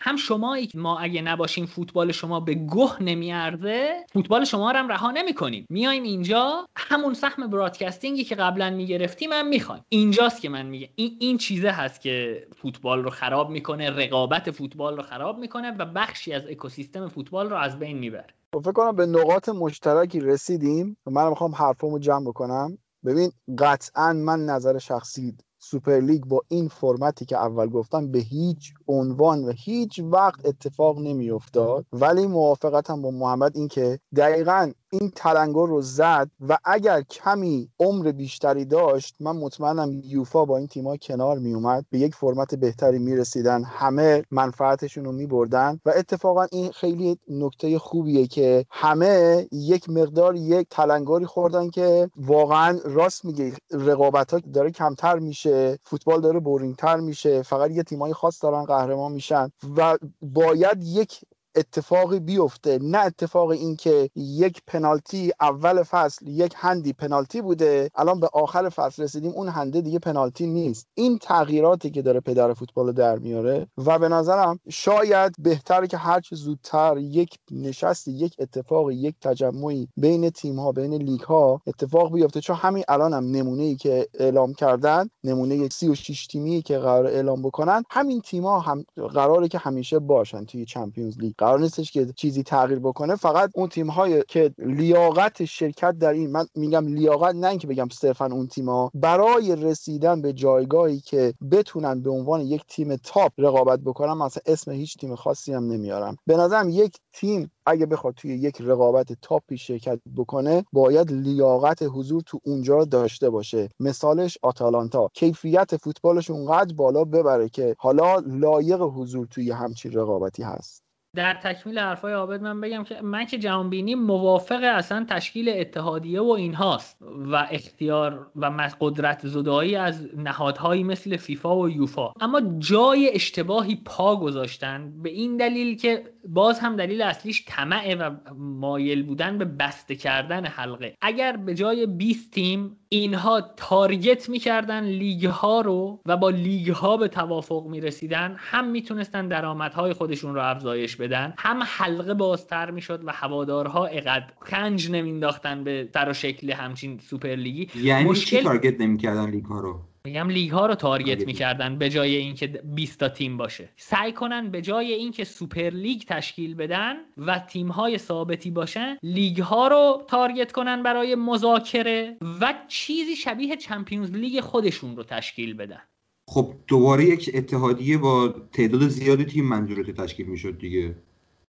هم شما ما اگه نباشیم فوتبال شما به گه نمیارزه فوتبال شما رو هم رها نمی‌کنیم. میایم اینجا همون سهم broadcasting ی که قبلا می‌گرفتیم هم می‌خوایم. اینجاست که من میگم. این این چیزه هست که فوتبال رو خراب می‌کنه رقابت فوتبال رو خراب می‌کنه و بخشی از اکوسیستم فوتبال رو از بین می‌بره. خب، فکر کنم به نقاط مشترکی رسیدیم. و من می‌خوام حرفمو جمع بکنم. ببین قطعا من نظر شخصی سوپر لیگ با این فرمتی که اول گفتم به هیچ عنوان و هیچ وقت اتفاق نمیافتاد. ولی موافقتم با محمد این که دقیقا این تلنگر رو زد و اگر کمی عمر بیشتری داشت من مطمئنم یوفا با این تیم‌ها کنار میومد به یک فرمت بهتری می‌رسیدن. همه منفعتشون رو میبردن و اتفاقا این خیلی نکته خوبیه که همه یک مقدار یک تلنگری خوردن که واقعا راست میگه. رقابت ها داره کمتر میشه فوتبال داره بورینگتر میشه فقط یه تیمای خاص دارن قهرمان میشن و باید یک اتفاقی بیفته نه اتفاق این که یک پنالتی اول فصل یک هندی پنالتی بوده الان به آخر فصل رسیدیم اون هنده دیگه پنالتی نیست. این تغییراتی که داره پدر فوتبال در میاره و به نظرم شاید بهتره که هرچه زودتر یک نشستی یک اتفاق یک تجمعی بین تیم ها بین لیگ ها اتفاق بیفته. چون همین الان هم نمونه ای که اعلام کردن نمونه 36 تیمی که قرار اعلام بکنن همین تیم ها هم قراره که همیشه باشن توی چمپیونز لیگ. قرار نیستش که چیزی تغییر بکنه. فقط اون تیم های که لیاقت شرکت در این من میگم لیاقت نه اینکه بگم صرفا اون تیم ها برای رسیدن به جایگاهی که بتونن به عنوان یک تیم تاپ رقابت بکنن مثلا اسم هیچ تیم خاصی هم نمیارم. به نظرم یک تیم اگه بخواد توی یک رقابت تاپی شرکت بکنه باید لیاقت حضور تو اونجا داشته باشه. مثالش آتالانتا. کیفیت فوتبالش اونقدر بالا ببره که حالا لایق حضور توی همچین رقابتی هست. در تکمیل حرفای عابد من بگم که من که جهانبینی موافق اصلا تشکیل اتحادیه و اینهاست و اختیار و قدرت زدایی از نهادهایی مثل فیفا و یوفا. اما جای اشتباهی پا گذاشتن به این دلیل که باز هم دلیل اصلیش طمعه و مایل بودن به بسته کردن حلقه. اگر به جای 20 تیم اینها target می‌کردن لیگ ها رو و با لیگ ها به توافق می‌رسیدن. هم می‌تونستن درآمدهای خودشون رو افزایش بدن هم حلقه بازتر می‌شد و هوادارها اینقد خنج نمینداختن به سر و شکل همچین سوپر لیگی یعنی مشکل... چی target نمی‌کردن لیگ ها رو؟ میگم لیگ ها رو target می‌کردن به جای اینکه 20 تا تیم باشه. سعی کنن به جای اینکه سوپر لیگ تشکیل بدن و تیم های ثابتی باشن لیگ ها رو target کنن برای مذاکره و چیزی شبیه چمپیونز لیگ خودشون رو تشکیل بدن. خب دوباره یک اتحادیه با تعداد زیادی تیم منظورت تشکیل می‌شد دیگه.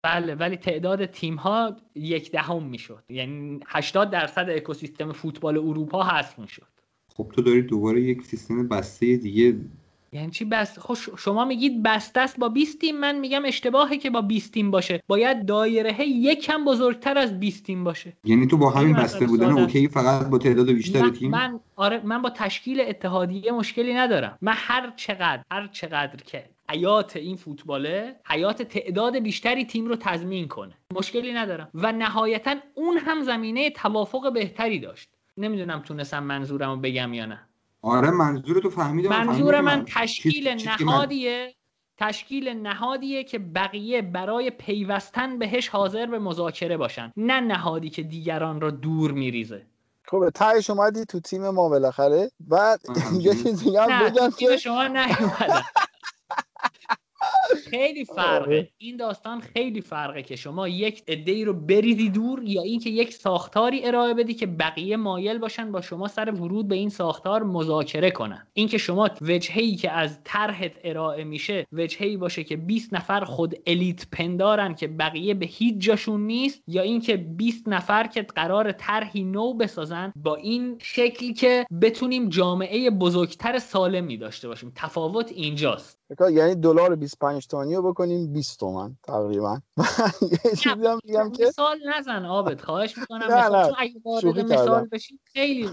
بله ولی تعداد تیم ها یک دهم می‌شد. یعنی 80 درصد اکوسیستم فوتبال اروپا هست می‌شد. خب تو داری دوباره یک سیستم بسته دیگه. یعنی چی بس؟ خب شما میگید بسته است با 20 تیم من میگم اشتباهه که با 20 تیم باشه. باید دایره یکم بزرگتر از 20 تیم باشه. یعنی تو با همین بسته بودن اوکی فقط با تعداد بیشتر تیم؟ من آره من با تشکیل اتحادیه مشکلی ندارم. من هر چقدر هر چقدر که حیات این فوتباله حیات تعداد بیشتری تیم رو تضمین کنه. مشکلی ندارم. و نهایتا اون هم زمینه توافق بهتری داشت. نمی‌دونم تونستم منظورم رو بگم یا نه. آره منظور تو فهمیدم منظور من تشکیل نهادیه تشکیل نهادیه که بقیه برای پیوستن بهش حاضر به مذاکره باشن نه نهادی که دیگران را دور میریزه. خب تایش اومدی تو تیم ما بالاخره بعد یه چیزی هم بگم که شما نیومدن خیلی فرقه. آره. این داستان خیلی فرقه که شما یک عده رو بریزی دور یا اینکه یک ساختاری ارائه بدی که بقیه مایل باشن با شما سر ورود به این ساختار مذاکره کنن. اینکه شما وجهی که از طرحت ارائه میشه وجهی باشه که 20 نفر خود الیت پندارن که بقیه به هیچ جاشون نیست یا اینکه 20 نفر که قرار طرحی نو بسازن با این شکلی که بتونیم جامعه بزرگتر سالمی داشته باشیم. تفاوت اینجاست. یعنی دلار 25 تومانی رو بکنیم 20 تومن تقریبا. یه چیزی هم میگم که مثال نزن عابد خواهش می‌کنم. نه مثال چون اگه وارد مثال بشیم خیلی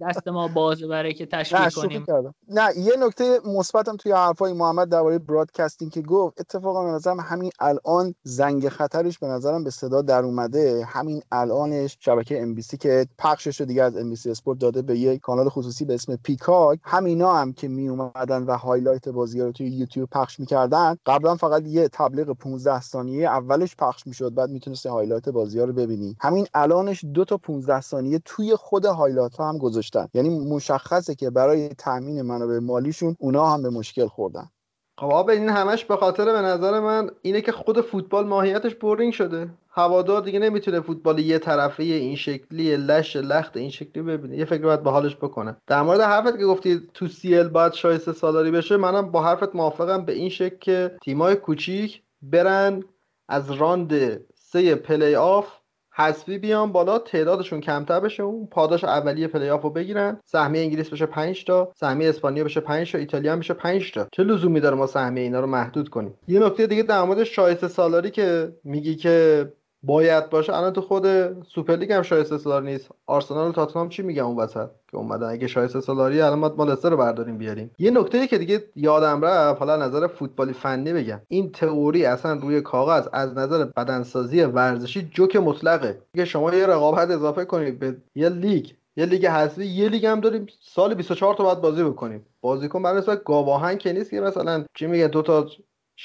دست ما بازه برای که تشکیل کنیم. نه یه نکته مثبتم توی حرفای محمد درباره broadcasting که گفت اتفاقا به نظرم همین الان زنگ خطرش به نظرم به صدا در اومده. همین الانش شبکه ام بی سی که پخشش رو دیگه از ام بی سی اسپورت داده به یک کانال خصوصی به اسم پیکاک همینا هم که می اومدن و highlight بازی رو توی یوتیوب پخش می‌کردن قبلا فقط یه تبلیغ 15 ثانیه اولش پخش می‌شد بعد می‌تونستی highlight بازی ها رو ببینی. همین الانش دو تا 15 ثانیه توی خود highlight ها هم گذاشتن. یعنی مشخصه که برای تامین منابع مالیشون اونا هم به مشکل خوردن. خب این همش به خاطر به نظر من اینه که خود فوتبال ماهیتش boring شده. هوادار دیگه نمی‌تونه فوتبال یه طرفه این شکلی لَش لخت این شکلی ببینه. یه فکر باید به حالش بکنه. در مورد حرفت که گفتی تو CL باید شایسته سالاری بشه منم با حرفت موافقم به این شکل که تیمای کوچیک برن از round سه پلی آف حذفی بیان بالا تعدادشون کمتر بشه. اون پاداش اولیه پلی آف رو بگیرن. سهمیه انگلیس بشه 5 تا سهمیه اسپانیا بشه 5 تا ایتالیا هم بشه 5 تا. چه لزومی داره ما سهمیه اینا رو محدود کنیم؟ یه نکته دیگه در مورد شایسته سالاری که میگی که باید باشه. الان تو خود سوپرلیگ هم شایسته سالاری نیست. آرسنال و تاتنهام چی میگن اون وسط که اومدن؟ اگه شایسته سالاری الان ما ام ال اس تر رو برداریم بیاریم. یه نکته که دیگه یادم رفت حالا نظر فوتبالی فنی بگم. این تئوری اصلا روی کاغذ از نظر بدنسازی ورزشی جوک مطلقه. که شما یه رقابت اضافه کنید به یه لیگ یه لیگ حذفی یه لیگ هم داریم سال 24 تا باید بازی بکنیم. بازیکن برای مثلا گاوآهن که نیست که مثلا چی میگه دو تا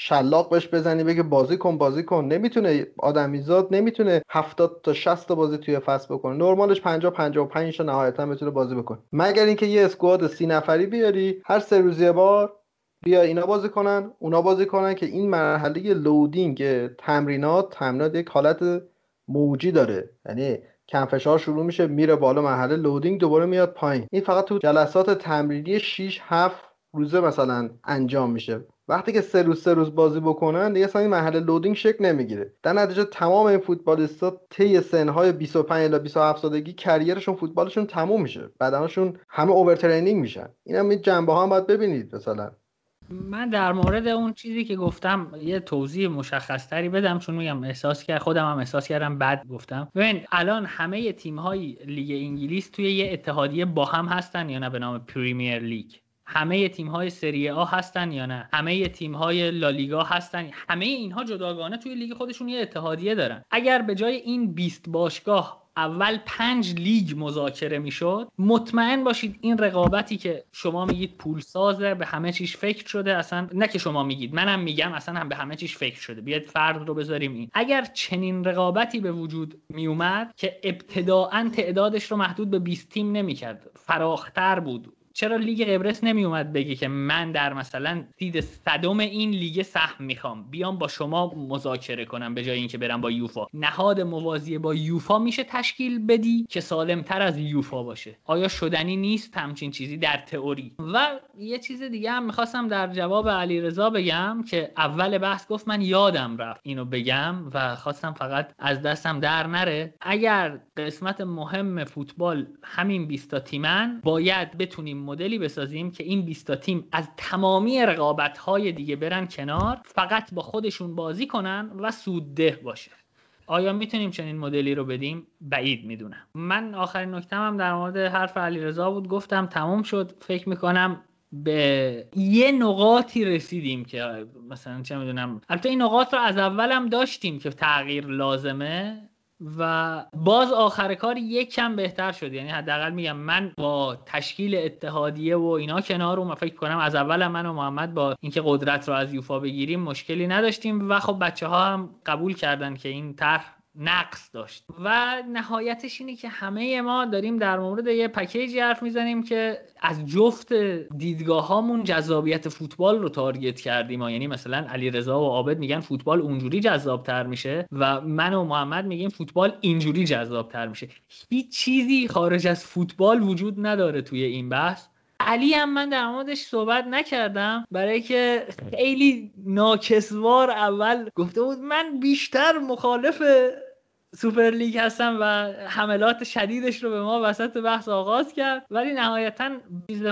شلاق بهش بزنی بگه بازی کن بازی کن. نمی‌تونه آدمیزاد نمی‌تونه 70 تا 60 تا بازی توی فصل بکنه. نرمالش 50 55 تا نهایتا بتونه بازی بکنه. مگر اینکه یه squad سی نفری بیاری هر سه روز یه بار بیا اینا بازی کنن اونا بازی کنن که این مرحله loading تمرینات تمرینات یک حالت موجی داره. یعنی کم فشار شروع میشه میره بالا مرحله loading دوباره میاد پایین. این فقط تو جلسات تمرینی 6 7 روزه مثلا انجام میشه. وقتی که سه روز سه روز بازی بکنن دیگه اصلا این مرحله loading شکل نمی‌گیره. در نتیجه تمام این فوتبالیستا طی سنهای 25 تا 27 سالگی career شون فوتبالشون تموم میشه. بدنشون همه overtraining میشن. این هم این جنبه ها هم باید ببینید مثلا. من در مورد اون چیزی که گفتم یه توضیح مشخص تری بدم چون میگم احساس کرد خودم هم احساس کردم بد گفتم. ببین الان همه تیم های لیگ انگلیس توی یه اتحادیه با هم هستن یا نه؟ به نام پریمیر لیگ همه تیم های سری آ هستن یا نه؟ همه تیم های لالیگا هستن؟ همه اینها جداگانه توی لیگ خودشون یه اتحادیه دارن. اگر به جای این 20 باشگاه اول پنج لیگ مذاکره می‌شد مطمئن باشید این رقابتی که شما میگید پول سازه به همه چیش فکر شده اصلا نه که شما میگید منم میگم اصلا هم به همه چیش فکر شده. بیاید فرد رو بذاریم این. اگر چنین رقابتی به وجود میومد که ابتداعا تعدادش رو محدود به 20 تیم نمی‌کرد فراختر بود. چرا لیگ قبرس نمی اومد بگی که من در مثلا سید صدم این لیگ سهم می‌خوام؟ بیام با شما مذاکره کنم به جای اینکه برم با یوفا. نهاد موازی با یوفا میشه تشکیل بدی که سالم تر از یوفا باشه. آیا شدنی نیست؟ همچین چیزی در تئوری. و یه چیز دیگه هم می‌خواستم در جواب علیرضا بگم که اول بحث گفت من یادم رفت اینو بگم و خواستم فقط از دستم در نره. اگر قسمت مهم فوتبال همین 20 تا تیمن باید بتونیم مدلی بسازیم که این 20 تا تیم از تمامی رقابت های دیگه برن کنار فقط با خودشون بازی کنن و سودده باشه. آیا می‌تونیم چنین مدلی رو بدیم؟ بعید می‌دونم. من آخرین نکته هم در مورد حرف علیرضا بود. گفتم تمام شد. فکر می‌کنم به یه نقاطی رسیدیم که مثلا چه می‌دونم. البته این نقاط رو از اولم داشتیم که تغییر لازمه. و باز آخر کار یک کم بهتر شد. یعنی حداقل میگم من با تشکیل اتحادیه و اینا کنار و فکر کنم از اول من و محمد با اینکه قدرت رو از یوفا بگیریم مشکلی نداشتیم. و خب بچه ها هم قبول کردن که این طرح نقص داشت. و نهایتش اینه که همه ما داریم در مورد یه پکیجی حرف می‌زنیم که از جفت دیدگاه هامون جذابیت فوتبال رو تارگت کردیم. یعنی مثلا علی رضا و عابد میگن فوتبال اونجوری جذابتر میشه و من و محمد میگیم فوتبال اینجوری جذابتر میشه. هیچ چیزی خارج از فوتبال وجود نداره توی این بحث. علی هم من در موردش صحبت نکردم. برای که خیلی ناکسوار اول گفته بود من بیشتر مخالف سوپر لیگ هستم و حملات شدیدش رو به ما وسط بحث آغاز کرد. ولی نهایتا چیز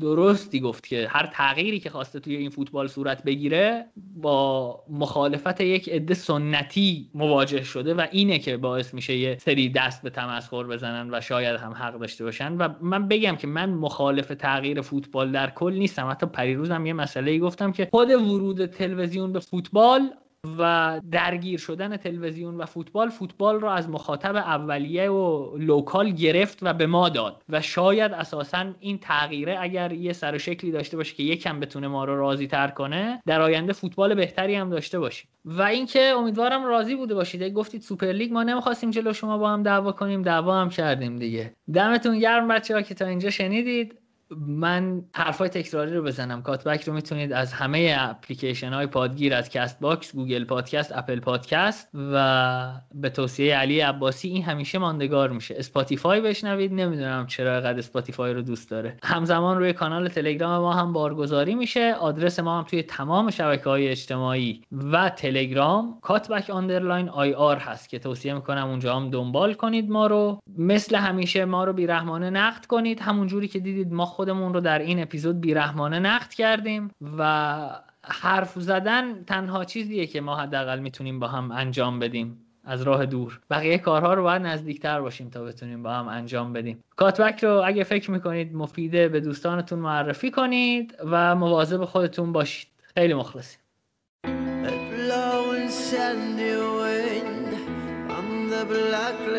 درستی گفت که هر تغییری که خواسته توی این فوتبال صورت بگیره با مخالفت یک عده سنتی مواجه شده و اینه که باعث میشه یه سری دست به تمسخر بزنن و شاید هم حق داشته باشن. و من بگم که من مخالف تغییر فوتبال در کل نیستم. حتی پریروزم یه مسئله گفتم که خود ورود تلویزیون به فوتبال و درگیر شدن تلویزیون و فوتبال فوتبال رو از مخاطب اولیه و local گرفت و به ما داد. و شاید اساسا این تغییره اگر یه سر و شکلی داشته باشه که یکم بتونه ما رو راضی تر کنه در آینده فوتبال بهتری هم داشته باشیم. و اینکه امیدوارم راضی بوده باشید. گفتید سوپر لیگ ما نمی‌خواستیم جلو شما با هم دعوا کنیم دعوا هم کردیم دیگه. دمتون گرم بچه ها که تا اینجا شنیدید. من حرفای تکراری رو بزنم. کاتبک رو می‌تونید از همه اپلیکیشن های پادگیر از کست باکس گوگل پادکست اپل پادکست و به توصیه علی عباسی این همیشه ماندگار میشه. اسپاتیفای بشنوید. نمی‌دونم چرا اینقد اسپاتیفای رو دوست داره. همزمان روی کانال تلگرام ما هم بارگذاری میشه. آدرس ما هم توی تمام شبکه های اجتماعی و تلگرام کاتبک underline IR هست که توصیه می‌کنم اونجا هم دنبال کنید ما رو. مثل همیشه ما رو بیرحمانه نقد کنید. همون جوری که دیدید ما خودمون رو در این اپیزود بیرحمانه نقد کردیم و حرف زدن تنها چیزیه که ما حداقل می‌تونیم با هم انجام بدیم از راه دور. بقیه کارها رو باید نزدیکتر باشیم تا بتونیم با هم انجام بدیم. کاتبک رو اگه فکر می‌کنید مفیده به دوستانتون معرفی کنید و مواظب خودتون باشید. خیلی مخلصیم.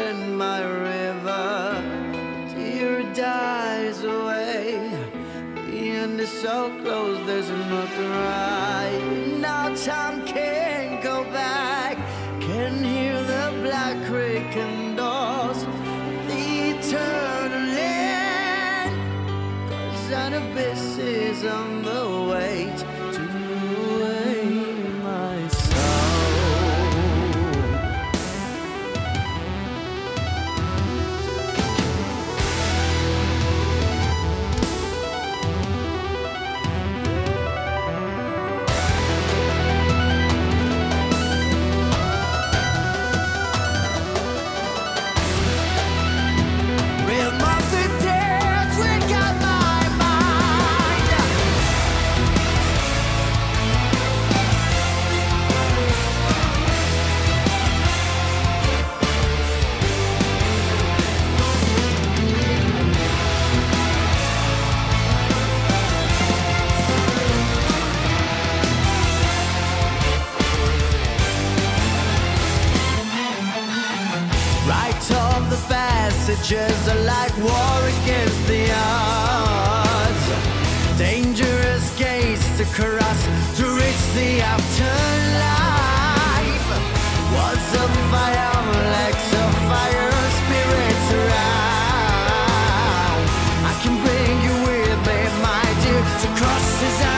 Is so close, messages are like war against the odds. Dangerous gates to cross to reach the afterlife. What's a fire legs a fire spirits around? I can bring you with me, my dear, to cross this. eyes.